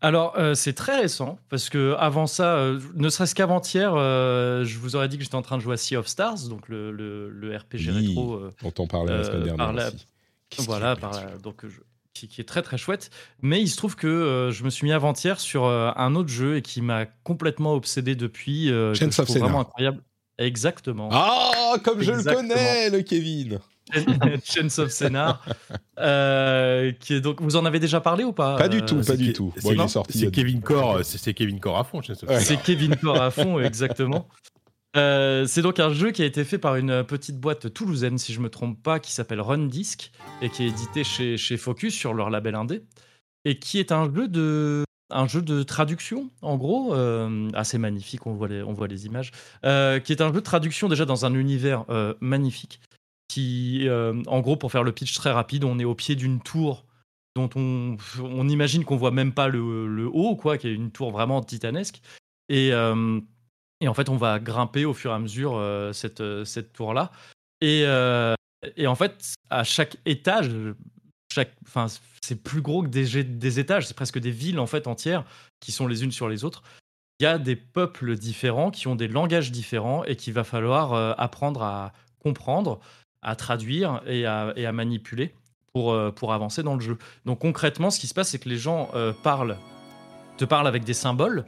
Alors, euh, c'est très récent, parce que avant ça, euh, ne serait-ce qu'avant-hier, euh, je vous aurais dit que j'étais en train de jouer à Sea of Stars, donc le, le- le RPG
Oui.
rétro. euh,
dont on parlait la semaine dernière
par la-
aussi Qu'est-ce qui
voilà, par la- donc, je- qui, qui est très très chouette. Mais il se trouve que euh, je me suis mis avant-hier sur euh, un autre jeu et qui m'a complètement obsédé depuis. euh,
Chains of
vraiment incroyable. Exactement.
Ah, comme je le connais, le Kevin
Chains of Senna. euh, qui est donc, vous en avez déjà parlé ou pas
Pas du tout, pas du tout.
c'est-
Bon,
C'est Kevin Core, c'est Kevin Core à fond.
Ouais.
C'est Kevin Core à fond, exactement. Euh, c'est donc un jeu qui a été fait par une petite boîte toulousaine, si je me trompe pas, qui s'appelle Run Disc et qui est édité chez, Focus sur leur label indé et qui est un jeu de un jeu de traduction en gros euh, assez magnifique on voit les on voit les images euh, qui est un jeu de traduction déjà dans un univers magnifique qui en gros pour faire le pitch très rapide on est au pied d'une tour dont on, on imagine qu'on voit même pas le, le haut quoi qui est une tour vraiment titanesque et et en fait, on va grimper au fur et à mesure euh, cette, euh, cette tour-là. Et, euh, et en fait, à chaque étage, chaque, c'est plus gros que des, des étages, c'est presque des villes en fait entières qui sont les unes sur les autres. Il y a des peuples différents qui ont des langages différents et qu'il va falloir apprendre à comprendre, à traduire et à, et à manipuler pour, pour avancer dans le jeu. Donc concrètement, ce qui se passe, c'est que les gens parlent, te parlent avec des symboles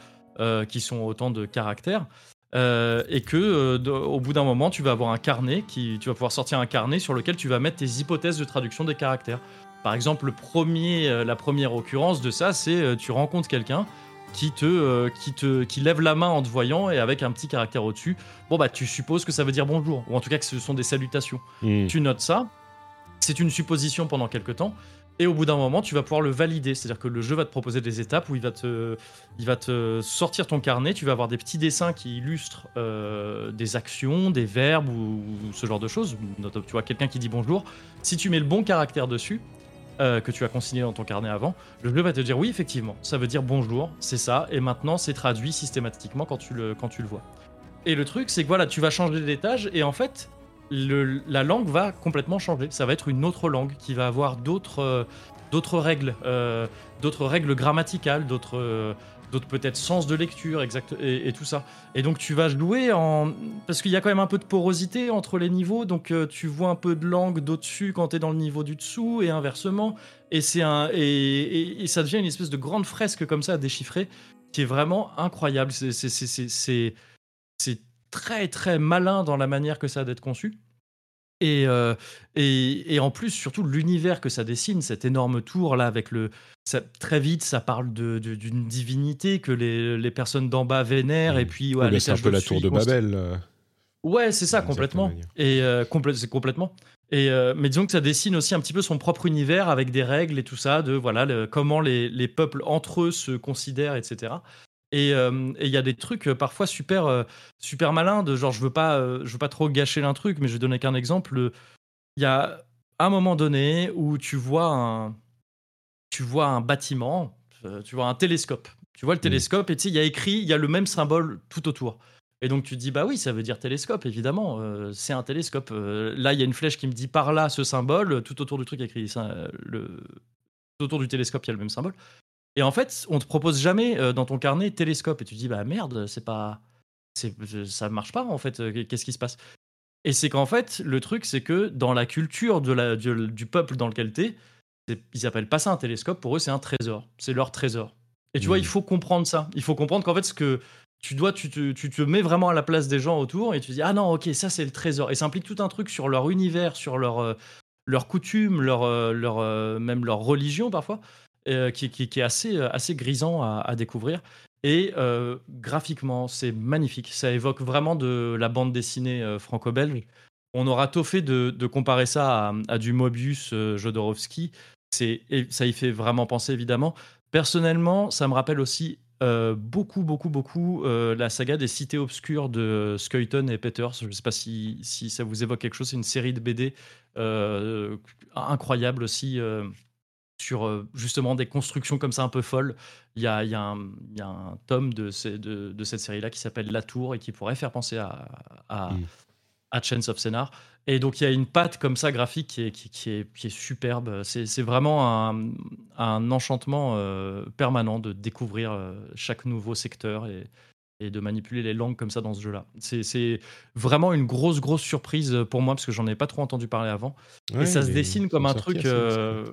qui sont autant de caractères. euh, et que euh, de- au bout d'un moment, tu vas avoir un carnet, qui, tu vas pouvoir sortir un carnet sur lequel tu vas mettre tes hypothèses de traduction des caractères. Par exemple, le premier, euh, la première occurrence de ça, c'est euh, tu rencontres quelqu'un qui te, euh, qui te, qui lève la main en te voyant et avec un petit caractère au-dessus. Bon bah, tu supposes que ça veut dire bonjour, ou en tout cas que ce sont des salutations
Hmm.
tu notes ça. C'est une supposition pendant quelques temps. Et au bout d'un moment, tu vas pouvoir le valider. C'est-à-dire que le jeu va te proposer des étapes où il va te, il va te sortir ton carnet. Tu vas avoir des petits dessins qui illustrent euh, des actions, des verbes ou, ce genre de choses. Tu vois quelqu'un qui dit bonjour. Si tu mets le bon caractère dessus, euh, que tu as consigné dans ton carnet avant, le jeu va te dire oui, effectivement, ça veut dire bonjour, c'est ça, et maintenant c'est traduit systématiquement quand tu le, quand tu le vois. Et le truc, c'est que voilà, tu vas changer d'étage, et en fait, la langue va complètement changer. Ça va être une autre langue qui va avoir d'autres euh, règles, euh, d'autres règles grammaticales, d'autres euh, d'autres peut-être sens de lecture exact et, tout ça. Et donc tu vas jouer en parce qu'il y a quand même un peu de porosité entre les niveaux, donc tu vois un peu de langue d'au-dessus quand tu es dans le niveau du dessous et inversement. Et c'est un et, ça devient une espèce de grande fresque comme ça à déchiffrer qui est vraiment incroyable. C'est- très très malin dans la manière que ça a d'être conçu. Et, euh, et, et en plus, surtout l'univers que ça dessine, cette énorme tour là, avec le. Ça, très vite, ça parle de- de- d'une divinité que les, les personnes d'en bas vénèrent, et puis ouais,
Oui, c'est un peu la tour de Babel. euh.
Ouais, c'est ça,
d'une
complètement. Et euh, complè- c'est complètement. Et euh, mais disons que ça dessine aussi un petit peu son propre univers avec des règles et tout ça, de voilà le- comment les, les peuples entre eux se considèrent, etc. Et euh, et il y a des trucs euh, parfois super euh, super malins de genre je veux pas euh, je veux pas trop gâcher l'un truc, mais je vais donner qu'un exemple. Il y a un moment donné où tu vois un tu vois un bâtiment, tu vois un télescope. Tu vois le télescope et tu sais, il y a écrit, il y a le même symbole tout autour. Et donc tu te dis, bah oui, ça veut dire télescope, évidemment, c'est un télescope. Là, il y a une flèche qui me dit par là ce symbole, tout autour du truc écrit le... tout autour du télescope, il y a le même symbole. Et en fait, on te propose jamais euh, dans ton carnet télescope. Et tu te dis, bah merde, c'est pas. c'est- Ça marche pas en fait, euh, qu'est-ce qui se passe? Et c'est qu'en fait, le truc, c'est que dans la culture de la, du, du peuple dans lequel t'es, c'est- ils appellent pas ça un télescope, pour eux c'est un trésor, c'est leur trésor. Et tu vois, il faut comprendre ça. Il faut comprendre qu'en fait, ce que tu dois, tu te, tu te mets vraiment à la place des gens autour et tu te dis, ah non, ok, ça c'est le trésor. Et ça implique tout un truc sur leur univers, sur leur, euh, leurs coutumes, leur, leur, euh, même leur religion parfois, qui, qui- qui est assez, euh, assez grisant à, à découvrir. Et euh, graphiquement, c'est magnifique. Ça évoque vraiment de la bande dessinée euh, franco-belge. On aura tôt fait de, de comparer ça à, à du Mobius euh, Jodorowsky. C'est, ça y fait vraiment penser, évidemment. Personnellement, ça me rappelle aussi euh, beaucoup, beaucoup, beaucoup euh, la saga des cités obscures de Skuyton et Peters. Je ne sais pas si, si ça vous évoque quelque chose. C'est une série de BD euh, incroyable aussi. Sur euh, justement des constructions comme ça un peu folles. Il y a, il y a un, il y a un tome de, ces- de, de cette série-là qui s'appelle La Tour et qui pourrait faire penser à, à,
Mm.
à Chance of Scénar. Et donc il y a une patte comme ça graphique qui est, qui, qui est, qui est superbe. C'est c'est vraiment un, un enchantement euh, permanent de découvrir euh, chaque nouveau secteur et, et de manipuler les langues comme ça dans ce jeu-là. C'est- C'est vraiment une grosse, grosse surprise pour moi parce que j'en ai pas trop entendu parler avant.
Ouais,
et ça se dessine comme un truc.
assez
euh.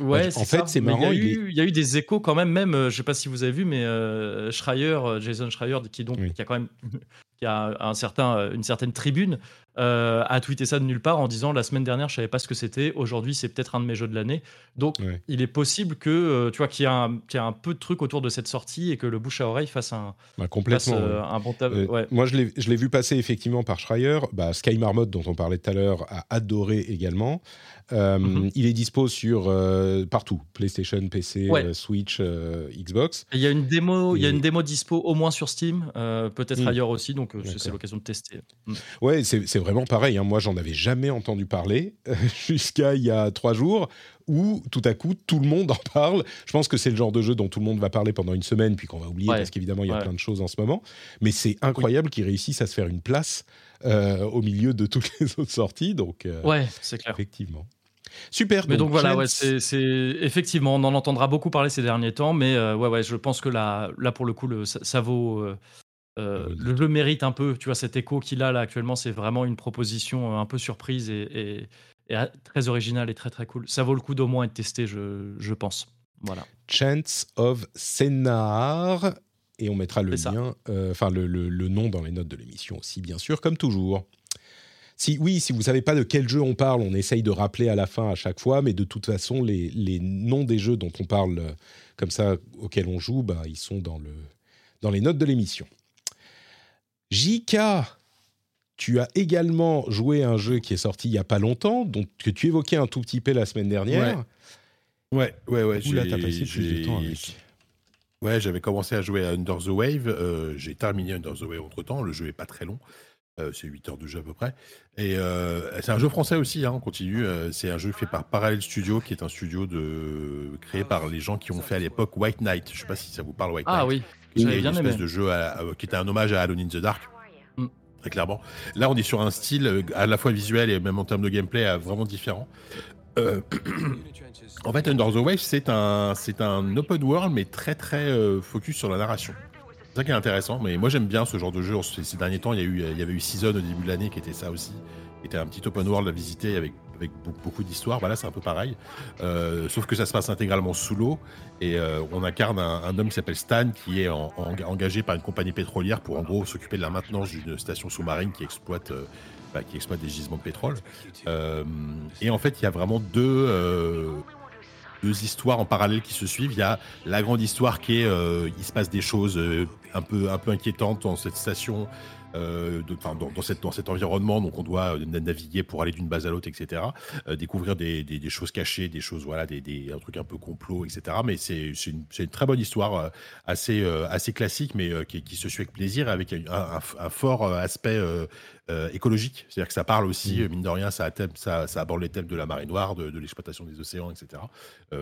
Ouais,
en fait, c'est marrant,
Il y, a eu, il y a eu des échos quand même, même, euh, je sais pas si vous avez vu, mais euh, Schreier, euh, Jason Schreier, qui, donc,
Oui.
qui a quand même qui a un certain, une certaine tribune, euh, a tweeté ça de nulle part en disant la semaine dernière, je savais pas ce que c'était, aujourd'hui, c'est peut-être un de mes jeux de l'année. Donc, il est possible que, tu vois, qu'il y, y a un peu de trucs autour de cette sortie et que le bouche à oreille fasse un,
Bah,
fasse,
complètement.
euh,
ouais.
un bon tab- ouais.
Moi, je l'ai je l'ai vu passer effectivement par Schreier. Bah, Sky Marmot, dont on parlait tout à l'heure, a adoré également. Euh,
Mhm.
Il est dispo sur euh, partout PlayStation, PC,
Ouais.
euh, Switch, Xbox.
Il y a une démo, il y a une démo dispo au moins sur Steam, peut-être
Mm.
ailleurs aussi, donc c'est- l'occasion de tester. Mm.
Ouais, c'est vraiment pareil. hein. Moi, j'en avais jamais entendu parler jusqu'à il y a trois jours, où tout à coup, tout le monde en parle. Je pense que c'est le genre de jeu dont tout le monde va parler pendant une semaine, puis qu'on va oublier
Ouais.
parce qu'évidemment, il y a
Ouais.
plein de choses en ce moment. Mais c'est incroyable qu'ils réussissent à se faire une place euh, au milieu de toutes les autres sorties. Donc, euh,
Ouais, c'est clair.
effectivement. Super.
Mais donc, voilà, ouais, c'est effectivement, on en entendra beaucoup parler ces derniers temps, mais euh, ouais, ouais, je pense que là, là pour le coup, le, ça, ça vaut. euh,
Oui.
le mérite un peu, tu vois, cet écho qu'il a là actuellement, c'est vraiment une proposition un peu surprise et, et- et, euh, très originale et très très cool. Ça vaut le coup d'au moins être testé, je, je pense. Voilà.
Chance of Scénar. Et on mettra le lien, euh, enfin le, le- le nom dans les notes de l'émission aussi, bien sûr, comme toujours. Si, oui, si vous savez pas de quel jeu on parle, on essaye de rappeler à la fin à chaque fois, mais de toute façon, les, les noms des jeux dont on parle euh, comme ça, auxquels on joue, bah, ils sont dans, le, dans les notes de l'émission. JK, tu as également joué à un jeu qui est sorti il y a pas longtemps, dont, que tu évoquais un tout petit peu la semaine dernière.
Ouais, ouais, ouais.
Oula,
j'ai-
t'as passé plus de temps avec.
Ouais, j'avais commencé à jouer à Under the Wave. euh, j'ai terminé Under the Wave entre temps. Le jeu est pas très long. c'est 8 heures de jeu à peu près. Et c'est un jeu français aussi, hein, on continue. c'est un jeu fait par Parallel Studio, qui est un studio de... créé par les gens qui ont fait à l'époque White Knight. Je sais pas si ça vous parle, White
ah
Knight.
Ah oui,
j'avais bien une espèce de jeu qui était un hommage à Alone in the Dark. Mm. Très clairement. Là, on est sur un style à la fois visuel et même en termes de gameplay vraiment différent. en fait, Under the Wave, c'est un, c'est un open world, mais très très focus sur la narration. C'est ça qui est intéressant, mais moi j'aime bien ce genre de jeu. Ces, derniers temps, il y, a eu, il y avait eu Season au début de l'année qui était ça aussi. Qui était un petit open world à visiter avec, avec beaucoup d'histoires. Voilà, c'est un peu pareil. Euh, sauf que ça se passe intégralement sous l'eau. Et euh, on incarne un, homme qui s'appelle Stan, qui est engagé par une compagnie pétrolière pour en gros s'occuper de la maintenance d'une station sous-marine qui exploite. Euh, bah, qui exploite des gisements de pétrole. et en fait, il y a vraiment deux, deux histoires en parallèle qui se suivent. Il y a la grande histoire qui est, euh, il se passe des choses euh, un peu un peu inquiétantes dans cette station euh, dans, dans, cette, dans cet environnement. Donc, on doit euh, naviguer pour aller d'une base à l'autre, etc. Euh, découvrir des, des, choses cachées, des choses, voilà, des, des, un truc un peu complot, etc. Mais c'est une, une, très bonne histoire, assez, assez classique, mais qui, se suit avec plaisir, avec un, fort aspect écologique. C'est-à-dire que ça parle aussi, mmh. mine de rien, ça, ça, ça, aborde les thèmes de la marée noire, de, de l'exploitation des océans, etc.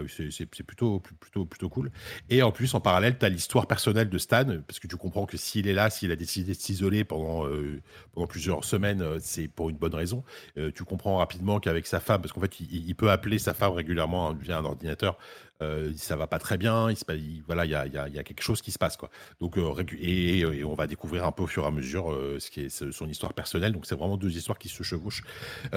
c'est plutôt, plutôt, plutôt cool. Et en plus, en parallèle, tu as l'histoire personnelle de Stan, parce que tu comprends que s'il est là, s'il a décidé de s'isoler pendant euh, pendant, plusieurs semaines, euh, c'est pour une bonne raison. Euh, tu comprends rapidement qu'avec sa femme, parce qu'en fait, il, peut appeler sa femme régulièrement via un ordinateur, euh, ça va pas très bien, il, voilà, il y a, quelque chose qui se passe quoi. Donc et, on va découvrir un peu au fur et à mesure ce qui est son histoire personnelle. Donc c'est vraiment deux histoires qui se chevauchent.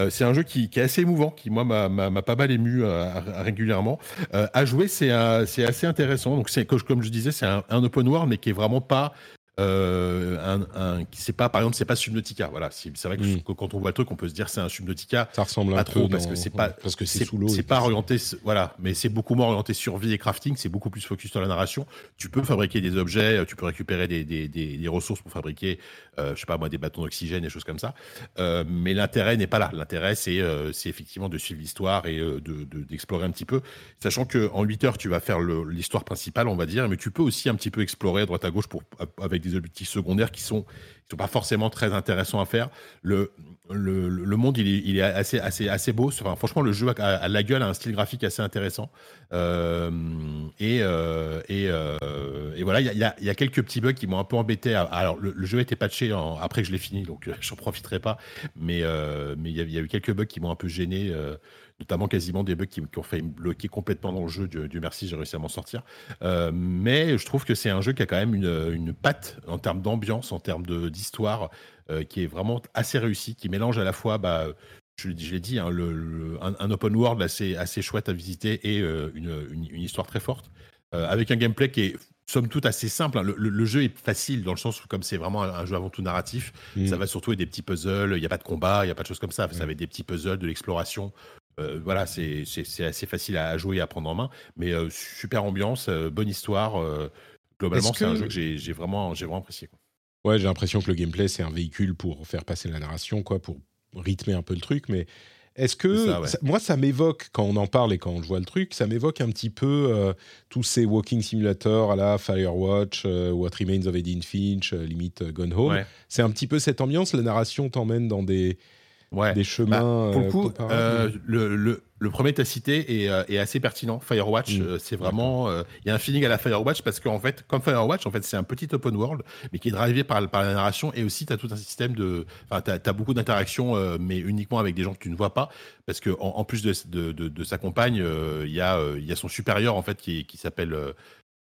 c'est un jeu qui, est assez émouvant, qui moi m'a pas mal ému régulièrement. à jouer, c'est assez intéressant. Donc comme je disais, c'est un, un, open world mais qui est vraiment pas euh, un, un c'est pas par exemple c'est pas Subnautica voilà. C'est vrai que, quand on voit le truc on peut se dire c'est un Subnautica.
Ça ressemble
un
trop
parce que c'est pas
parce que c'est sous l'eau
c'est pas orienté voilà. Mais c'est beaucoup moins orienté survie et crafting c'est beaucoup plus focus sur la narration. Tu peux fabriquer des objets tu peux récupérer des, des, des, ressources pour fabriquer euh, je sais pas moi des bâtons d'oxygène des choses comme ça. Euh, mais l'intérêt n'est pas là. L'intérêt c'est euh, c'est effectivement de suivre l'histoire et euh, de d'explorer un petit peu. Sachant que en 8 heures tu vas faire l'histoire principale on va dire mais tu peux aussi un petit peu explorer à droite à gauche pour avec des objectifs secondaires qui sont, sont pas forcément très intéressants à faire. Le, le, le monde, il est, assez, assez, assez beau. Franchement, le jeu a, la gueule, a un style graphique assez intéressant. Euh, et, euh, euh, et, voilà, il y a, y a, quelques petits bugs qui m'ont un peu embêté. Alors, le, jeu a été patché après que je l'ai fini, donc j'en profiterai pas. Mais mais il y, a eu quelques bugs qui m'ont un peu gêné notamment quasiment des bugs qui, ont fait bloquer complètement dans le jeu. Du, merci, j'ai réussi à m'en sortir. Euh, mais je trouve que c'est un jeu qui a quand même une, une patte en termes d'ambiance, en termes d'histoire, euh, qui est vraiment assez réussi, qui mélange à la fois, bah, je, l'ai dit, hein, le, un, open world assez, assez chouette à visiter et euh, une, une, histoire très forte, avec un gameplay qui est somme toute assez simple. Hein. Le, jeu est facile dans le sens où comme c'est vraiment un, jeu avant tout narratif, mmh. ça va surtout être des petits puzzles, il n'y a pas de combat, il n'y a pas de choses comme ça, ça mmh. va être des petits puzzles, de l'exploration, euh, voilà, c'est assez facile à jouer et à prendre en main, mais euh, super ambiance, euh, bonne histoire. globalement, c'est un jeu que j'ai vraiment, vraiment apprécié.
Ouais, j'ai l'impression que le gameplay, c'est un véhicule pour faire passer la narration, quoi, pour rythmer un peu le truc, mais est-ce que moi ça m'évoque quand on en parle et quand on voit le truc, ça m'évoque un petit peu tous ces walking simulators à la Firewatch, What Remains of Edith Finch, limite Gone Home. C'est un petit peu cette ambiance. La narration t'emmène dans des ouais. des bah, chemins.
pour le euh, coup, euh, le, le, le, premier as cité est, euh, est, assez pertinent. Firewatch, mm. c'est vraiment. Il y a un feeling à la Firewatch parce qu'en fait, comme Firewatch, en fait, c'est un petit open world, mais qui est drivé par, par la narration et aussi tu as tout un système de. Enfin, tu as, beaucoup d'interactions, mais uniquement avec des gens que tu ne vois pas. Parce qu'en en, plus de, de, de, de sa compagne, il y, a, y a son supérieur, en fait, qui, qui s'appelle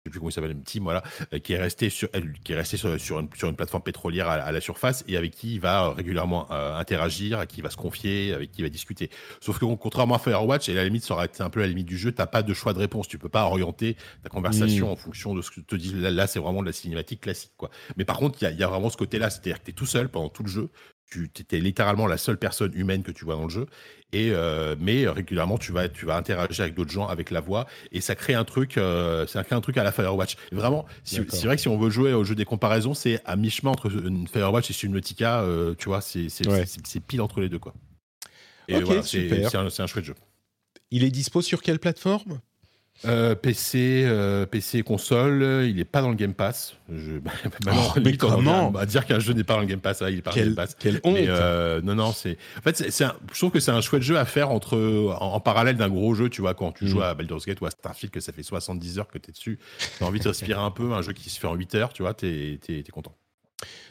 sais plus comment il s'appelle, Tim, voilà, euh, qui est resté sur, qui est resté sur, sur, une, sur une, plateforme pétrolière à, la surface et avec qui il va régulièrement euh, interagir, à qui il va se confier, avec qui il va discuter. Sauf que contrairement à Firewatch, et à la limite, ça aurait été un peu la limite du jeu, t'as pas de choix de réponse, tu peux pas orienter ta conversation mmh. en fonction de ce que te dis. Là, c'est vraiment de la cinématique classique, quoi. Mais par contre, il y a, y a, vraiment ce côté-là, c'est-à-dire que t'es tout seul pendant tout le jeu, tu étais littéralement la seule personne humaine que tu vois dans le jeu et euh, mais régulièrement tu vas tu vas interagir avec d'autres gens avec la voix et ça crée un truc euh, ça crée un truc à la Firewatch. Vraiment c'est vrai que si on veut jouer au jeu des comparaisons c'est à mi chemin entre une Firewatch et Subnautica euh, tu vois c'est c'est pile entre les deux quoi. Et voilà, c'est un, un chouette jeu.
Il est dispo sur quelle plateforme?
Euh, PC, euh, PC console, il est pas dans le Game Pass. Je, bah,
Oh, mais comment
dire qu'un jeu n'est pas dans le Game Pass, ah, il est pas dans le Game Pass.
quelle honte
euh, non, non, c'est. En fait, un- je trouve que c'est un chouette jeu à faire entre, en, en parallèle d'un gros jeu, tu vois, quand tu
Mm.
joues à Baldur's Gate ou à Starfield, que ça fait 70 heures que t'es dessus, t'as envie de respirer un peu, un jeu qui se fait en 8 heures, tu vois, t'es, t'es content.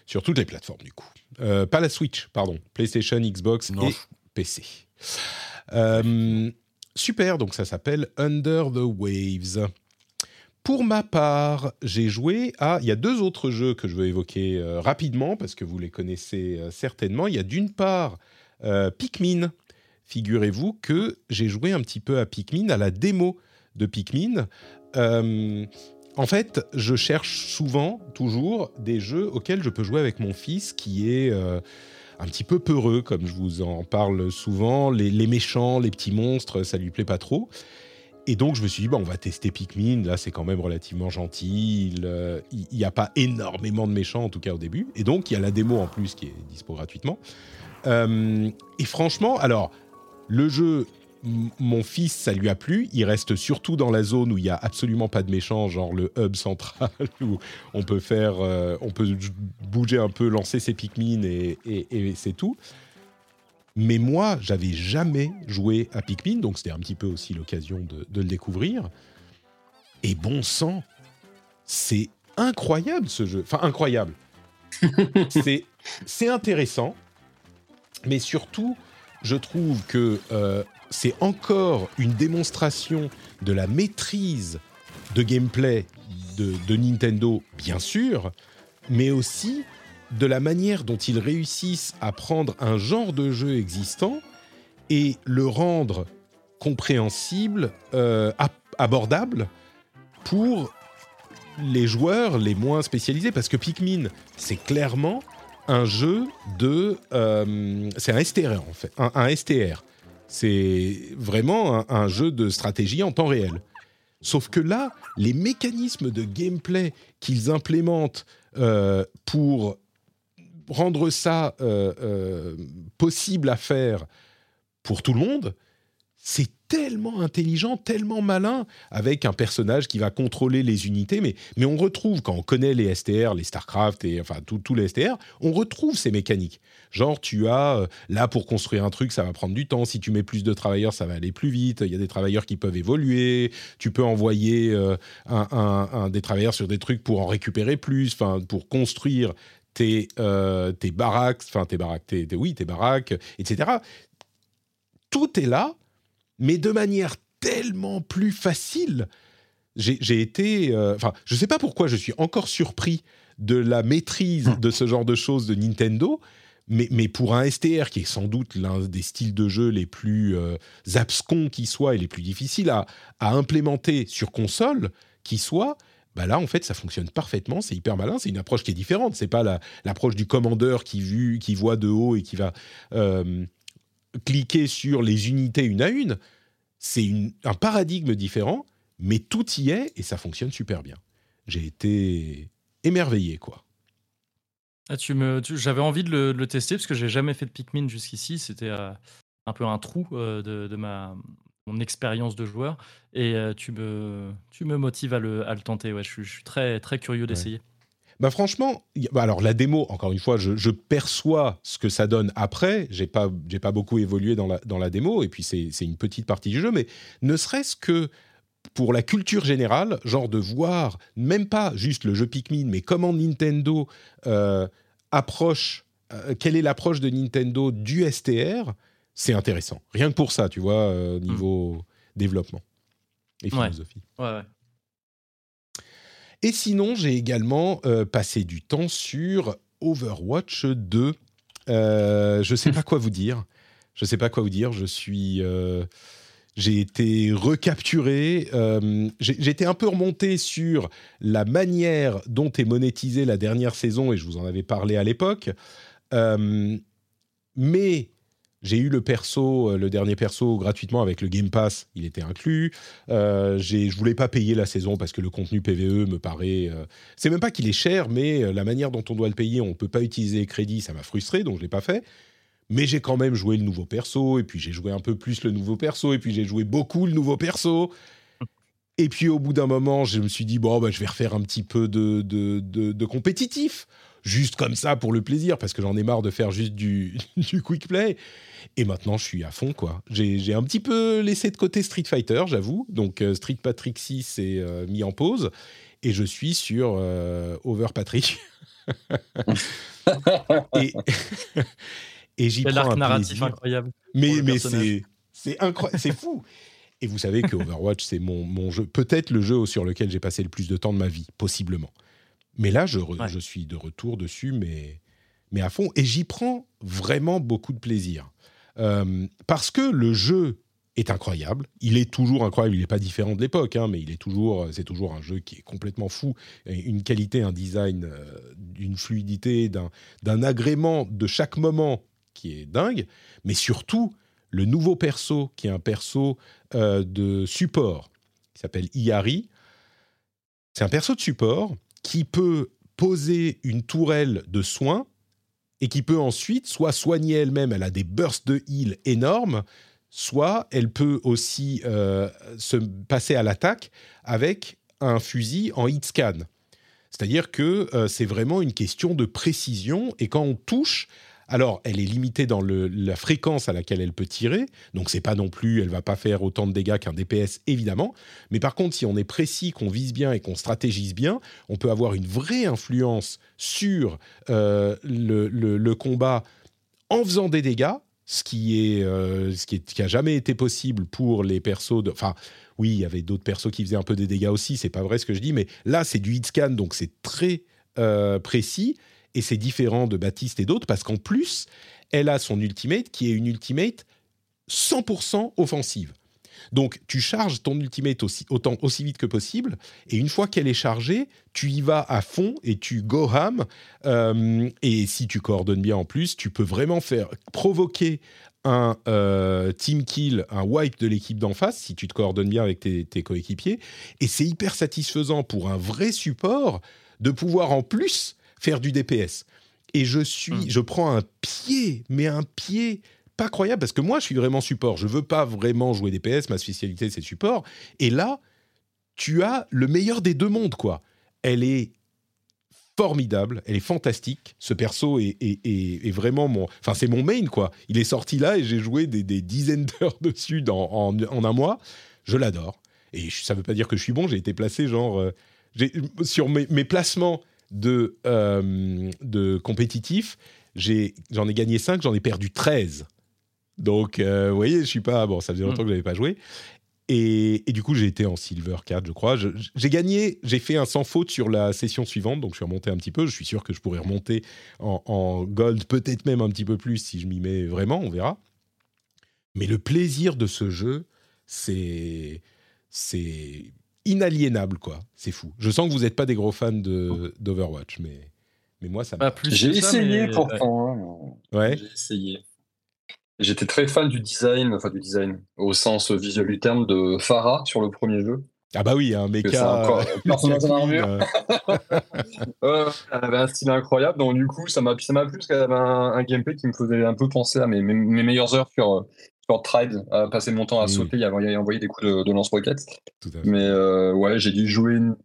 Sur toutes les plateformes, du coup. Pas la Switch, pardon. PlayStation, Xbox
Non,
et
je-
PC. Euh, super, donc ça s'appelle Under the Waves. Pour ma part, j'ai joué à... Il y a deux autres jeux que je veux évoquer euh, rapidement, parce que vous les connaissez euh, certainement. Il y a d'une part euh, Pikmin. Figurez-vous que j'ai joué un petit peu à Pikmin, à la démo de Pikmin. En fait, je cherche souvent, toujours, des jeux auxquels je peux jouer avec mon fils qui est un petit peu peureux, comme je vous en parle souvent. Les, méchants, les petits monstres, ça lui plaît pas trop. Et donc, je me suis dit, on va tester Pikmin. Là, c'est quand même relativement gentil. Il n'y a pas énormément de méchants, en tout cas au début. Et donc, il y a la démo en plus qui est dispo gratuitement. Euh, et franchement, alors, le jeu, mon fils, ça lui a plu. Il reste surtout dans la zone où il y a absolument pas de méchants, genre le hub central où on peut faire, euh, on peut bouger un peu, lancer ses Pikmin et, et- et c'est tout. Mais moi, j'avais jamais joué à Pikmin, donc c'était un petit peu aussi l'occasion de, de le découvrir. Et bon sang, c'est incroyable ce jeu. Enfin, incroyable. c'est, c'est intéressant, mais surtout, je trouve que euh, c'est encore une démonstration de la maîtrise de gameplay de, Nintendo, bien sûr, mais aussi de la manière dont ils réussissent à prendre un genre de jeu existant et le rendre compréhensible, euh, abordable pour les joueurs les moins spécialisés. Parce que Pikmin, c'est clairement un jeu de... euh, c'est un STR en fait, un STR. C'est vraiment un, jeu de stratégie en temps réel. Sauf que là, les mécanismes de gameplay qu'ils implémentent euh, pour rendre ça euh, euh, possible à faire pour tout le monde, c'est tellement intelligent, tellement malin, avec un personnage qui va contrôler les unités. Mais, mais on retrouve, quand on connaît les STR, les StarCraft, et enfin tous les STR, on retrouve ces mécaniques. Genre, tu as, euh, là, pour construire un truc, ça va prendre du temps. Si tu mets plus de travailleurs, ça va aller plus vite. Il y a des travailleurs qui peuvent évoluer. Tu peux envoyer euh, des travailleurs sur des trucs pour en récupérer plus, pour construire tes, euh, tes baraques, enfin, tes baraques, tes- oui, tes baraques, etc. Tout est là, mais de manière tellement plus facile. J'ai été, euh, enfin, je sais pas pourquoi je suis encore surpris de la maîtrise de ce genre de choses de Nintendo, mais, mais pour un STR qui est sans doute l'un des styles de jeu les plus euh, abscons qui soient et les plus difficiles à, à implémenter sur console qui soit, bah là en fait ça fonctionne parfaitement, c'est hyper malin, c'est une approche qui est différente, c'est pas la- l'approche du commandeur qui, vu, qui voit de haut et qui va euh, cliquer sur les unités une à une, c'est un paradigme différent, mais tout y est et ça fonctionne super bien. J'ai été émerveillé quoi.
Ah, tu me, j'avais envie de le, de le tester parce que j'ai jamais fait de Pikmin jusqu'ici. C'était euh, un peu un trou euh, de, de ma mon expérience de joueur et euh, tu me tu me motives à le, à le tenter. Ouais, je, suis- je suis très très curieux d'essayer.
Bah franchement, y bah alors la démo, encore une fois, je, je perçois ce que ça donne après. J'ai pas, j'ai pas beaucoup évolué dans la, dans la démo, et puis c'est c'est une petite partie du jeu, mais ne serait-ce que pour la culture générale, genre de voir, même pas juste le jeu Pikmin, mais comment Nintendo euh, approche, euh, quelle est l'approche de Nintendo du STR, c'est intéressant. Rien que pour ça, tu vois, euh, niveau développement et
Ouais.
philosophie.
Ouais, ouais.
Et sinon, j'ai également euh, passé du temps sur Overwatch 2. Euh, je sais pas quoi vous dire. Je sais pas quoi vous dire. Je suis. euh, j'ai été recapturé. euh, j'ai- J'étais un peu remonté sur la manière dont est monétisée la dernière saison, et je vous en avais parlé à l'époque. Mais j'ai eu le perso, euh, le dernier perso gratuitement avec le Game Pass, il était inclus. Euh, je voulais pas payer la saison parce que le contenu PVE me paraît. euh, c'est même pas qu'il est cher, mais euh, la manière dont on doit le payer, on peut pas utiliser les crédits, ça m'a frustré, donc je l'ai pas fait. Mais j'ai quand même joué le nouveau perso, et puis j'ai joué un peu plus le nouveau perso, et puis j'ai joué beaucoup le nouveau perso. Et puis au bout d'un moment, je me suis dit, bon, bah, je vais refaire un petit peu de, de, de compétitif, juste comme ça pour le plaisir, parce que j'en ai marre de faire juste du, du quick play. Et maintenant, je suis à fond, quoi. J'ai un petit peu laissé de côté Street Fighter, j'avoue. Donc euh, Street Patrick 6 est euh, mis en pause. Et je suis sur euh, Over Patrick. et et j'y prends
l'arc
un
narratif incroyable.
Mais, mais c'est incroyable, c'est fou. Et vous savez que Overwatch, c'est mon, mon jeu, peut-être le jeu sur lequel j'ai passé le plus de temps de ma vie, possiblement. Mais là, je, re-
Ouais.
je suis de retour dessus, mais, mais à fond. Et j'y prends vraiment beaucoup de plaisir. Euh, parce que le jeu est incroyable. Il est toujours incroyable. Il n'est pas différent de l'époque, hein, mais il est toujours, c'est toujours un jeu qui est complètement fou. Une qualité, un design, euh, d'une fluidité, d'un, d'un agrément de chaque moment qui est dingue. Mais surtout, le nouveau perso, qui est un perso euh, de support, qui s'appelle Iari. C'est un perso de support qui peut poser une tourelle de soins et qui peut ensuite soit soigner elle-même, elle a des bursts de heal énormes, soit elle peut aussi euh, se passer à l'attaque avec un fusil en hit scan. C'est-à-dire que euh, c'est vraiment une question de précision et quand on touche, alors elle est limitée dans la fréquence à laquelle elle peut tirer, donc c'est pas non plus, elle va pas faire autant de dégâts qu'un DPS évidemment, mais par contre si on est précis, qu'on vise bien et qu'on stratégise bien, on peut avoir une vraie influence sur euh, le, combat en faisant des dégâts, ce qui est euh, ce qui, est- qui a jamais été possible pour les persos. de- Enfin, oui, il y avait d'autres persos qui faisaient un peu des dégâts aussi. C'est pas vrai ce que je dis, mais là c'est du hit scan, donc c'est très euh, précis et c'est différent de Baptiste et d'autres parce qu'en plus, elle a son ultimate qui est une ultimate 100% offensive. Donc, tu charges ton ultimate aussi, autant, aussi vite que possible, et une fois qu'elle est chargée, tu y vas à fond et tu go ham. euh, et si tu coordonnes bien en plus, tu peux vraiment faire provoquer un euh, team kill, un wipe de l'équipe d'en face, si tu te coordonnes bien avec tes, tes coéquipiers. Et c'est hyper satisfaisant pour un vrai support de pouvoir en plus faire du DPS. Et je suis,
Mm.
je prends un pied, mais un pied pas croyable parce que moi je suis vraiment support. Je veux pas vraiment jouer DPS, ma spécialité c'est support. Et là, tu as le meilleur des deux mondes quoi. Elle est formidable, elle est fantastique. Ce perso est, est- est- est vraiment mon, enfin c'est mon main quoi. Il est sorti là et j'ai joué des, des dizaines d'heures dessus dans- en, en un mois. Je l'adore. Et ça veut pas dire que je suis bon. J'ai été placé genre euh, sur mes, mes placements de euh, de compétitif. J'en ai, gagné 5, j'en ai perdu 13. Donc, euh, vous voyez, je suis pas. Bon, ça faisait longtemps que je n'avais pas joué. Et, et du coup, j'ai été en Silver 4, je crois. J'ai gagné, j'ai fait un sans faute sur la session suivante, donc je suis remonté un petit peu. Je suis sûr que je pourrais remonter en, en Gold, peut-être même un petit peu plus si je m'y mets vraiment, on verra. Mais le plaisir de ce jeu, c'est. C'est inaliénable, quoi. C'est fou. Je sens que vous n'êtes pas des gros fans de- d'Overwatch, mais, mais moi, ça.
Pas plus
J'ai essayé
mais-
pourtant. hein.
Ouais.
J'ai essayé. J'étais très fan du design, enfin du design, au sens visuel du terme, de Farah sur le premier jeu.
Ah bah oui, un méca.
encore personnage en
Queen,
armure.
euh,
Euh, elle avait un style incroyable, donc du coup, ça m'a ça m'a plu parce qu'elle avait un, un gameplay qui me faisait un peu penser à mes, mes, mes meilleures heures sur, euh, sur Tride, à passer mon temps à
Mm.
sauter et à envoyer, des coups de, de lance-roquettes. Mais euh, ouais, j'ai dû jouer une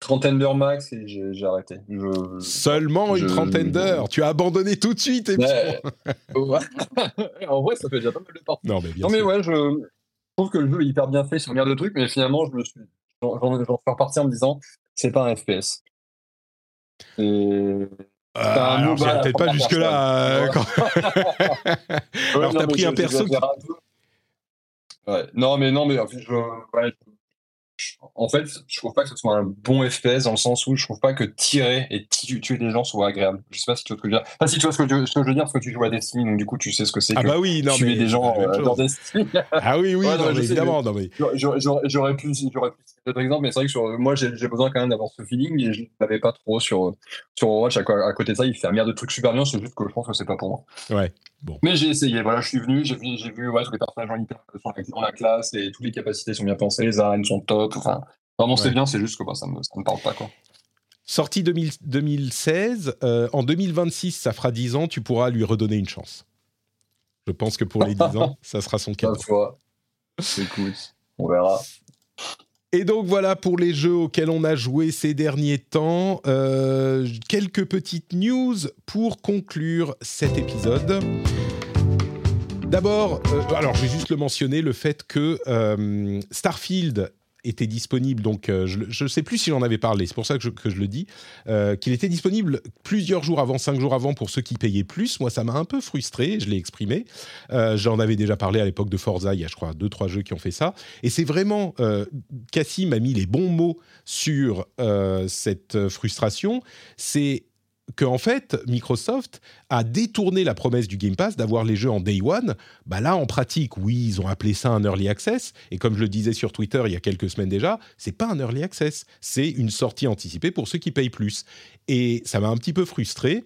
trentaine d'heures max et j'ai arrêté. Je...
Seulement une
je-
trentaine d'heures. Tu as abandonné tout de suite. et.
Ouais. en vrai, ça fait déjà pas mal de temps.
Non, mais bien
Non mais
sûr.
ouais, je trouve que le jeu est hyper bien fait sur une de trucs, mais finalement, je me suis, j'en suis reparti en me disant, c'est pas un FPS. Et La
peut-être pas
première
jusque-là. euh,
personne.
quand-
Ouais,
Alors,
non,
t'as
mais
pris un perso.
Ouais. Non, mais non, mais en fait, je, ouais, je- en fait, je trouve pas que ce soit un bon FPS dans le sens où je trouve pas que tirer et tu- tuer des gens soit agréable. Je sais pas si tu vois ce que je veux dire. Enfin, si tu vois ce que je, ce que je veux dire, parce que tu joues à Destiny, donc du coup, tu sais ce que c'est
Ah
que
bah oui, non
tuer
mais
des gens euh, dans. Destiny.
Ah oui, oui,
Ouais,
non,
non, je
mais
sais,
évidemment, non mais
J'aurais- pu, j'aurais pu citer d'autres exemples, mais c'est vrai que sur, moi j'ai besoin quand même d'avoir ce feeling et je l'avais pas trop sur, sur Overwatch. À, côté de ça, il fait un milliard de trucs super bien, c'est juste que je pense que c'est pas pour moi.
ouais. Bon.
Mais j'ai essayé, voilà, je suis venu, j'ai vu, j'ai vu ouais, tous les personnages en hyper sont dans la classe et toutes les capacités sont bien pensées, les arènes sont top, enfin, vraiment c'est bien, c'est juste que bah, ça, me, ça me parle pas quoi.
Sorti 2000 2016, euh, en 2026, ça fera 10 ans, tu pourras lui redonner une chance. Je pense que pour les 10 ans, ça sera son
foi, écoute, on verra.
Et donc voilà pour les jeux auxquels on a joué ces derniers temps. Euh, quelques petites news pour conclure cet épisode. D'abord, euh, alors je vais juste le mentionner, le fait que euh, Starfield était disponible, donc euh, je ne sais plus si j'en avais parlé, c'est pour ça que je, que je le dis, euh, qu'il était disponible plusieurs jours avant, cinq jours avant pour ceux qui payaient plus. Moi, ça m'a un peu frustré, je l'ai exprimé. Euh, J'en avais déjà parlé à l'époque de Forza, il y a je crois deux, trois jeux qui ont fait ça. Et c'est vraiment, Cassim a mis les bons mots sur cette frustration. C'est qu'en fait, Microsoft a détourné la promesse du Game Pass d'avoir les jeux en Day One. Bah là, en pratique, oui, ils ont appelé ça un Early Access. Et comme je le disais sur Twitter il y a quelques semaines déjà, c'est pas un Early Access, c'est une sortie anticipée pour ceux qui payent plus. Et ça m'a un petit peu frustré.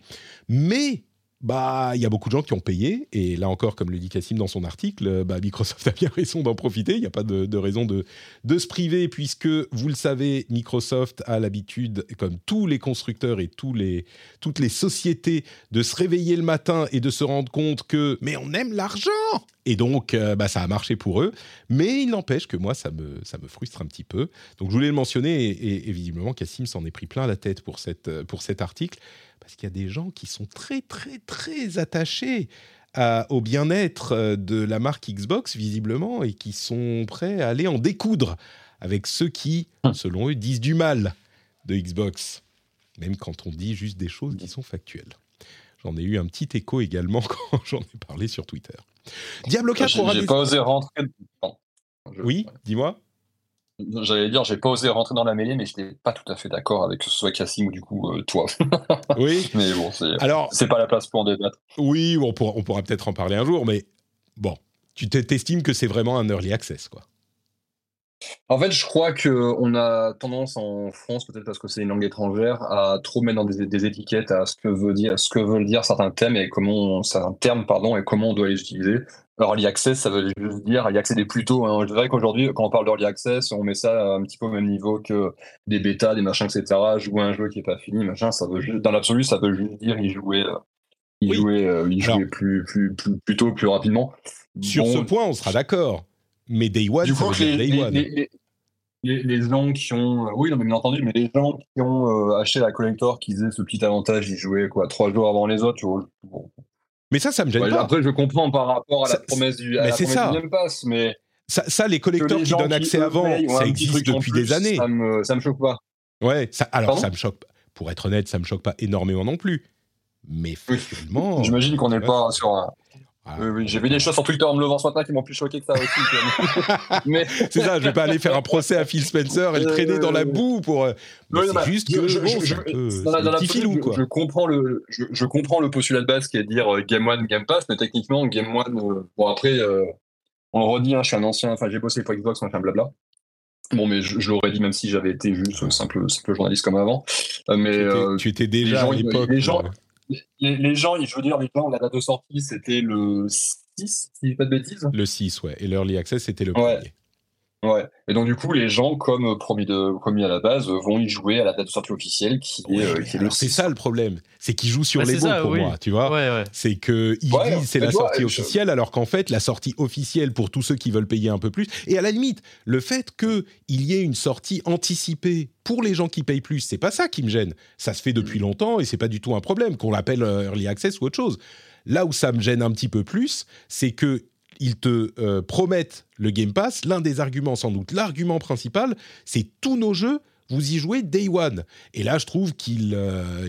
Mais bah, il y a beaucoup de gens qui ont payé, et là encore, comme le dit Cassim dans son article, bah, Microsoft a bien raison d'en profiter. Il n'y a pas de, raison de, de, se priver, puisque vous le savez, Microsoft a l'habitude, comme tous les constructeurs et toutes les sociétés, de se réveiller le matin et de se rendre compte que, mais on aime l'argent Et donc, euh, bah, ça a marché pour eux. Mais il n'empêche que moi, ça me, ça me frustre un petit peu. Donc, je voulais le mentionner, et, et, et visiblement, Cassim s'en est pris plein la tête pour, cette, pour cet article parce qu'il y a des gens qui sont très très très attachés à, au bien-être de la marque Xbox visiblement et qui sont prêts à aller en découdre avec ceux qui, selon eux, disent du mal de Xbox, même quand on dit juste des choses qui sont factuelles. J'en ai eu un petit écho également quand j'en ai parlé sur Twitter. Diablo 4
J'ai
aura
j'ai pas osé rentrer. Non. Je-
Oui, dis-moi.
J'allais dire, j'ai pas osé rentrer dans la mêlée, mais j'étais pas tout à fait d'accord avec que ce soit Cassim ou du coup euh, toi.
Oui.
mais bon, c'est
Alors,
c'est pas la place pour en débattre.
oui, on pourra, on pourra peut-être en parler un jour, mais bon, tu t'es- t'estimes que c'est vraiment un early access, quoi.
En fait, je crois que on a tendance en France, peut-être parce que c'est une langue étrangère, à trop mettre dans des, des étiquettes à ce que veut dire, à ce que veulent dire certains thèmes et comment on- certains termes, pardon, et comment on doit les utiliser. Early access, ça veut juste dire y accéder plus tôt. Hein. Je dirais qu'aujourd'hui, quand on parle d'early access, on met ça un petit peu au même niveau que des bêtas, des machins, etc. Jouer un jeu qui est pas fini, machin, ça veut juste, dans l'absolu, ça veut juste dire y jouer, euh, y
Oui.
jouer, euh, y
Alors-
jouer plus, plus, plus, plus tôt, plus rapidement.
Sur
Bon,
ce point, on sera d'accord. Mais Day One,
du
ça
coup,
veut dire
les,
Day
les,
One.
les, les- les- les gens qui ont, euh, oui, non, mais bien entendu, mais les gens qui ont euh, acheté la collector, qui faisaient ce petit avantage d'y jouer quoi, trois jours avant les autres, tu vois, bon.
Mais ça, ça me gêne
Ouais,
pas.
après, je comprends par rapport à la
Ça-
promesse du, à
mais
la
c'est
promesse
ça.
du Pass, mais
Ça, ça, les collecteurs
les
qui donnent accès avant,
payent
ça existe depuis
plus,
des années.
Ça me, ça me choque pas.
Ouais, ça, alors
Pardon
ça me choque. Pour être honnête, ça me choque pas énormément non plus. Mais
Oui.
factuellement.
J'imagine qu'on n'est pas sur un. Oui, oui, J'ai vu des choses sur Twitter en me levant ce matin qui m'ont plus choqué que ça aussi. mais
C'est ça, je vais pas aller faire un procès à Phil Spencer et le traîner dans la boue pour. euh,
Oui,
c'est
non, mais
juste
je-
que
je-
bon,
dans la- dans
petit filou quoi.
Je, comprends le, je, comprends le postulat de base qui est de dire euh, Game One, Game Pass, mais techniquement, Game One, euh, bon après, on le redit, hein, je suis un ancien, enfin j'ai bossé pour Xbox, machin blabla. Bon, mais je, je l'aurais dit même si j'avais été juste simple, simple journaliste comme avant. Mais
Tu étais,
euh,
tu étais déjà
gens,
à l'époque.
les gens- les, les gens, je veux dire, les gens, la date de sortie, c'était le 6, si je dis pas de bêtises.
le 6, ouais. Et l'Early Access, c'était le
Ouais.
premier.
Ouais. Et donc, du coup, les gens, comme euh, promis, de, promis à la base, euh, vont y jouer à la date de sortie officielle qui est, euh, qui est le
alors c'est
6.
ça le problème. C'est qu'ils jouent sur
Bah,
les
c'est
bons
ça,
pour
oui.
moi, tu vois.
Ouais, ouais.
C'est que ils
Ouais,
disent c'est la sortie
je-
officielle, alors qu'en fait la sortie officielle pour tous ceux qui veulent payer un peu plus. Et à la limite, le fait que il y ait une sortie anticipée pour les gens qui payent plus, c'est pas ça qui me gêne. Ça se fait depuis
Mm.
longtemps et c'est pas du tout un problème qu'on l'appelle euh, early access ou autre chose. Là où ça me gêne un petit peu plus, c'est que ils te euh, promettent le Game Pass. L'un des arguments, sans doute l'argument principal, c'est tous nos jeux. Vous y jouez day one. Et là, je trouve qu'ils euh,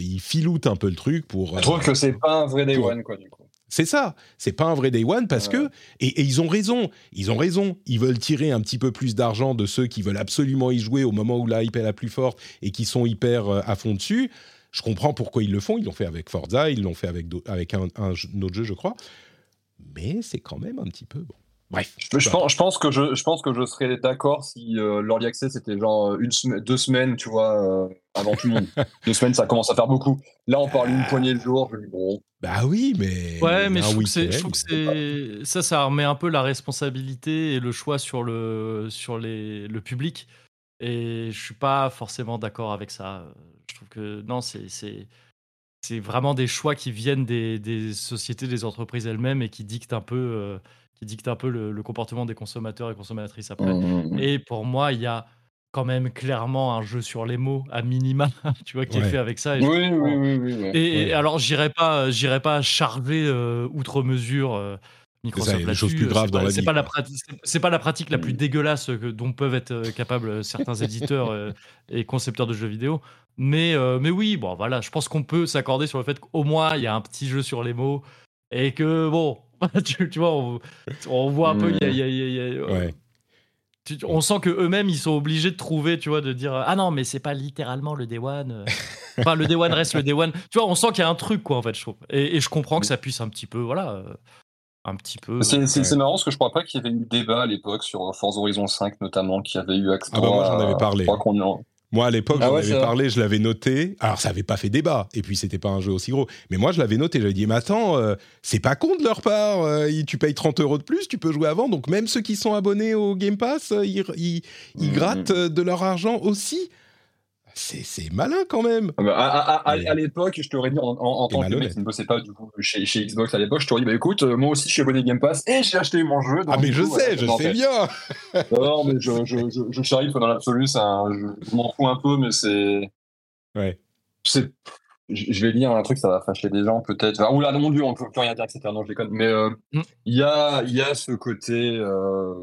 un peu le truc pour.
Je trouve que c'est pas un vrai Day
pour-
One, quoi, du coup.
C'est ça. C'est pas un vrai day one parce que et, et ils ont raison. Ils ont raison. Ils veulent tirer un petit peu plus d'argent de ceux qui veulent absolument y jouer au moment où la hype est la plus forte et qui sont hyper euh, à fond dessus. Je comprends pourquoi ils le font. Ils l'ont fait avec Forza, ils l'ont fait avec, d'au- avec un, un jeu- un autre jeu, je crois. Mais c'est quand même un petit peu bon. Bref.
Je, je pense, je, pense que je, je pense que je serais d'accord si euh, l'Early Access était genre une semaine, deux semaines, tu vois, euh, avant tout le monde. deux semaines, ça commence à faire beaucoup. Là, on parle d'une poignée de jours. Bon,
Bah oui, mais.
Ouais, mais je trouve, que je trouve que c'est ça, ça remet un peu la responsabilité et le choix sur le sur les le public. Et je suis pas forcément d'accord avec ça. Je trouve que non, c'est c'est vraiment des choix qui viennent des, des sociétés, des entreprises elles-mêmes et qui dictent un peu euh, qui dictent un peu le, le comportement des consommateurs et consommatrices après.
Mmh, mmh, mmh.
Et pour moi, il y a quand même clairement un jeu sur les mots à minima, tu vois, qui est fait avec ça. Et,
Oui, oui, oui, oui. oui.
Et, alors, j'irai pas, j'irai pas charger euh, outre mesure euh, Microsoft
a des choses plus graves
C'est
dans
pas-
la
C'est
vie,
pas la pratique, c'est- c'est pas la pratique la plus
Mm.
dégueulasse que, dont peuvent être euh, capables euh, certains éditeurs euh, et concepteurs de jeux vidéo. Mais, euh, mais oui, bon, voilà, je pense qu'on peut s'accorder sur le fait qu'au moins il y a un petit jeu sur les mots et que bon, tu, tu vois, on, on voit un peu, il y a- il y a- il y a- il y a, euh,
Ouais.
tu- tu- on sent que eux-mêmes ils sont obligés de trouver, tu vois, de dire ah non mais c'est pas littéralement le Day One. euh. Enfin le Day One reste le Day One. Tu vois, on sent qu'il y a un truc quoi en fait, je trouve. Et, et je comprends que ça puisse un petit peu, voilà, euh, un petit peu.
C'est
Ouais.
marrant parce que je crois pas qu'il y avait eu débat à l'époque sur Forza Horizon 5 notamment, qui avait eu accès
Ah bah moi, j'en avais parlé.
Je qu'on en-
Moi, à l'époque,
Ah
j'en
ouais,
avais parlé, je l'avais noté. Alors, ça n'avait pas fait débat, et puis c'était pas un jeu aussi gros. Mais moi, je l'avais noté. J'avais dit, mais attends, euh, c'est pas con de leur part. euh, tu payes 30 euros de plus, tu peux jouer avant. Donc, même ceux qui sont abonnés au Game Pass, euh, ils, ils- ils
Mhm.
grattent euh, de leur argent aussi. C'est c'est malin quand même.
Ah bah, à, à- à-
Mais-
à l'époque, je t'aurais dit en, en- en tant que mec qui ne bossait pas du coup chez, chez Xbox à l'époque, je t'aurais dit bah écoute, euh, moi aussi je suis abonné Game Pass et j'ai acheté mon jeu. donc
Ah, mais je
coup,
sais, je
non,
sais bien.
Non, mais je, je, je, je charrie quoi, dans l'absolu, je, je m'en fous un peu, mais c'est.
Ouais.
c'est je je vais dire un truc, ça va fâcher des gens peut-être. Ah, oula, mon dieu, on peut plus rien dire, etc. Non, je déconne. Mais euh, il
Mm.
y, a, il y a ce côté euh,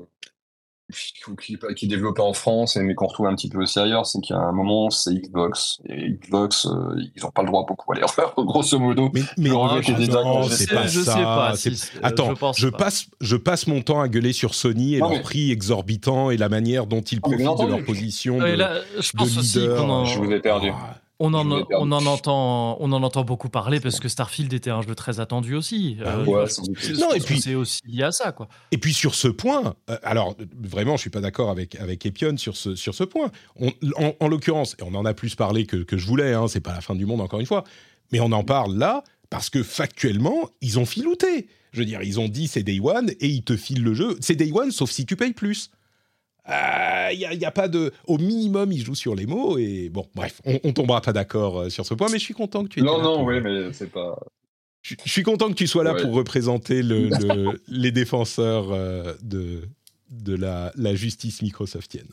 qui, qui est développé en France, et mais qu'on retrouve un petit peu aussi ailleurs, c'est qu'à un moment, c'est Xbox. Et Xbox, euh, ils n'ont pas le droit beaucoup à l'erreur, grosso modo.
Mais, mais non, c'est pas
je
ça.
sais pas. si- euh,
Attends,
je, pense
je,
pas.
passe, je passe mon temps à gueuler sur Sony et
Non,
leur
mais-
prix exorbitant et la manière dont ils
Ah,
profitent de leur position de,
là, je
de
pense aussi
leader.
qu'on en,
Je vous ai perdu.
Ah,
on en, on entend, on en entend beaucoup parler parce que Starfield était un jeu très attendu aussi.
Ah
Euh,
Ouais,
Non, et puis-
c'est aussi lié à ça, quoi.
Et puis sur ce point, euh, alors vraiment, je suis pas d'accord avec avec Epion sur ce sur ce point. On- en, en l'occurrence, et on en a plus parlé que, que je voulais. Hein, c'est pas la fin du monde encore une fois, mais on en parle là parce que factuellement, ils ont filouté. Je veux dire, ils ont dit c'est Day One et ils te filent le jeu. C'est Day One, sauf si tu payes plus. Il n'y a, pas de. Au minimum, ils jouent sur les mots et bon, bref, on, on tombera pas d'accord euh, sur ce point, mais je suis content que tu.
Non, non, oui, mais c'est pas.
je, je suis content que tu sois là
Ouais.
pour représenter le- le- les défenseurs euh, de, de la, la justice microsoftienne.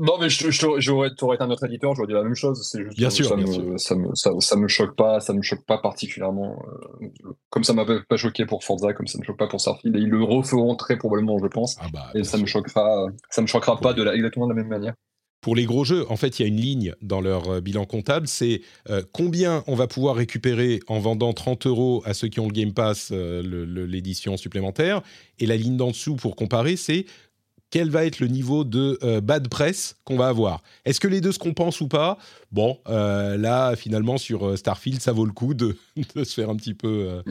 Non, mais je, je, t'aurais- j'aurais, t'aurais été un autre éditeur, j'aurais dit la même chose. C'est juste
Bien sûr,
ça,
bien
me,
sûr.
Ça, me, ça, ça me choque pas, ça me choque pas particulièrement. euh, comme ça m'a pas pas choqué pour Forza, comme ça me choque pas pour Starfield, et ils le referont très probablement, je pense.
Ah bah,
Et ça me
sûr.
choquera, ça me choquera pas de la, exactement de la même manière.
Pour les gros jeux, en fait, il y a une ligne dans leur euh, bilan comptable, c'est euh, combien on va pouvoir récupérer en vendant 30 euros à ceux qui ont le Game Pass, euh, le- le- l'édition supplémentaire, et la ligne d'en dessous pour comparer, c'est quel va être le niveau de euh, bad press qu'on va avoir. Est-ce que les deux se compensent ou pas? Bon, euh, là, finalement, sur euh, Starfield, ça vaut le coup de, de se faire un petit peu euh,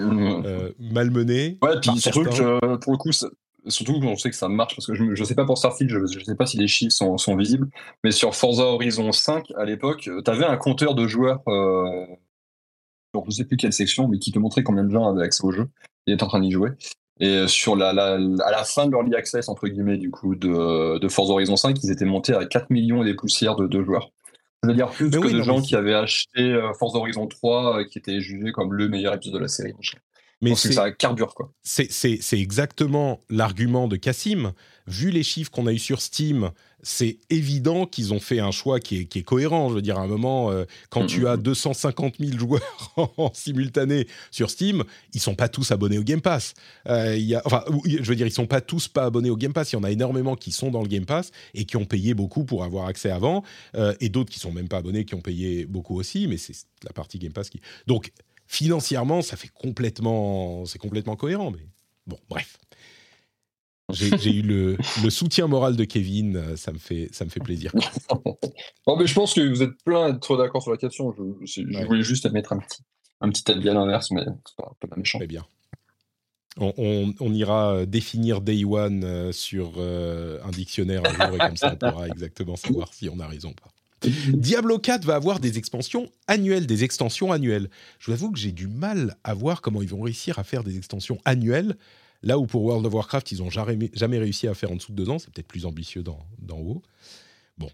euh, malmener.
Ouais, puis surtout que pour le coup, ça- surtout on sait que ça marche parce que je, je sais pas pour Starfield, je, je sais pas si les chiffres sont, sont visibles, mais sur Forza Horizon 5 à l'époque, tu avais un compteur de joueurs, je sais plus quelle section, mais qui te montrait combien de gens avaient accès au jeu et étaient en train d'y jouer. Et sur la, la, à la fin de l'early access entre guillemets du coup de, de Forza Horizon 5, ils étaient montés à 4 millions et des poussières de, de joueurs. C'est-à-dire plus
Mais
que
oui,
de
non,
gens qui avaient acheté euh, Forza Horizon 3 euh, qui étaient jugés comme le meilleur épisode de la série.
Mais
pense que ça carbure quoi.
c'est exactement l'argument de Cassim. Vu les chiffres qu'on a eu sur Steam, c'est évident qu'ils ont fait un choix qui est, qui est cohérent. Je veux dire, à un moment, euh, quand tu as
mm.
250 000 joueurs en simultané sur Steam, ils sont pas tous abonnés au Game Pass. Euh, il y a, enfin, je veux dire, ils sont pas tous pas abonnés au Game Pass. Il y en a énormément qui sont dans le Game Pass et qui ont payé beaucoup pour avoir accès avant, euh, et d'autres qui sont même pas abonnés, qui ont payé beaucoup aussi. Mais c'est la partie Game Pass qui. Donc financièrement, ça fait complètement, c'est complètement cohérent. Mais bon, bref. J'ai eu le, le soutien moral de Kevin, euh, ça me fait, ça me fait plaisir.
Oh, mais je pense que vous êtes plein d'être d'accord sur la question. Je, c'est- je
Ouais.
voulais juste mettre un petit, un petit à l'inverse, mais c'est pas, pas méchant.
Très bien. On, on- on ira euh, définir Day One euh, sur euh, un dictionnaire un jour et comme ça on pourra exactement savoir si on a raison ou pas. Diablo 4 va avoir des expansions annuelles, des extensions annuelles. Je vous avoue que j'ai du mal à voir comment ils vont réussir à faire des extensions annuelles, là où pour World of Warcraft, ils n'ont jamais, jamais réussi à faire en dessous de deux ans. C'est peut-être plus ambitieux d'en d'en haut. Bon,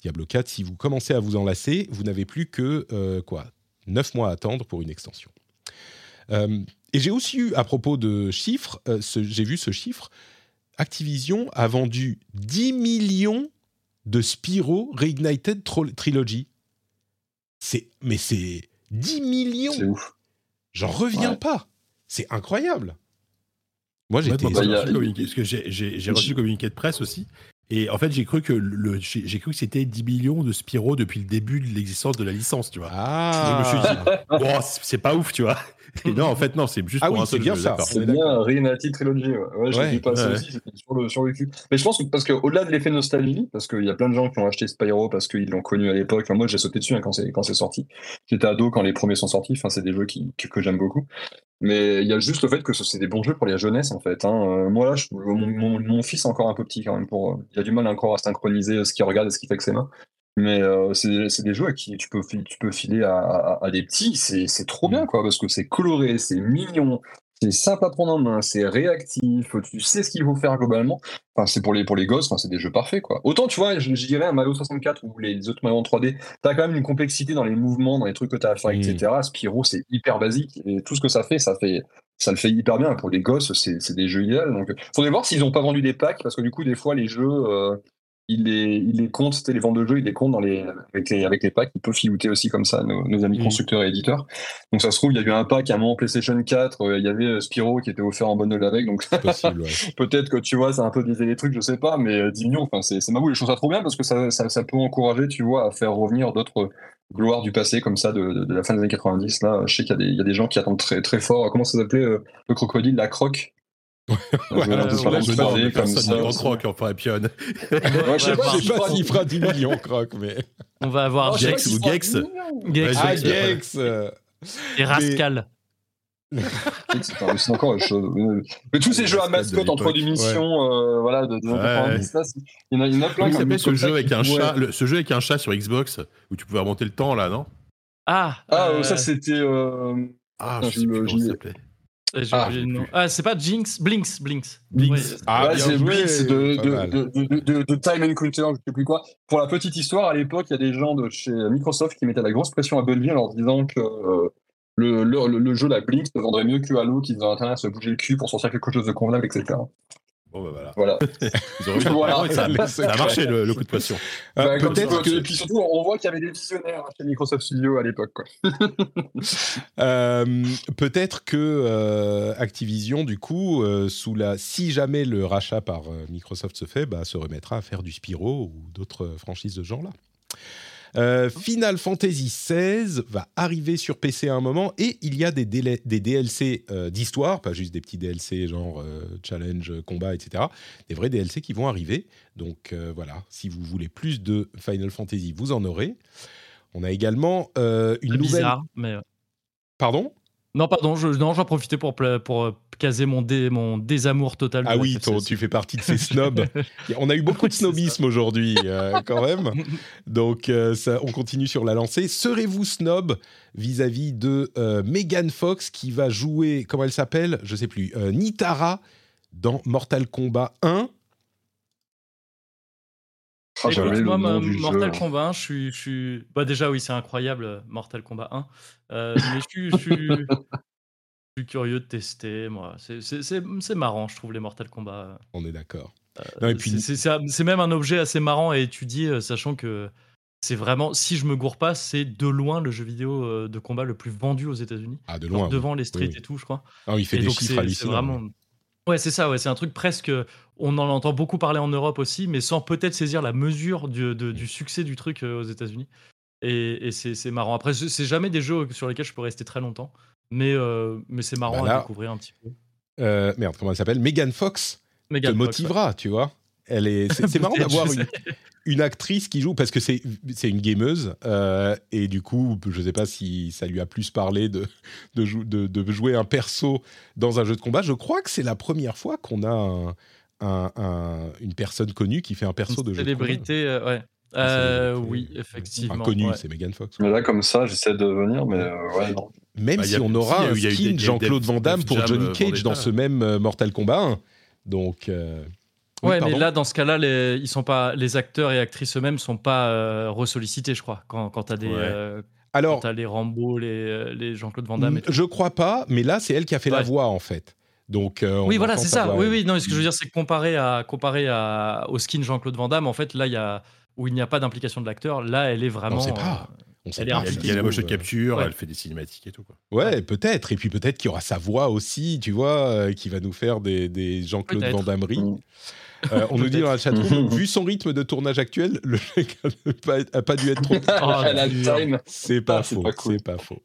Diablo 4, si vous commencez à vous enlacer, vous n'avez plus que, euh, quoi, 9 mois à attendre pour une extension. Euh, et j'ai aussi eu, à propos de chiffres, euh, j'ai vu ce chiffre, Activision a vendu 10 millions de Spyro Reignited Trilogy. C'est, mais c'est 10 millions.
C'est ouf.
J'en reviens
Ouais.
pas. C'est incroyable. Moi,
Bah, a-
j'ai reçu le communiqué- parce que j'ai- reçu le communiqué de presse aussi. Et en fait, j'ai cru que le, j'ai cru que c'était 10 millions de Spyro depuis le début de l'existence de la licence, tu vois.
Ah.
Je me suis dit, Bon, c'est pas ouf, tu vois. Et non, en fait, non, c'est juste
Ah
pour
oui,
un
c'est
seul
bien
jeu,
ça.
C'est
est
bien. Reunited Trilogy. Ouais, ouais, j'ai
Ouais,
vu passer
ouais.
aussi, c'était sur le, sur le cul. Mais je pense que, parce qu'au-delà de l'effet nostalgie, parce qu'il y a plein de gens qui ont acheté Spyro parce qu'ils l'ont connu à l'époque. Enfin, moi, j'ai sauté dessus hein, quand c'est quand c'est sorti. J'étais ado quand les premiers sont sortis. Enfin, c'est des jeux qui, que, que j'aime beaucoup. Mais il y a juste le fait que ce- c'est des bons jeux pour la jeunesse, en fait. Hein. Euh, moi, là, je- mon, mon, mon fils est encore un peu petit quand même. Pour, euh, il a du mal encore à synchroniser ce qu'il regarde et ce qu'il fait avec ses mains. Mais euh, c'est c'est des jeux à qui tu peux, tu peux filer à, à, à des petits. C'est c'est trop bien, quoi, parce que c'est coloré, c'est mignon, c'est simple à prendre en main, c'est réactif, tu sais ce qu'il faut faire globalement. Enfin, c'est pour les, pour les gosses, enfin, c'est des jeux parfaits, quoi. Autant, tu vois, je, je dirais un Mario 64 ou les autres Mario en 3D, t'as quand même une complexité dans les mouvements, dans les trucs que t'as à faire,
Mm.
etc. Spyro, c'est hyper basique, et tout ce que ça fait, ça fait, ça le fait hyper bien. Pour les gosses, c'est des jeux idéaux. Donc, faudrait voir s'ils ont pas vendu des packs, parce que du coup, des fois, les jeux, euh, ils les, ils les comptent, c'était les ventes de jeux, ils les comptent dans les, avec les, avec les packs, ils peuvent filouter aussi comme ça, nos, nos amis
Mm.
constructeurs et éditeurs. Donc, ça se trouve, il y a eu un pack à un moment PlayStation 4, euh, il y avait euh, Spyro qui était offert en bundle avec, donc
C'est possible, ouais.
peut-être que tu vois, ça a un peu biaisé les trucs, je sais pas, mais euh, 10 millions, enfin, c'est c'est ma boule. Je trouve ça trop bien parce que ça, ça, ça peut encourager, tu vois, à faire revenir d'autres gloires du passé comme ça de, de- de la fin des années 90. Là, je sais qu'il y, a des- il y a des gens qui attendent très, très fort. Comment ça s'appelait euh, le crocodile, la croque?
Ouais, ouais,
Non,
pas,
comme ça.
grand croc, euh,
Ouais, je sais s'il fera-
s'il fera 10 millions, Croc, mais.
On va avoir
Oh,
Gex ou Gex.
10 millions.
Gex,
Ah. Gex euh,
et Rascal.
C'est encore une chose. Mais tous ces jeux à mascotte entre émissions, euh, voilà, de, de
Ouais.
90, là, c'est- il y en a, il y en a plein.
Comment ce jeu
ça
avec
qui
un chat? Le- Ce jeu avec un chat sur Xbox où tu pouvais remonter le temps là, non?
Ah,
Ah,
euh,
ça c'était. euh,
Ah, je sais plus
me-
comment ça s'appelait.
Ah.
Ah, c'est pas Jinx, Blinks, Blinks.
Blinks.
Ah,
c'est Blitz de, de, de, de, de- de Time Encounter, je sais plus quoi. Pour la petite histoire, à l'époque, il y a des gens de chez Microsoft qui mettaient la grosse pression à Bungie en leur disant que euh, le, le, le- le jeu, la Blink, se vendrait mieux que Halo, qu'ils ont intérêt à se bouger le cul pour sortir quelque chose de convenable, etc.
Bon, bah voilà.
Voilà.
Ils ont réussi.
Voilà.
Ouais, ça, a marché le, le coup de pression.
Ah,
Bah, comme
Peut-être que
Et puis surtout, on voit qu'il y avait des visionnaires chez Microsoft Studio à l'époque.
Euh, peut-être que euh, Activision, du coup, euh, sous la, si jamais le rachat par euh, Microsoft se fait, bah, se remettra à faire du Spyro ou d'autres euh, franchises de ce genre-là. Euh, Final Fantasy XVI va arriver sur PC à un moment et il y a des, DLC euh, d'histoire, pas juste des petits DLC genre euh, challenge, combat, etc. Des vrais DLC qui vont arriver. Donc voilà, si vous voulez plus de Final Fantasy, vous en aurez. On a également une nouvelle.
bizarre, mais.
Pardon?
Non, pardon, je, non, j'en profitais pour, euh, caser mon, dé, mon désamour total.
Ah oui,
FF16.
ton- tu fais partie de ces snobs. On a eu beaucoup de snobisme aujourd'hui, euh, quand même. Donc, euh, ça, on continue sur la lancée. Serez-vous snob vis-à-vis de euh, Megan Fox qui va jouer, comment elle s'appelle? Je sais plus, euh, Nitara dans Mortal Kombat 1
Ah,
Écoute,
j'avais le
moi,
jeu.
Mortal Kombat 1, je suis, je suis- Bah, déjà, oui, c'est incroyable, Mortal Kombat 1. Euh, mais je suis, je, suis... je suis curieux de tester, moi. C'est- marrant, je trouve, les Mortal Kombat.
On est d'accord. Et puis,
C'est- même un objet assez marrant à étudier, euh, sachant que c'est vraiment, si je me gourre pas, c'est de loin le jeu vidéo euh, de combat le plus vendu aux États-Unis.
ah, de
Genre
loin. oui.
devant les streets
Oui, oui.
et tout, je crois.
Ah, il fait
Et
des chiffres hallucinants.
vraiment. Ouais, c'est ça, ouais, c'est un truc presque. On en entend beaucoup parler en Europe aussi, mais sans peut-être saisir la mesure du, de- du succès du truc euh, aux États-Unis. Et, et c'est c'est marrant. Après, c'est jamais des jeux sur lesquels je peux rester très longtemps, mais, euh, mais c'est marrant
Bah là-
à découvrir un petit peu.
Euh, merde, comment elle s'appelle? Megan Fox te
Megan Fox, ouais.
motivera, tu vois. Elle est, c'est, marrant d'avoir une, une actrice qui joue parce que c'est, c'est une gameuse euh, et du coup, je sais pas si ça lui a plus parlé de, de, jou- de, de jouer un perso dans un jeu de combat. Je crois que c'est la première fois qu'on a un- un- un- une personne connue qui fait un perso de jeu de combat.
célébrité, euh, ouais.
Une
Euh, oui, effectivement.
Inconnue,
ouais.
c'est Megan Fox.
Mais là, comme ça, j'essaie de venir, mais euh, ouais, non.
Même
Bah,
si
a-
on aura
si,
un skin Jean-Claude Van Damme pour Johnny
euh,
Cage
Vendetta.
dans ce même euh, Mortal Kombat 1. Donc. euh, oui,
Ouais, mais là, dans ce cas-là, les, ils sont pas, les acteurs et actrices eux-mêmes sont pas euh, ressollicités, je crois, quand, quand tu as des,
Ouais.
euh, quand
Alors,
t'as les Rambo, les, les Jean-Claude Van Damme. et tout.
je crois pas, mais là, c'est elle qui a fait la voix en fait. Donc, euh, on
Oui, voilà, c'est ça.
voix,
Oui, oui. Non, ce que je veux dire, c'est que comparé à comparé à au skin Jean-Claude Van Damme, en fait, là, il y a où il n'y a pas d'implication de l'acteur, là, elle est vraiment.
On sait pas.
euh,
On sait
Elle est
pas.
Il y a la motion
Euh,
capture,
Ouais.
elle fait des cinématiques et tout. Quoi.
Ouais, peut-être. Et puis peut-être qu'il y aura sa voix aussi, tu vois, euh, qui va nous faire des, des Jean-Claude. Van Damme.
Mm.
Euh, on nous dit dans la chatroom, vu son rythme de tournage actuel, le mec a pas, dû être trop.
Oh.
C'est pas
Ah, c'est
faux.
pas cool.
C'est pas faux.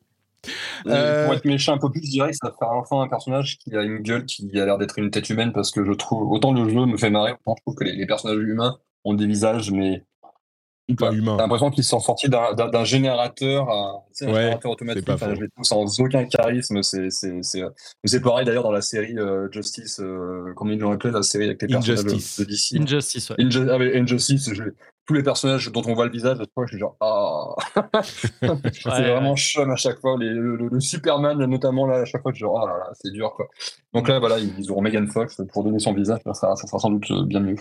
Euh,
Pour être méchant un peu plus, je dirais que ça fait enfin un personnage qui a une gueule qui a l'air d'être une tête humaine parce que je trouve, autant le jeu me fait marrer, autant je trouve que les, les personnages humains ont des visages, mais
Pas
T'as
humain.
l'impression qu'ils sont sortis d'un- générateur, à, tu sais, un
Ouais,
générateur automatique.
c'est pas
Enfin,
faux.
je les trouve sans aucun charisme. C'est c'est- c'est- mais c'est pareil d'ailleurs dans la série euh, Justice, euh, comment ils l'ont appelé, la série avec les personnages de, DC.
Injustice, ouais.
Inju- ah, mais Injustice, je- tous les personnages dont on voit le visage, à chaque fois, je suis genre, ah. c'est
Ouais,
vraiment chum à chaque fois. Les- le, le- le Superman, notamment, là, à chaque fois, je suis genre, oh là là, c'est dur, quoi. Donc là, voilà, ils auront Megan Fox pour donner son visage, ça sera, ça sera sans doute euh, bien mieux.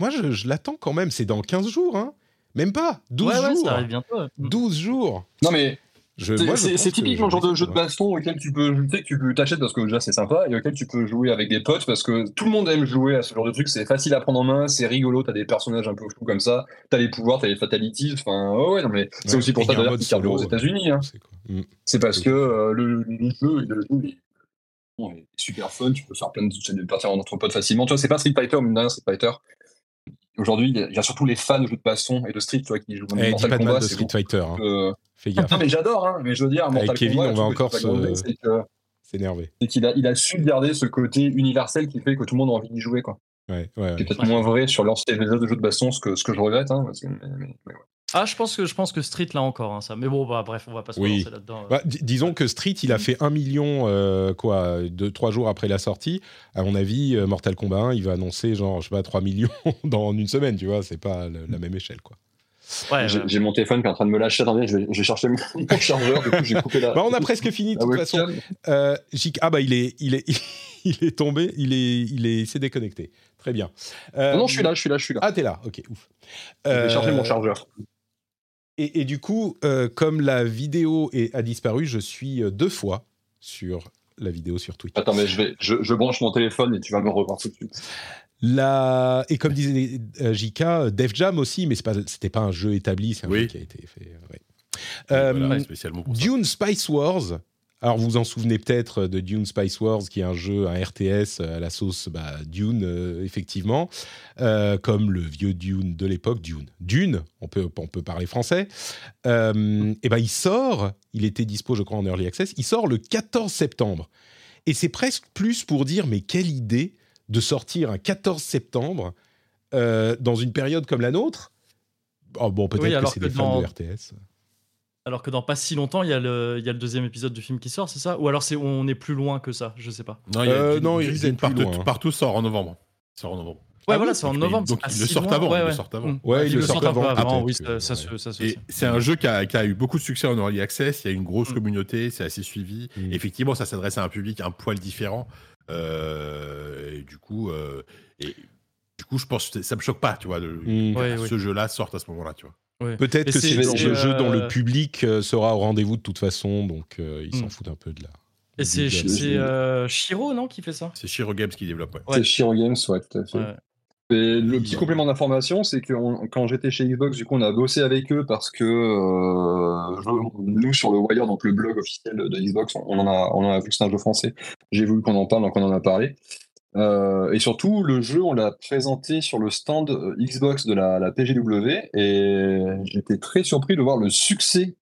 Moi, je, je l'attends quand même. C'est dans 15 jours, hein. Même pas. 12
ouais, ouais,
jours.
ça arrive bientôt. ouais.
12 jours.
Non, mais C'est- typiquement le genre de jeu de baston auquel tu peux, tu sais, que tu peux t'acheter parce que déjà c'est sympa et auquel tu peux jouer avec des potes parce que tout le monde aime jouer à ce genre de truc. C'est facile à prendre en main, c'est rigolo. T'as des personnages un peu fous comme ça. T'as les pouvoirs, t'as les fatalities. Enfin, ouais, ouais, non mais c'est
Ouais.
aussi pour ça d'ailleurs carburent aux États-Unis. Hein.
C'est Mm.
Parce que euh, le, le jeu, le jeu est, bon, est super fun. Tu peux faire plein de, de partir entre potes facilement. Tu vois, c'est pas Street Fighter, mais derrière Street Fighter. Aujourd'hui, il y a- il y, a surtout les fans de jeux de baston et de Street, tu vois, qui jouent.
Eh, dis
Mortal
pas de
Kombat,
de Street Fighter. hein.
euh,
Fais gaffe.
non mais j'adore, hein, mais je veux dire, Mortal
Kevin,
Kombat,
on va encore se- S'énerver.
c'est qu'il a, il a su garder ce côté universel qui fait que tout le monde a envie d'y jouer. Quoi.
Ouais, ouais, ouais.
C'est peut-être moins vrai sur l'ancien des autres jeux de baston, ce que, ce que je regrette. Hein, parce que- mais- mais- mais ouais.
Ah, je pense que je pense que Street là encore hein, ça. Mais bon, bah bref, on va pas se
Oui.
là-dedans. euh.
Bah, dis- disons que Street, il a fait un million, euh, quoi, deux, trois jours après la sortie. À mon avis, euh, Mortal Kombat 1, il va annoncer, genre, je sais pas, 3 millions dans une semaine, tu vois, c'est pas le- la même échelle, quoi.
Ouais,
J'ai j'ai mon téléphone qui est en train de me lâcher. Attendez, je vais, je vais chercher mon, chargeur. Du coup, j'ai coupé la.
Bah, on a presque fini, de toute façon. Euh, ah, bah, il est, il est, il est tombé, il est, il est, il s'est déconnecté. Très bien. Euh,
Non, non, je suis là, je suis là, je suis là.
Ah, t'es là, ok, ouf.
je vais chercher
Euh,
mon chargeur.
Et, et du coup, euh, comme la vidéo est, a disparu, je suis euh, deux fois sur la vidéo sur Twitch.
Attends, mais je, vais, je, je branche mon téléphone et tu vas me revoir tout de suite.
La... Et comme disait euh, JK, Def Jam aussi, mais c'est pas, c'était pas un jeu établi, c'est un
Oui.
jeu qui a été fait. ouais. Euh,
Voilà, spécialement pour ça.
Dune Spice Wars. Alors vous vous en souvenez peut-être de Dune Spice Wars, qui est un jeu, un RTS à la sauce bah, Dune, euh, effectivement, Euh, comme le vieux Dune de l'époque, Dune. Dune, on peut, on peut parler français. Euh, et ben il sort, il était dispo, je crois, en early access. Il sort le 14 septembre. Et c'est presque plus pour dire, mais quelle idée de sortir un 14 septembre euh, dans une période comme la nôtre. Oh, bon, peut-être
Oui,
que c'est des fans
dans-
de RTS.
Alors que dans pas si longtemps, il y, a le, il y a le deuxième épisode du film qui sort, c'est ça? Ou alors c'est on est plus loin que ça Je sais pas.
Non, il y a
Euh, plus
partout,
loin.
partout sort en novembre. Sort en novembre.
Ouais,
Ah
voilà,
oui,
c'est en novembre.
donc
pas
ils le sortent avant,
Ouais,
ils le
ouais.
sortent avant.
Ouais,
ils le sortent
avant,
avant.
peut-être
Oui,
que-
ça, ça, se- ça se
Et
sait.
c'est un jeu qui a, qui a eu beaucoup de succès en early access. Il y a une grosse
Mm.
communauté, c'est assez suivi.
Mm.
Effectivement, ça s'adresse à un public un poil différent. Euh, et du coup, euh, et du coup, je pense que ça me choque pas, tu vois, de,
Mm.
que
Ouais,
ce
ouais.
jeu-là sorte à ce moment-là, tu vois.
Ouais.
Peut-être que
c'est-
le jeu dont le public euh, sera au rendez-vous de toute façon, donc euh, ils s'en
Mm.
foutent un peu de la.
Et c'est euh, Shiro, non, qui fait ça?
C'est Shiro Games qui développe. Ouais.
Ouais.
C'est Shiro Games, ouais, tout à fait.
Ouais.
Et le petit complément d'information, c'est que on- quand j'étais chez Xbox, du coup, on a bossé avec eux parce que euh, nous, sur le Wire, donc le blog officiel de Xbox, on en a, on en a vu que c'est un jeu français. J'ai voulu qu'on en parle, donc on en a parlé. Euh, et surtout, le jeu, on l'a présenté sur le stand euh, Xbox de la, la PGW, et j'étais très surpris de voir le succès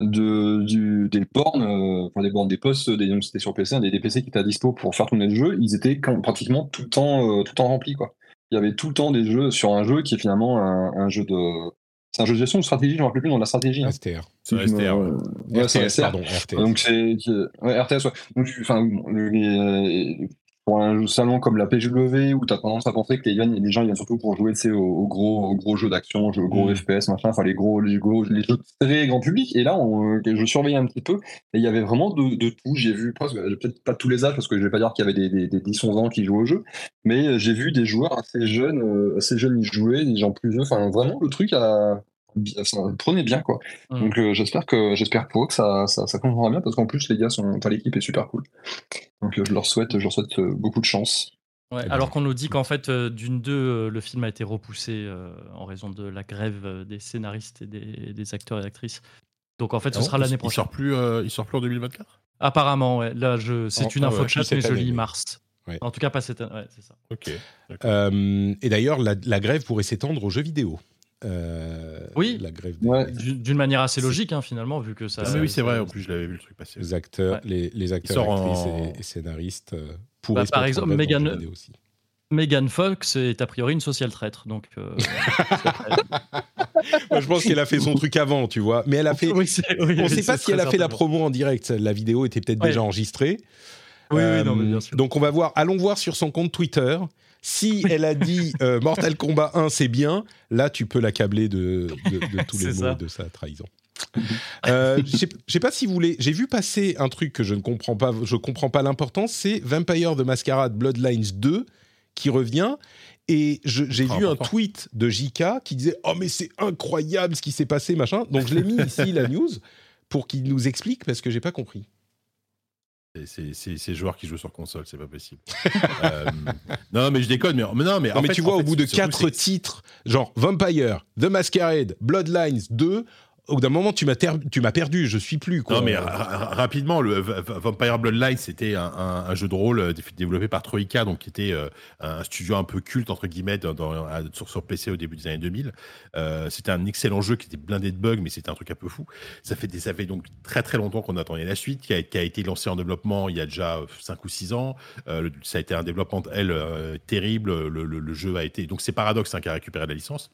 de, du, des bornes, euh, enfin des bornes, des postes, des, donc c'était sur PC, hein, des, des PC qui étaient à dispo pour faire tourner le jeu, ils étaient quand- pratiquement tout le temps, euh, tout le temps remplis, quoi. Il y avait tout le temps des jeux sur un jeu qui est finalement un, un jeu de, c'est un jeu de gestion ou de stratégie, je ne me rappelle plus de la stratégie. hein.
STR.
C'est un STR. ouais.
Ouais, c'est
RTS,
STR.
pardon, RTS.
Donc c'est ouais, RTS, ouais. Donc, tu- enfin, le- les- euh, pour un salon comme la PGW où tu as tendance à penser que les, gens- les gens ils viennent surtout pour jouer aux, aux gros, aux gros jeux d'action, aux gros
Mm.
FPS, machin, enfin les gros, les gros, les jeux très grand public. Et là, on, euh, je surveillais un petit peu et il y avait vraiment de, de tout. J'ai vu presque, euh, peut-être pas tous les âges parce que je vais pas dire qu'il y avait des, des, des 10-11 ans qui jouaient au jeu, mais euh, j'ai vu des joueurs assez jeunes, assez jeunes y jouer, des gens plus vieux. Enfin, vraiment le truc a ça prenait bien quoi.
Mm.
Donc euh, j'espère que j'espère pour eux que ça ça, ça bien parce qu'en plus les gars sont enfin l'équipe est super cool. Donc euh, je leur souhaite je leur souhaite euh, beaucoup de chance.
Ouais, alors qu'on nous dit qu'en fait, euh, d'une deux, euh, le film a été repoussé euh, en raison de la grève euh, des scénaristes et des, des acteurs et actrices. Donc en fait, ce
Ah
sera l'année
Il
prochaine.
sort plus, euh, il sort plus en 2024
Apparemment, ouais. Là, je... c'est
En-
une
ah
info
ouais,
de chat, mais je lis mars.
Ouais.
En tout cas, pas cette année. Ouais, c'est ça.
Ok.
Euh, et d'ailleurs, la, la grève pourrait s'étendre aux jeux vidéo. Euh,
Oui.
La grève des,
Ouais.
D'une manière assez logique, hein, finalement, vu que ça.
Ah, mais oui, c'est vrai, en plus, je l'avais vu le truc passer.
des acteurs,
Ouais.
les, les acteurs,
sort
actrices
en-
et, et scénaristes euh, pourraient
Bah,
se
par exemple, Megan-
aussi.
Megan Fox est a priori une social traître, donc. euh,
Moi, je pense qu'elle a fait son truc avant, tu vois. Mais elle a fait.
Oui, c'est- oui,
On ne
oui,
sait pas si elle a fait la promo en direct. La vidéo était peut-être
Ouais.
déjà enregistrée.
Oui,
Euh,
oui, non, mais bien sûr.
Donc on va voir, allons voir sur son compte Twitter. Si elle a dit euh, Mortal Kombat 1 c'est bien, là tu peux l'accabler de, de, de tous les mots
ça.
de sa trahison. Euh, Je sais- pas si vous voulez. J'ai vu passer un truc que je ne comprends pas. Je comprends pas l'importance. C'est Vampire the Masquerade Bloodlines 2 qui revient. Et j'ai
Ultra
vu un tweet de JK qui disait Oh, mais c'est incroyable ce qui s'est passé, machin. Donc je l'ai mis ici, la news, pour qu'il nous explique parce que j'ai pas compris.
C'est- ces joueurs qui jouent sur console, c'est pas possible. Euh, non, mais je déconne, mais, mais non, mais
Non,
en
mais
fait-
tu vois,
en
au bout de quatre titres, genre Vampire, The Masquerade, Bloodlines 2, au bout d'un moment, tu m'as perdu, je suis plus. Quoi.
Non, mais ra- ra- rapidement, le Vampire Bloodline, c'était un, jeu de rôle euh, dé- développé par Troika, donc qui était euh, un studio un peu culte, entre guillemets, dans, sur, PC au début des années 2000. Euh, c'était un excellent jeu qui était blindé de bugs, mais c'était un truc un peu fou. Ça fait, donc très très longtemps qu'on attendait la suite, qui a, été lancé en développement il y a déjà 5 ou 6 ans. Ça a été un développement, elle, terrible. Le, le- le jeu a été. Donc c'est Paradox hein, qui a récupéré la licence.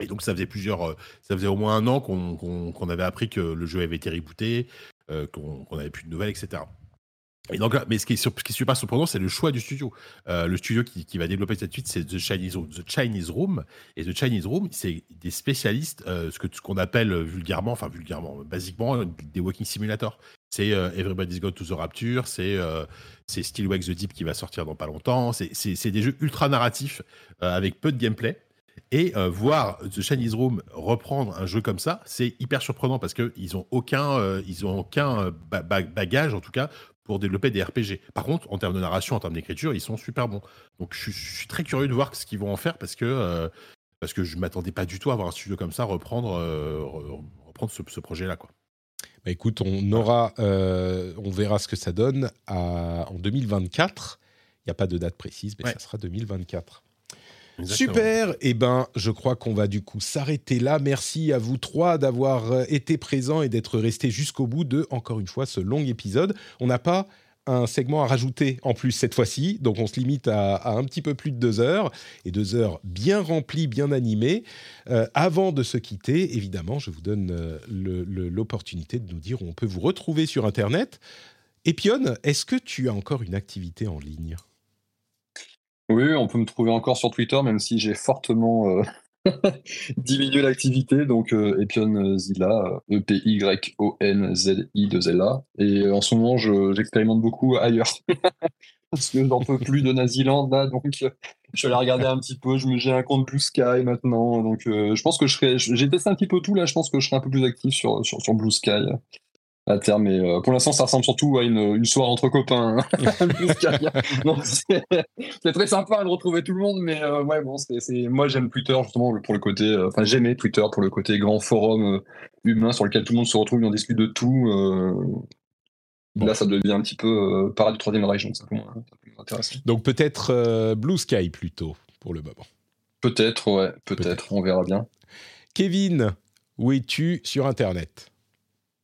Et donc ça faisait plusieurs, euh, ça faisait au moins un an qu'on avait appris que le jeu avait été rebooté, euh, qu'on qu'on avait plus de nouvelles, etc. Et donc mais ce qui est, ce qui surprenant, c'est le choix du studio. Euh, le studio qui, va développer cette suite, c'est The Chinese, The Chinese Room. Et The Chinese Room, c'est des spécialistes, ce que qu'on appelle vulgairement, enfin vulgairement, basiquement, des walking simulators. C'est Everybody's Got to the Rapture, c'est euh, Still the Deep qui va sortir dans pas longtemps. C'est- des jeux ultra narratifs avec peu de gameplay. Et euh, voir The Chinese Room reprendre un jeu comme ça, c'est hyper surprenant parce qu'ils n'ont aucun, euh, ils ont aucun euh, ba- ba- bagage, en tout cas, pour développer des RPG. Par contre, en termes de narration, en termes d'écriture, ils sont super bons. Donc je, suis- je suis très curieux de voir ce qu'ils vont en faire parce que, euh, parce que je ne m'attendais pas du tout à voir un studio comme ça reprendre, re- reprendre ce, ce projet-là. quoi.
Bah, écoute, on aura, euh, on verra ce que ça donne à- en 2024. Il n'y a pas de date précise, mais
Ouais.
ça sera 2024. Super. Et ben, je crois qu'on va du coup s'arrêter là. Merci à vous trois d'avoir euh, été présents et d'être restés jusqu'au bout de, encore une fois, ce long épisode. On n'a pas un segment à rajouter en plus cette fois-ci, donc on se limite à, un petit peu plus de deux heures et deux heures bien remplies, bien animées. Euh, avant de se quitter, évidemment, je vous donne euh, l'opportunité de nous dire où on peut vous retrouver sur Internet. Epion, est-ce que tu as encore une activité en ligne?
Oui, on peut me trouver encore sur Twitter, même si j'ai fortement euh, diminué l'activité. Donc, euh, Epion Zilla, euh, E-P-Y-O-N-Z-I-2-L-A. Et en ce moment, je- j'expérimente beaucoup ailleurs. Parce que j'en peux plus de Naziland, là. Donc, je allé regarder un petit peu. Je me J'ai un compte Blue Sky maintenant. Donc, je pense que je serai. J'ai testé un petit peu tout, là. Je pense que je serai un peu plus actif sur Blue Sky. À terme, mais euh, pour l'instant, ça ressemble surtout à une, une soirée entre copains. hein. C'est très sympa de retrouver tout le monde, mais euh, ouais, bon, c'est, moi j'aime Twitter justement pour le côté, euh, enfin j'aimais Twitter pour le côté grand forum humain sur lequel tout le monde se retrouve et on discute de tout.
Bon.
Là, ça devient un petit peu parade du troisième Reich, donc ça peut m'intéresser.
Donc peut-être Blue Sky plutôt pour le moment.
Peut-être, ouais, peut-être,
Peut-être.
on verra bien.
Kevin, où es-tu sur Internet?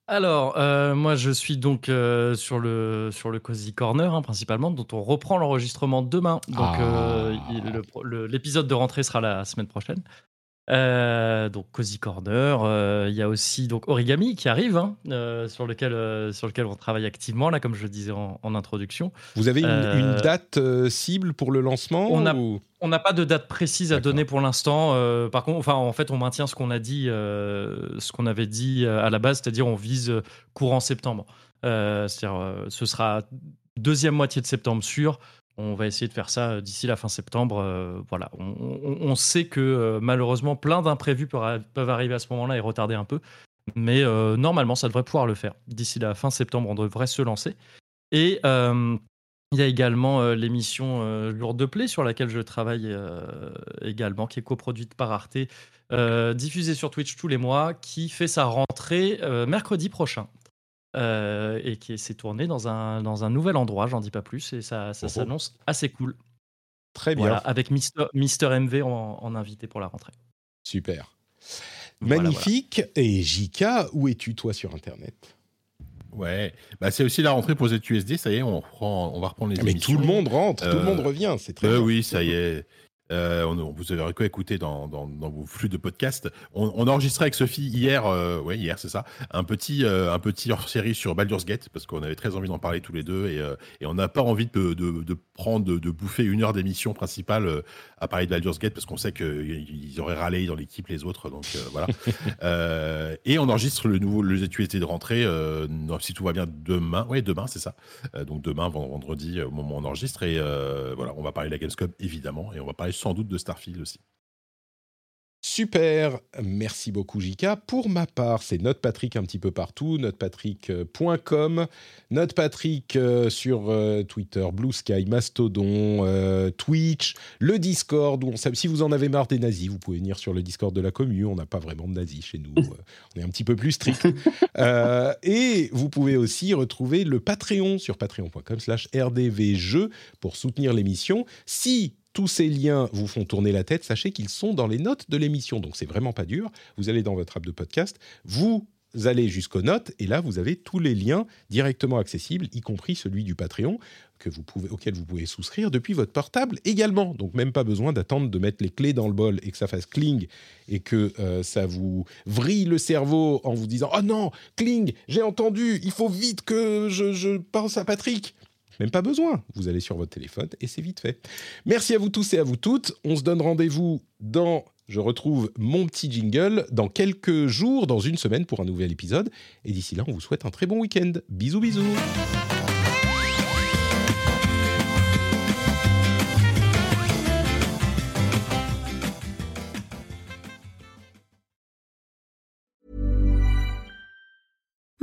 Alors, euh, moi, je suis donc euh, sur, le, sur le Cozy Corner, hein, principalement, dont on reprend l'enregistrement demain. Donc,
Ah.
euh, l'épisode de rentrée sera la semaine prochaine. Euh, donc, Cozy Corner. euh, Il y a aussi donc Origami qui arrive, hein, euh, sur, lequel, sur lequel on travaille activement, là, comme je le disais en, en introduction.
Vous avez une, une date cible pour le lancement
On
ou-
n'a pas de date précise à donner pour l'instant. par contre, enfin, en fait, on maintient ce qu'on a dit, ce qu'on avait dit à la base, c'est-à-dire on vise courant septembre. C'est-à-dire, ce sera deuxième moitié de septembre sûr. On va essayer de faire ça euh, d'ici la fin septembre. euh, voilà. On, sait que euh, malheureusement, plein d'imprévus peuvent, arriver à ce moment-là et retarder un peu. Mais normalement, ça devrait pouvoir le faire. D'ici la fin septembre, on devrait se lancer. Et Il y a également l'émission Jour de Play sur laquelle je travaille également, qui est coproduite par Arte, diffusée sur Twitch tous les mois, qui fait sa rentrée mercredi prochain. Et qui s'est tournée dans un, dans un nouvel endroit, j'en dis pas plus, et ça, ça
Oh oh.
s'annonce assez cool.
Très bien.
Voilà, avec Mister, Mister MV en, en invité pour la rentrée.
Super.
Voilà,
Magnifique. Et Jika, où es-tu toi sur Internet?
Ouais, bah, c'est aussi la rentrée pour ZQSD, ça y est, on, reprend, on va reprendre les
Mais
émissions.
tout le monde rentre, tout le
Euh,
monde revient, c'est très
Euh,
bien.
oui, ça y est. Euh, on, vous avez quoi écouter dans, dans, dans vos flux de podcasts. On, on a enregistré avec Sophie hier, euh, ouais, hier, c'est ça, un petit, euh, un petit hors-série sur Baldur's Gate, parce qu'on avait très envie d'en parler tous les deux, et, euh, et on n'a pas envie de, de, de prendre, de, bouffer une heure d'émission principale à parler de Baldur's Gate, parce qu'on sait qu'ils auraient râlé dans l'équipe les autres, donc voilà. Et on enregistre le nouveau le ZQSD de rentrée, si tout va bien, demain, ouais, demain, c'est ça. Donc demain, vend- vendredi, au moment où on enregistre. Et voilà, on va parler de la Gamescom, évidemment. Et on va parler sans doute de Starfield aussi.
Super, merci beaucoup Jika. Pour ma part, c'est NotePatrick un petit peu partout, notepatrick.com, NotePatrick euh, sur euh, Twitter, Blue Sky, Mastodon, euh, Twitch, le Discord, où on, sait- si vous en avez marre des nazis, vous pouvez venir sur le Discord de la commune, on n'a pas vraiment de nazis chez nous, euh, on est un petit peu plus strict. Euh, et vous pouvez aussi retrouver le Patreon sur patreon.com slash rdvjeux pour soutenir l'émission. Si tous ces liens vous font tourner la tête, sachez qu'ils sont dans les notes de l'émission. Donc c'est vraiment pas dur. Vous allez dans votre app de podcast, vous allez jusqu'aux notes et là vous avez tous les liens directement accessibles, y compris celui du Patreon que vous pouvez, auquel vous pouvez souscrire depuis votre portable également. Donc même pas besoin d'attendre de mettre les clés dans le bol et que ça fasse cling et que euh, ça vous vrille le cerveau en vous disant oh non cling j'ai entendu il faut vite que je, je pense à Patrick. Même pas besoin. Vous allez sur votre téléphone et c'est vite fait. Merci à vous tous et à vous toutes. On se donne rendez-vous dans, je retrouve mon petit jingle, dans quelques jours, dans une semaine pour un nouvel épisode. Et d'ici là, on vous souhaite un très bon week-end. Bisous, bisous.